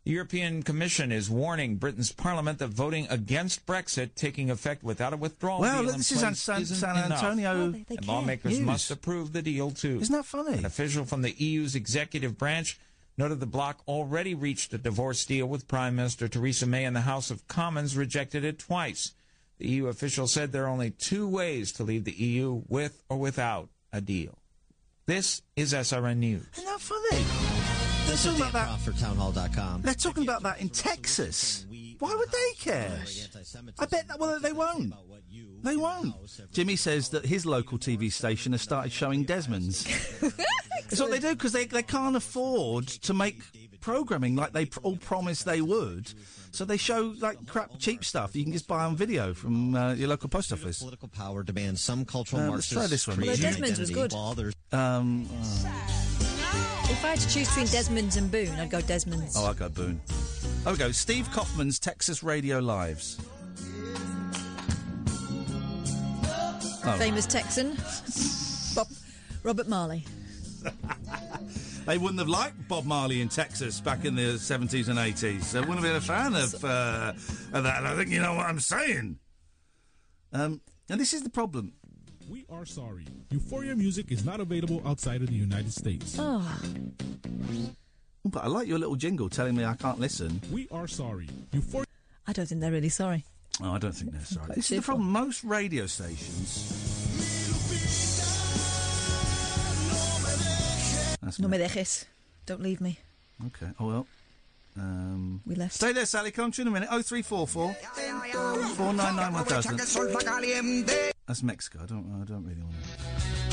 The European Commission is warning Britain's Parliament that voting against Brexit taking effect without a withdrawal Well, deal look, in this is place on San- isn't San enough. Antonio Oh, they- they and lawmakers News. must approve the deal too. Isn't that funny? An official from the EU's executive branch noted the bloc already reached a divorce deal with Prime Minister Theresa May, and the House of Commons rejected it twice. The EU official said there are only two ways to leave the EU with or without a deal. This is SRN News. Isn't that funny? They're This is talking about that. For townhall.com. They're talking about that in Texas. Why would they care? I bet that. Well, they won't. They won't. Jimmy says that his local TV station has started showing Desmond's. That's what they do because they they can't afford to make programming like they pr- all promised they would. So they show like crap, cheap stuff that you can just buy on video from uh, your local post office. Political power demands some cultural Uh, let's try this one. Well, Desmond's was good. Um, oh. If I had to choose between Desmond's and Boon, I'd go Desmond's. oh, I'd go Boon. There we go. Steve Kaufman's Texas Radio Lives. Oh. Famous Texan, Bob, Robert Marley. They wouldn't have liked Bob Marley in Texas back in the 70s and 80s. They wouldn't have been a fan of, uh, of that. I think you know what I'm saying. Um, and this is the problem. We are sorry. Euphoria music is not available outside of the United States. Oh. But I like your little jingle telling me I can't listen. We are sorry. Euphoria. I don't think they're really sorry. Oh, I don't think they're sorry. This is from. Most radio stations. That's no me dejes. Don't leave me. Okay. Oh, well. Um, we left. Stay there, Sally. Come to you in a minute. 0344 499 that's Mexico. I don't. I don't really want to.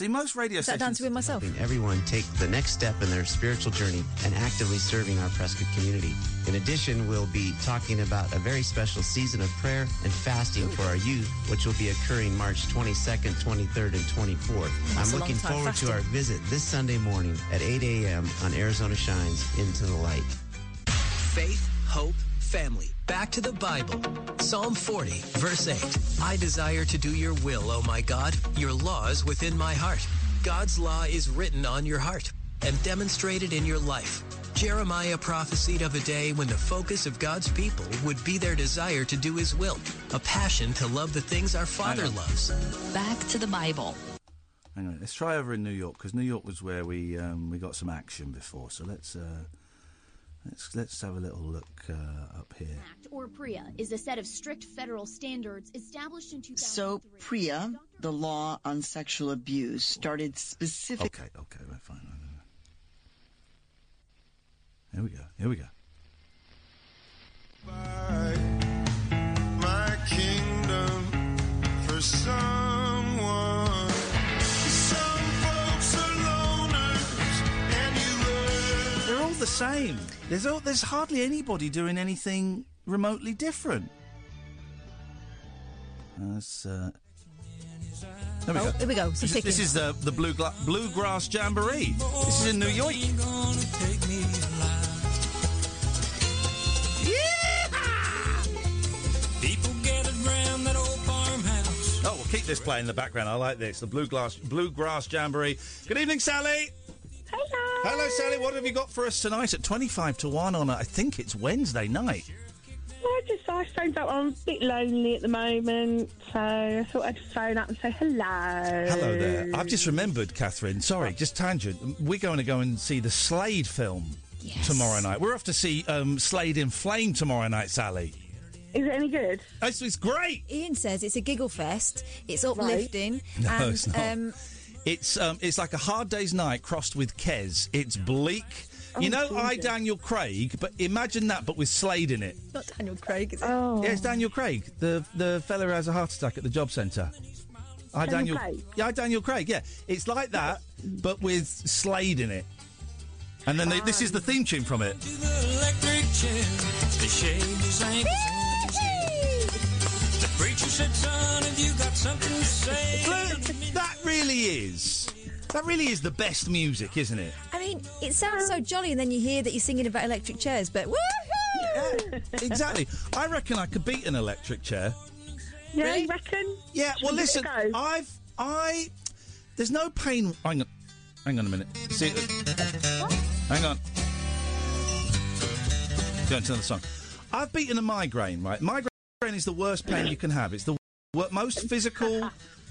See, most radio Is that stations. dancing with myself? helping everyone take the next step in their spiritual journey and actively serving our Prescott community. In addition, we'll be talking about a very special season of prayer and fasting for our youth, which will be occurring March 22nd, 23rd, and 24th. That's I'm looking forward fasting. to our visit this Sunday morning at 8 a.m. on Arizona Shines Into the Light. Faith, hope, family. Back to the Bible. Psalm 40, verse 8. I desire to do your will, O my God. Your law is within my heart. God's law is written on your heart and demonstrated in your life. Jeremiah prophesied of a day when the focus of God's people would be their desire to do his will, a passion to love the things our Father loves. Back to the Bible. Hang on, let's try over in New York because New York was where we um, we got some action before. So let's uh, let's let's have a little look uh, up here. Act, or PREA, is a set of strict federal standards established in 2003. So, PREA, the law on sexual abuse, started specifically. Okay, okay, right, fine. right, right. Here we go. Here we go. my kingdom for someone. Some folks are loners, and you They're all the same. There's all, there's hardly anybody doing anything remotely different. That's, uh, there we Oh, go. here we go, some This, is- this is the the blue gla- bluegrass jamboree. This is in New York. People gathered round that old farmhouse. Oh, we'll keep this playing in the background. I like this. The bluegrass bluegrass jamboree. Good evening, Sally. Hello. Hello, Sally. What have you got for us tonight at twenty-five to one on? a- I think it's Wednesday night. I just I phoned up. I'm a bit lonely at the moment, so I thought I'd just phone up and say hello. Hello there. I've just remembered, Katherine. Sorry, just tangent. We're going to go and see the Slade film tomorrow night. We're off to see um, Slade in Flame tomorrow night, Sally. Is it any good? It's, it's great. Iain says it's a giggle fest. It's uplifting. No, and, it's not. Um, It's um, it's like a hard day's night crossed with Kes. It's bleak. you Oh, know, I Daniel Craig, but imagine that, but with Slade in it. not Daniel Craig, is it? Oh. Yeah, it's Daniel Craig, the the fella who has a heart attack at the job centre. I Daniel Daniel, Craig? yeah, I Daniel Craig. Yeah, it's like that, but with Slade in it. And then they, this is the theme tune from it. Said, "Son, have you got something to say?" Look, that really is. That really is the best music, isn't it? I mean, it sounds so jolly, and then you hear that you're singing about electric chairs, but woohoo! exactly. I reckon I could beat an electric chair. Yeah, you reckon? Yeah. Should Well, we listen. it a go? I've I. There's no pain. Hang on. Hang on a minute. See. Hang on. Going to another song. I've beaten a migraine. Right. Migraine is the worst pain you can have. It's the most physical.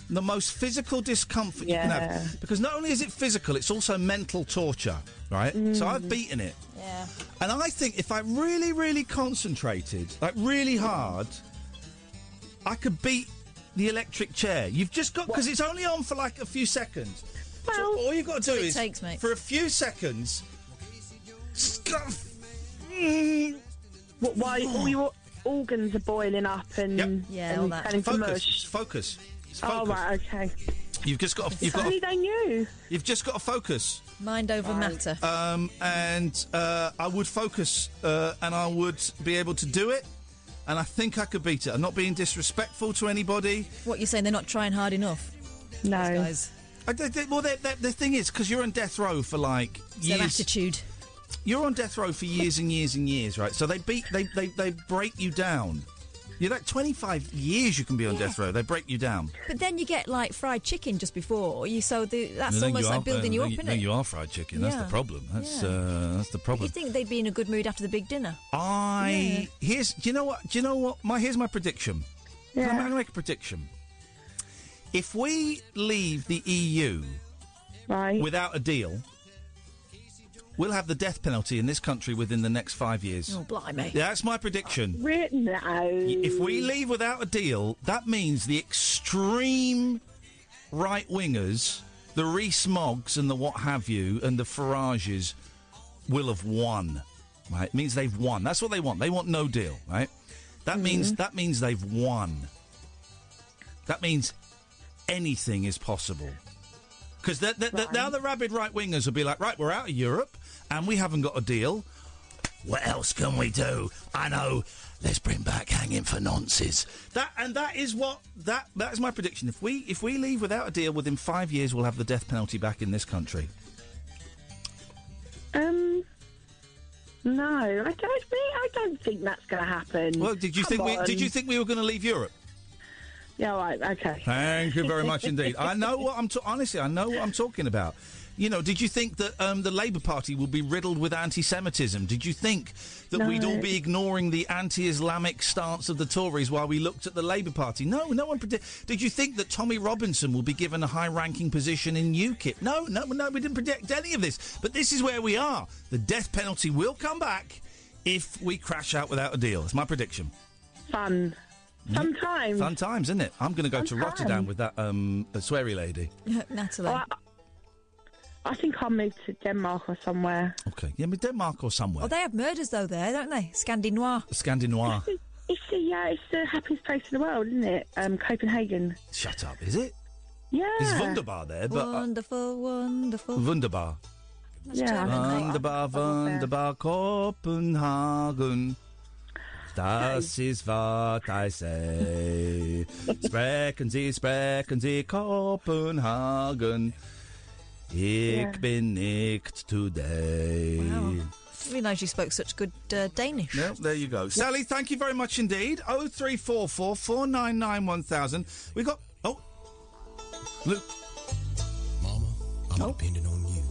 The most physical discomfort you can have. Because not only is it physical, it's also mental torture, right? So I've mm. beaten it. Yeah. And I think if I really, really concentrated, like really hard, I could beat the electric chair. You've just got because it's only on for like a few seconds. so all you've got to do is takes, for a few seconds. Stuff. What, why all your organs are boiling up and, Yeah, and all that. turning to Focus. mush? Focus. It's Oh, focus. right, okay. You've just got. To, you've got. Only To, they knew. you've just got to focus. Mind over matter. Um, and uh, I would focus, uh, and I would be able to do it. And I think I could beat it. I'm not being disrespectful to anybody. What you're saying? They're not trying hard enough. No. guys. I, they- they- well, they- they- the thing is, because you're on death row for like It's their years. attitude. You're on death row for years and years and years, right? So they beat, they they, they break you down. You're like 25 years you can be on Yeah. death row. They break you down. But then you get like fried chicken just before you, so the, that's then almost you like are- building you then up, you, isn't then it? you are fried chicken. That's Yeah. the problem. That's Yeah. uh, that's the problem. You problem. think they'd be in a good mood after the big dinner? I here's do you know what do you know what my here's my prediction. Yeah. I'm going to make a prediction. If we leave the EU right. without a deal, we'll have the death penalty in this country within the next five years. Oh, blimey. That's my prediction. Re- no. If we leave without a deal, that means the extreme right wingers, the Rees Moggs and the what have you, and the Farages will have won. Right? It means they've won. That's what they want. They want no deal. Right? That means that means they've won. That means anything is possible. Because now the rabid right wingers will be like, right, we're out of Europe and we haven't got a deal. What else can we do? I know. Let's bring back hanging for nonces. That and that is what that that is my prediction. If we if we leave without a deal within five years, we'll have the death penalty back in this country. Um. No, I don't. Really, I don't think that's going to happen. Well, did you Come think we did you think we were going to leave Europe? Yeah, right. Okay. Thank you very much indeed. I know what I'm ta- honestly. I know what I'm talking about. You know, did you think that um, the Labour Party would be riddled with anti-Semitism? Did you think that we'd all be ignoring the anti-Islamic stance of the Tories while we looked at the Labour Party? No, no one predicted. Did you think that Tommy Robinson will be given a high-ranking position in UKIP? No, no, no. We didn't predict any of this. But this is where we are. The death penalty will come back if we crash out without a deal. It's my prediction. Fun. Sometimes. Fun times, isn't it? I'm going to go to Fun Rotterdam times. with that um, sweary lady. Natalie. Oh, I, I think I'll move to Denmark or somewhere. Okay, yeah, but Denmark or somewhere. Oh, they have murders though there, don't they? Scandinois. Scandinois. It's the yeah, it's the happiest place in the world, isn't it? Um, Copenhagen. Shut up, is it? Yeah. It's wunderbar there, but uh, wonderful, wonderful. wunderbar. That's Yeah. German, mate. Wunderbar, wunderbar, Copenhagen. Das ist was I say. Sprechen Sie, sprechen Sie Kopenhagen. Ich Yeah. bin nicht today. Wow. Didn't realise you spoke such good uh, Danish. Yeah, there you go. Sally, thank you very much indeed. 0344 499 1000. We got. Oh. Luke. I'm depending on you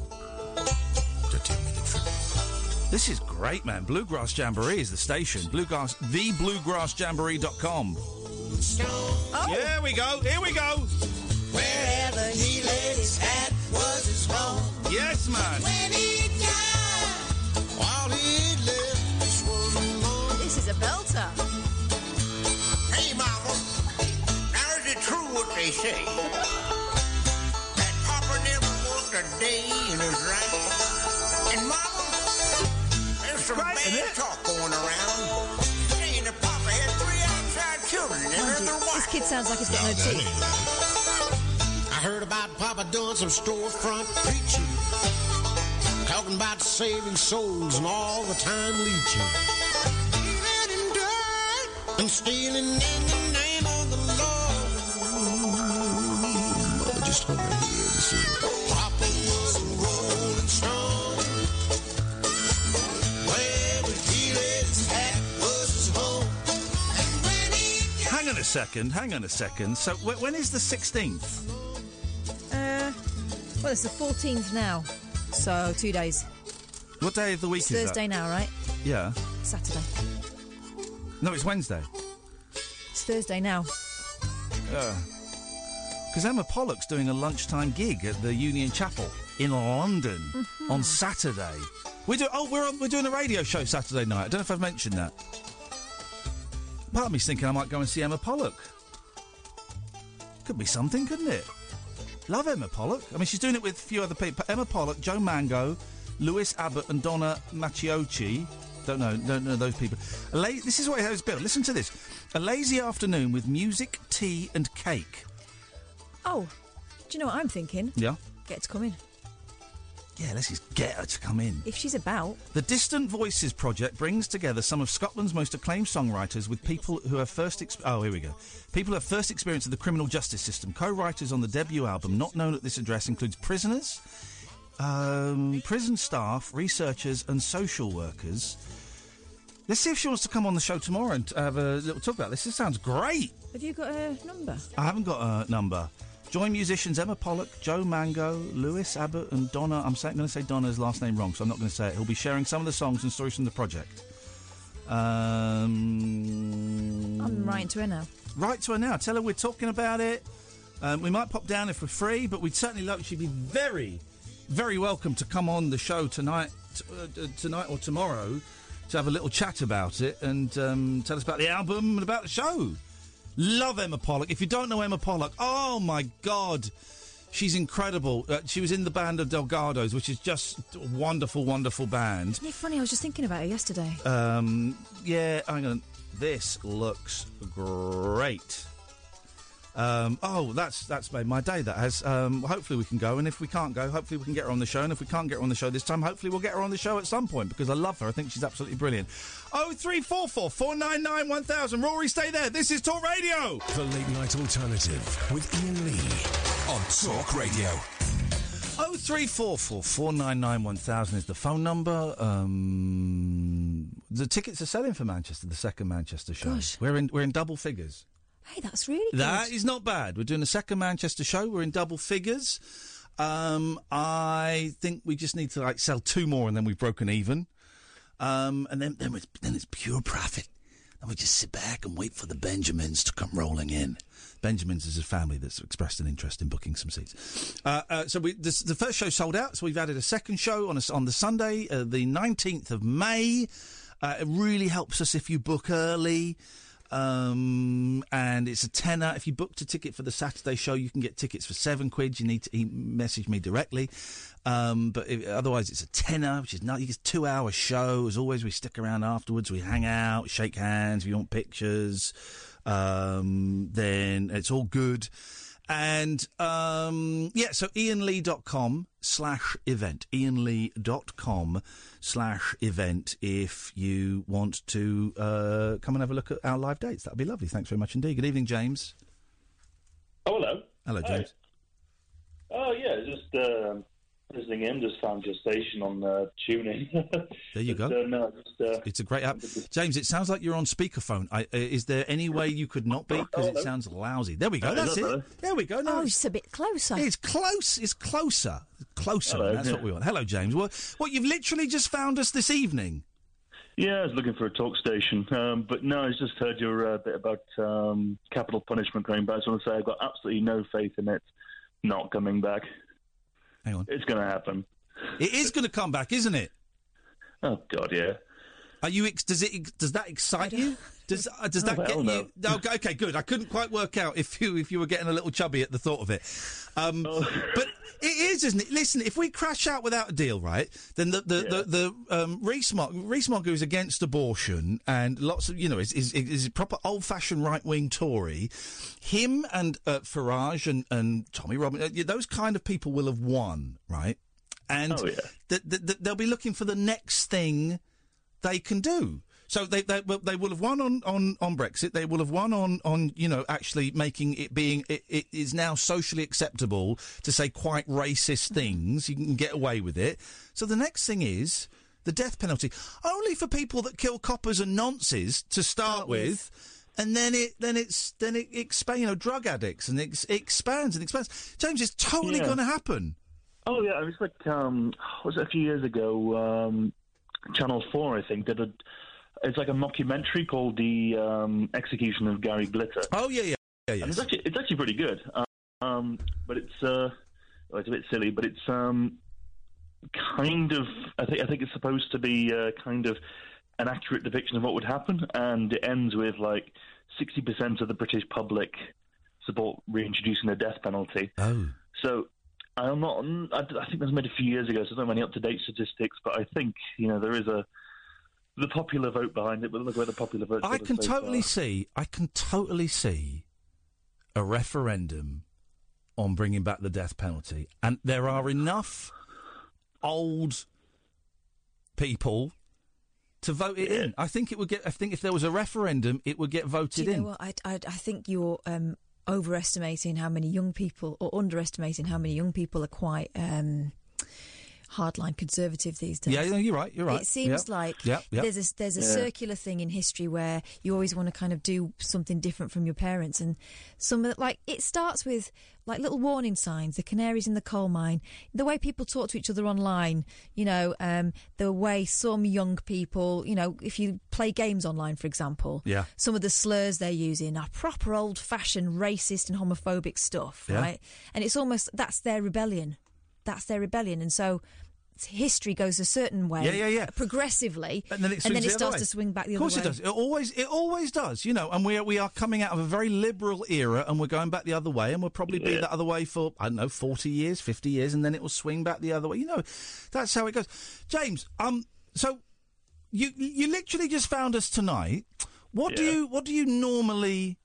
to tell me the truth. This is great, man. Bluegrass Jamboree is the station. Bluegrass, the thebluegrassjamboree.com. Oh. Here we go. Here we go. Wherever he laid his hat was his home. Yes, man. When he died, while he lived, this was alone. This is a belter. Hey, Mama, now is it true what they say? that Papa never worked a day in his life. And Mama, there's some bad talk going around. Saying that Papa had three outside children and Mind you, another this kid sounds like he's got no teeth. I heard about Papa doing some storefront preaching, talking about saving souls and all the time leeching. Stealing and dirt and stealing in the name of the Lord. Mama just hung her head and said, Papa was a rolling stone. Where he laid his hat was his home. And when he Hang on a second. Hang on a second. So, wh- when is the 16th? Uh, well, it's the 14th now. So, two days. What day of the week It's is Thursday now, right? Yeah. Saturday. No, it's Wednesday. It's Thursday now. Yeah. Because Emma Pollock's doing a lunchtime gig at the Union Chapel in London Mhm. on Saturday. We do. Oh, we're on, we're doing a radio show Saturday night. I don't know if I've mentioned that. Part of me's thinking I might go and see Emma Pollock. Could be something, couldn't it? Love Emma Pollock. I mean, she's doing it with a few other people. Emma Pollock, Jo Mango, Lewis Abbott, and Donna Maciocia. Don't know, don't know those people. A la- this is what it has built. Listen to this: a lazy afternoon with music, tea, and cake. Oh, do you know what I'm thinking? Yeah. Get to come in. Yeah, let's just get her to come in. If she's about. The Distant Voices project brings together some of Scotland's most acclaimed songwriters with people who have first ex- oh here we go people who have first experience of the criminal justice system. Co-writers on the debut album, not known at this address, includes prisoners, um, prison staff, researchers, and social workers. Let's see if she wants to come on the show tomorrow and have a little talk about this. This sounds great. Have you got a number? I haven't got a number. Join musicians Emma Pollock, Jo Mango, Lewis Abbott, and Donna. I'm going to say Donna's last name wrong, so I'm not going to say it. He'll be sharing some of the songs and stories from the project. Um, I'm writing to her now. Write to her now. Tell her we're talking about it. Um, we might pop down if we're free, but we'd certainly love. She'd be very, very welcome to come on the show tonight, t- uh, uh, tonight or tomorrow, to have a little chat about it and um, tell us about the album and about the show. Love Emma Pollock. If you don't know Emma Pollock, oh my God, she's incredible. Uh, she was in the band of Delgados, which is just a wonderful, wonderful band. Isn't it funny? I was just thinking about her yesterday. Um, yeah, hang on. This looks great. Um, oh, that's that's made my day. That has. Um, hopefully we can go, and if we can't go, hopefully we can get her on the show. And if we can't get her on the show this time, hopefully we'll get her on the show at some point because I love her. I think she's absolutely brilliant. Oh three four four four nine nine one thousand. Rory, stay there. This is Talk Radio. The Late Night Alternative with Iain Lee on Talk Radio. Oh three four four four nine nine one thousand is the phone number. Um, the tickets are selling for Manchester, the second Manchester show. Gosh. We're in we're in double figures. Hey, that's really good. That is not bad. We're doing a second Manchester show. We're in double figures. Um, I think we just need to like sell two more, and then we've broken even. Um, and then then it's, then it's pure profit. And we just sit back and wait for the Benjamins to come rolling in. Benjamins is a family that's expressed an interest in booking some seats. Uh, uh, so we, this, the first show sold out, so we've added a second show on a, on the Sunday, uh, the 19th of May. Uh, it really helps us if you book early. Um, and it's a tenner. If you booked a ticket for the Saturday show, you can get tickets for seven quid. You need to message me directly. Um, but if, otherwise, it's a tenner, which is not. It's a two-hour show. As always, we stick around afterwards. We hang out, shake hands. We want pictures, um, then it's all good. And um, yeah, so iainlee.com slash event. iainlee.com slash event if you want to uh, come and have a look at our live dates. That'd be lovely. Thanks very much indeed. Good evening, James. Oh, hello. Hello, Hi. James. Oh, yeah, just um listening in, just found your station on uh, TuneIn. There you But, go. Uh, no, just, uh, It's a great app. James, it sounds like you're on speakerphone. I, uh, is there any way you could not be? Because it sounds lousy. There we go. That's it. better? There we go. No, Oh, it's a bit closer. It's close. It's closer. Closer. Hello. That's what we want. Hello, James. What, what, you've literally just found us this evening? yeah, I was looking for a talk station. Um, but no, I just heard your uh, bit about um, capital punishment going back. I just want to say I've got absolutely no faith in it not coming back. Hang on. It's going to happen. It is going to come back, isn't it? Oh, God, yeah. Are you? Ex- does it? Does that excite you? Does uh, does Oh, that hell get no. you? No, okay, good. I couldn't quite work out if you if you were getting a little chubby at the thought of it. Um, Oh. but it is, isn't it? Listen, if we crash out without a deal, right? Then the the the, the um, Rees-Mogg, Rees-Mogg who is against abortion and lots of you know is is, is a proper old fashioned right wing Tory. Him and uh, Farage and and Tommy Robin, uh, those kind of people will have won, right? And Oh, yeah. th- th- th- they'll be looking for the next thing they can do. So they they, will- they will have won on, on, on Brexit. They will have won on, on you know actually making it being it, it is now socially acceptable to say quite racist things. You can get away with it. So the next thing is the death penalty, only for people that kill coppers and nonces to start with. And then it, then it's, then it expands. You know, drug addicts, and it, expands and expands. James, it's totally Yeah. going to happen. Oh yeah, it was like um, was it a few years ago? Um, Channel Four, I think, did a. It's like a mockumentary called "The um, Execution of Gary Glitter." Oh yeah, yeah, yeah. And it's actually it's actually pretty good. Um, but it's uh, well, it's a bit silly, but it's um, kind of. I think I think it's supposed to be uh, kind of an accurate depiction of what would happen, and it ends with like sixty percent of the British public support reintroducing the death penalty. Oh. So I'm not. I, I think that was made a few years ago, so I don't have any up to date statistics. But I think you know there is a the popular vote behind it. But look where the popular vote. I can totally see. I can totally see a referendum on bringing back the death penalty, and there are enough old people to vote it in. I think it would get. I think if there was a referendum, it would get Do voted you know in. what? I, I, I think you're um, overestimating how many young people, or underestimating how many young people are quite um, hardline conservative these days. Yeah, yeah, you're right. You're right. It seems Yeah. like Yeah, yeah. there's a there's a Yeah. circular thing in history where you always want to kind of do something different from your parents, and some of the, like it starts with like little warning signs, the canaries in the coal mine, the way people talk to each other online, you know, um, the way some young people, you know, if you play games online, for example, Yeah. some of the slurs they're using are proper old fashioned racist and homophobic stuff, Yeah. right? And it's almost that's their rebellion. That's their rebellion. And so history goes a certain way Yeah, yeah, yeah. progressively And then it, swings the other starts way. to swing back the other way. Of other course way. it does. It always, it always does. You know, and we are, we are coming out of a very liberal era, and we're going back the other way, and we'll probably be Yeah. that other way for I don't know, forty years, fifty years, and then it will swing back the other way. You know, that's how it goes. James, um, so you you literally just found us tonight. What do you what do you normally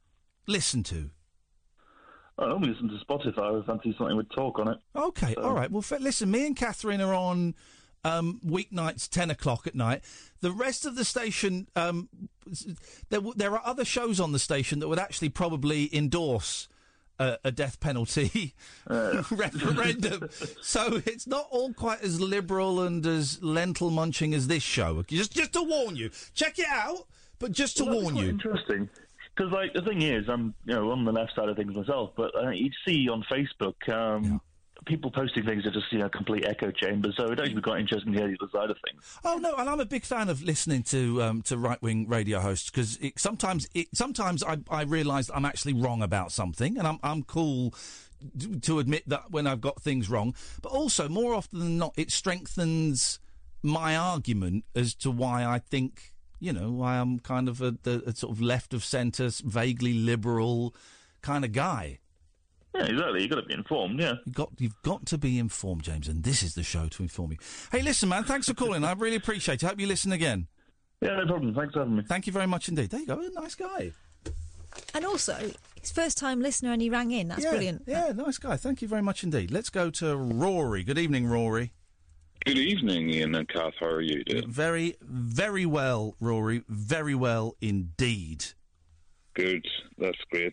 listen to? I only listen to Spotify. I was fancy something with talk on it. Okay, So- all right. Well, f- listen, me and Katherine are on um, weeknights, 10 o'clock at night. The rest of the station, um, there, w- there are other shows on the station that would actually probably endorse a, a death penalty referendum. so it's not all quite as liberal and as lentil munching as this show. Just, just to warn you. Check it out, but just to Well, that's warn you. Interesting. Because like the thing is, I'm you know on the left side of things myself, but uh, you see on Facebook, um, people posting things are just you know complete echo chambers. So it'd actually be quite interesting to hear the other side of things. Oh no, and I'm a big fan of listening to um, to right wing radio hosts because sometimes it, sometimes I, I realise I'm actually wrong about something, and I'm I'm cool to admit that when I've got things wrong. But also, more often than not, it strengthens my argument as to why I think you know why I'm kind of a, a, a sort of left of centre, vaguely liberal kind of guy. Yeah, exactly. You've got to be informed. Yeah. You've got you've got to be informed, James, and this is the show to inform you. Hey, listen, man, thanks for calling. I really appreciate it. I hope you listen again. Yeah, no problem. Thanks for having me. Thank you very much indeed. There you go, a nice guy. And also, his first time listener and he rang in. That's yeah, brilliant. Yeah, nice guy. Thank you very much indeed. Let's go to Rory. Good evening, Rory. Good evening, Iain and Kath. How are you doing? Very, very well, Rory. Very well indeed. Good. That's great.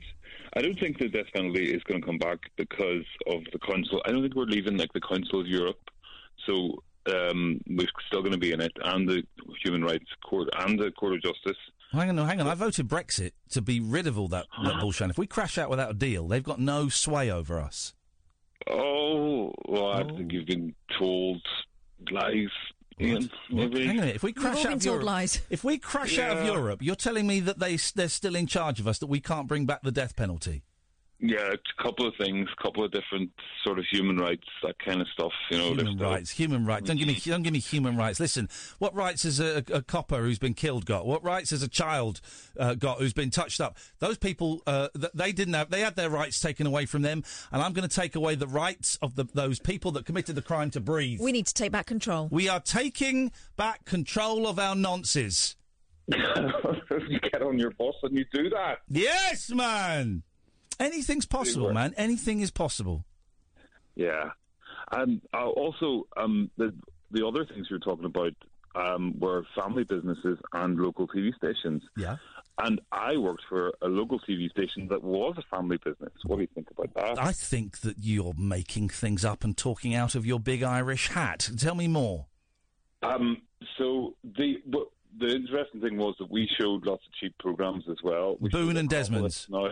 I don't think the death penalty is going to come back because of the Council. I don't think we're leaving like the Council of Europe, so um, we're still going to be in it, and the Human Rights Court and the Court of Justice. Hang on, no, hang on. I voted Brexit to be rid of all that, that bullshit. If we crash out without a deal, they've got no sway over us. Oh, well, I think you've been told lies, Iain. Maybe. Hang on. If we crash out of Europe, lies. if we crash out of Europe, you're telling me that they they're still in charge of us, that we can't bring back the death penalty. Yeah, a couple of things, a couple of different sort of human rights, that kind of stuff. You know, they're Human still- rights, human rights. Don't give me, don't give me human rights. Listen, what rights has a, a copper who's been killed got? What rights has a child uh, got who's been touched up? Those people, uh, th- they didn't have. They had their rights taken away from them, and I'm going to take away the rights of the, those people that committed the crime to breathe. We need to take back control. We are taking back control of our nonces. you get on your bus and you do that. Yes, man. Anything's possible, man. Anything is possible. Yeah, and uh, also um, the the other things you were talking about um, were family businesses and local TV stations. Yeah. And I worked for a local TV station that was a family business. What do you think about that? I think that you're making things up and talking out of your big Irish hat. Tell me more. Um, so the the interesting thing was that we showed lots of cheap programs as well. We Boon and Acropolis Now,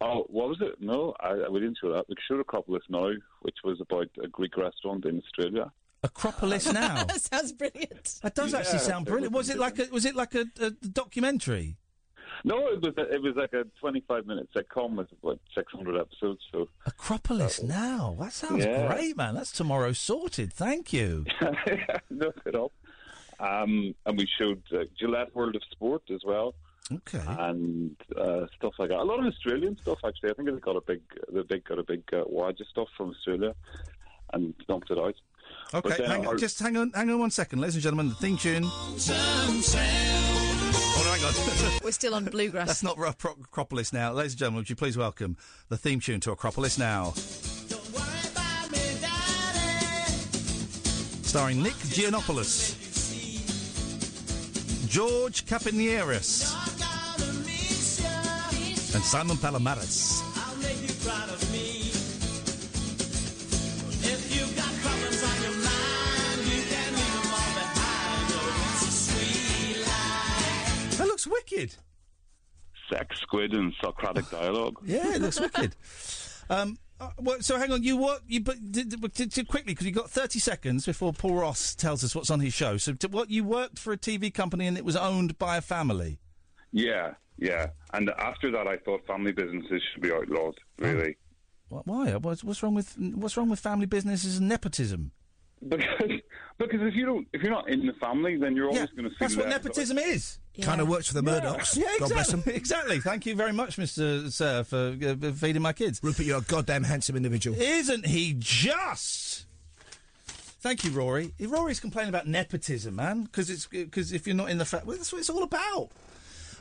oh, what was it? No, I, we didn't show that. We showed Acropolis Now, which was about a Greek restaurant in Australia. Acropolis Now. that sounds brilliant. That does actually Yeah, sound it brilliant. was Was it like a was it like a, a documentary? No, it was a, it was like a twenty five minute sitcom with about six hundred episodes. So Acropolis Now. That sounds Yeah. great, man. That's tomorrow sorted. Thank you. look it up. Um, and we showed uh, Gillette World of Sport as well. Okay. And uh, stuff like that. A lot of Australian stuff actually. I think they got a big they big got a big uh, wad of stuff from Australia and dumped it out. Okay, uh, hang on, our- just hang on, hang on one second, ladies and gentlemen. The theme tune. Hold on, hang on. We're still on bluegrass. That's not Ro- Pro- Acropolis now, ladies and gentlemen. Would you please welcome the theme tune to Acropolis now? Starring Nick Giannopoulos, George Kapiniaris, and Simon Palomares. That looks wicked. Sex, squid, and Socratic dialogue. Yeah, it looks wicked. Um, uh, well, so hang on, you what? You but did, did, did- did quickly because you got thirty seconds before Paul Ross tells us what's on his show. So, did, what you worked for a TV company and it was owned by a family. Yeah, yeah. And after that, I thought family businesses should be outlawed. Really. What, why? What's, what's wrong with what's wrong with family businesses and nepotism? Because because if you don't if you're not in the family, then you're always going to see That's what nepotism is. Kind of works for the Murdochs. Yeah, God exactly. bless them. Exactly. Thank you very much, Mister Sir, for uh, feeding my kids. Rupert, you're a goddamn handsome individual. Isn't he just? Thank you, Rory. Rory's complaining about nepotism, man, because it's because if you're not in the family, well, that's what it's all about.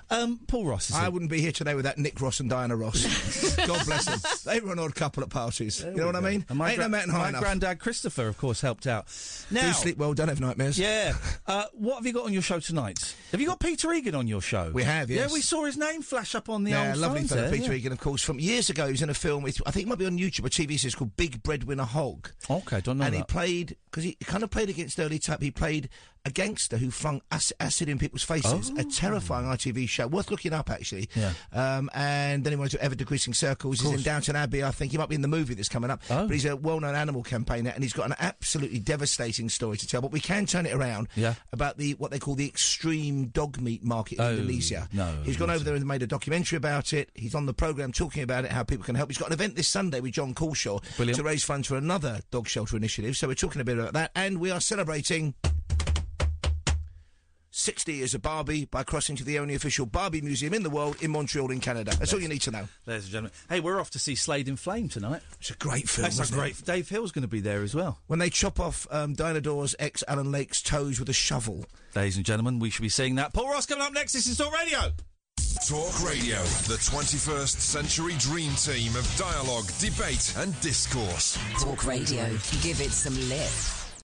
Um, Paul Ross. I wouldn't be here today without Nick Ross and Diana Ross. God bless them. They were an odd couple at parties. There you know what I mean? And my, Ain't gra- no mountain high my enough. granddad Christopher, of course, helped out. Now, Do sleep well, don't have nightmares. yeah. Uh, what have you got on your show tonight? Have you got Peter Egan on your show? We have, yes. Yeah, we saw his name flash up on the yeah, old lovely phones fellow, there, Peter yeah. Egan, of course, from years ago. He was in a film. It's, I think it might be on YouTube or TV. series called Big Breadwinner Hog. Okay, don't know and he played because he kind of played against early type. He played a gangster who flung acid in people's faces. A terrifying ITV show, worth looking up actually. Yeah. Um, and then he went to Ever Decreasing Circles. He's in. Downton Abbey, I think. He might be in the movie that's coming up. Oh. But he's a well-known animal campaigner, and he's got an absolutely devastating story to tell. But we can turn it around. Yeah. About the what they call the extreme dog meat market in Oh, Indonesia. no, He's gone over there and made a documentary about it. He's on the program talking about it, how people can help. He's got an event this Sunday with Jon Culshaw Brilliant. to raise funds for another dog shelter initiative. So we're talking a bit about that, and we are celebrating. 60 years of Barbie by crossing to the only official Barbie museum in the world in Montreal, in Canada. That's all you need to know. Ladies and gentlemen. Hey, we're off to see Slade in Flame tonight. It's a great film. That's a isn't it? great. Dave Hill's going to be there as well. When they chop off um, Diana Dors's ex Alan Lake's toes with a shovel. Ladies and gentlemen, we should be seeing that. Paul Ross coming up next. This is Talk Radio. Talk Radio, the 21st century dream team of dialogue, debate, and discourse. Talk Radio. Give it some lip.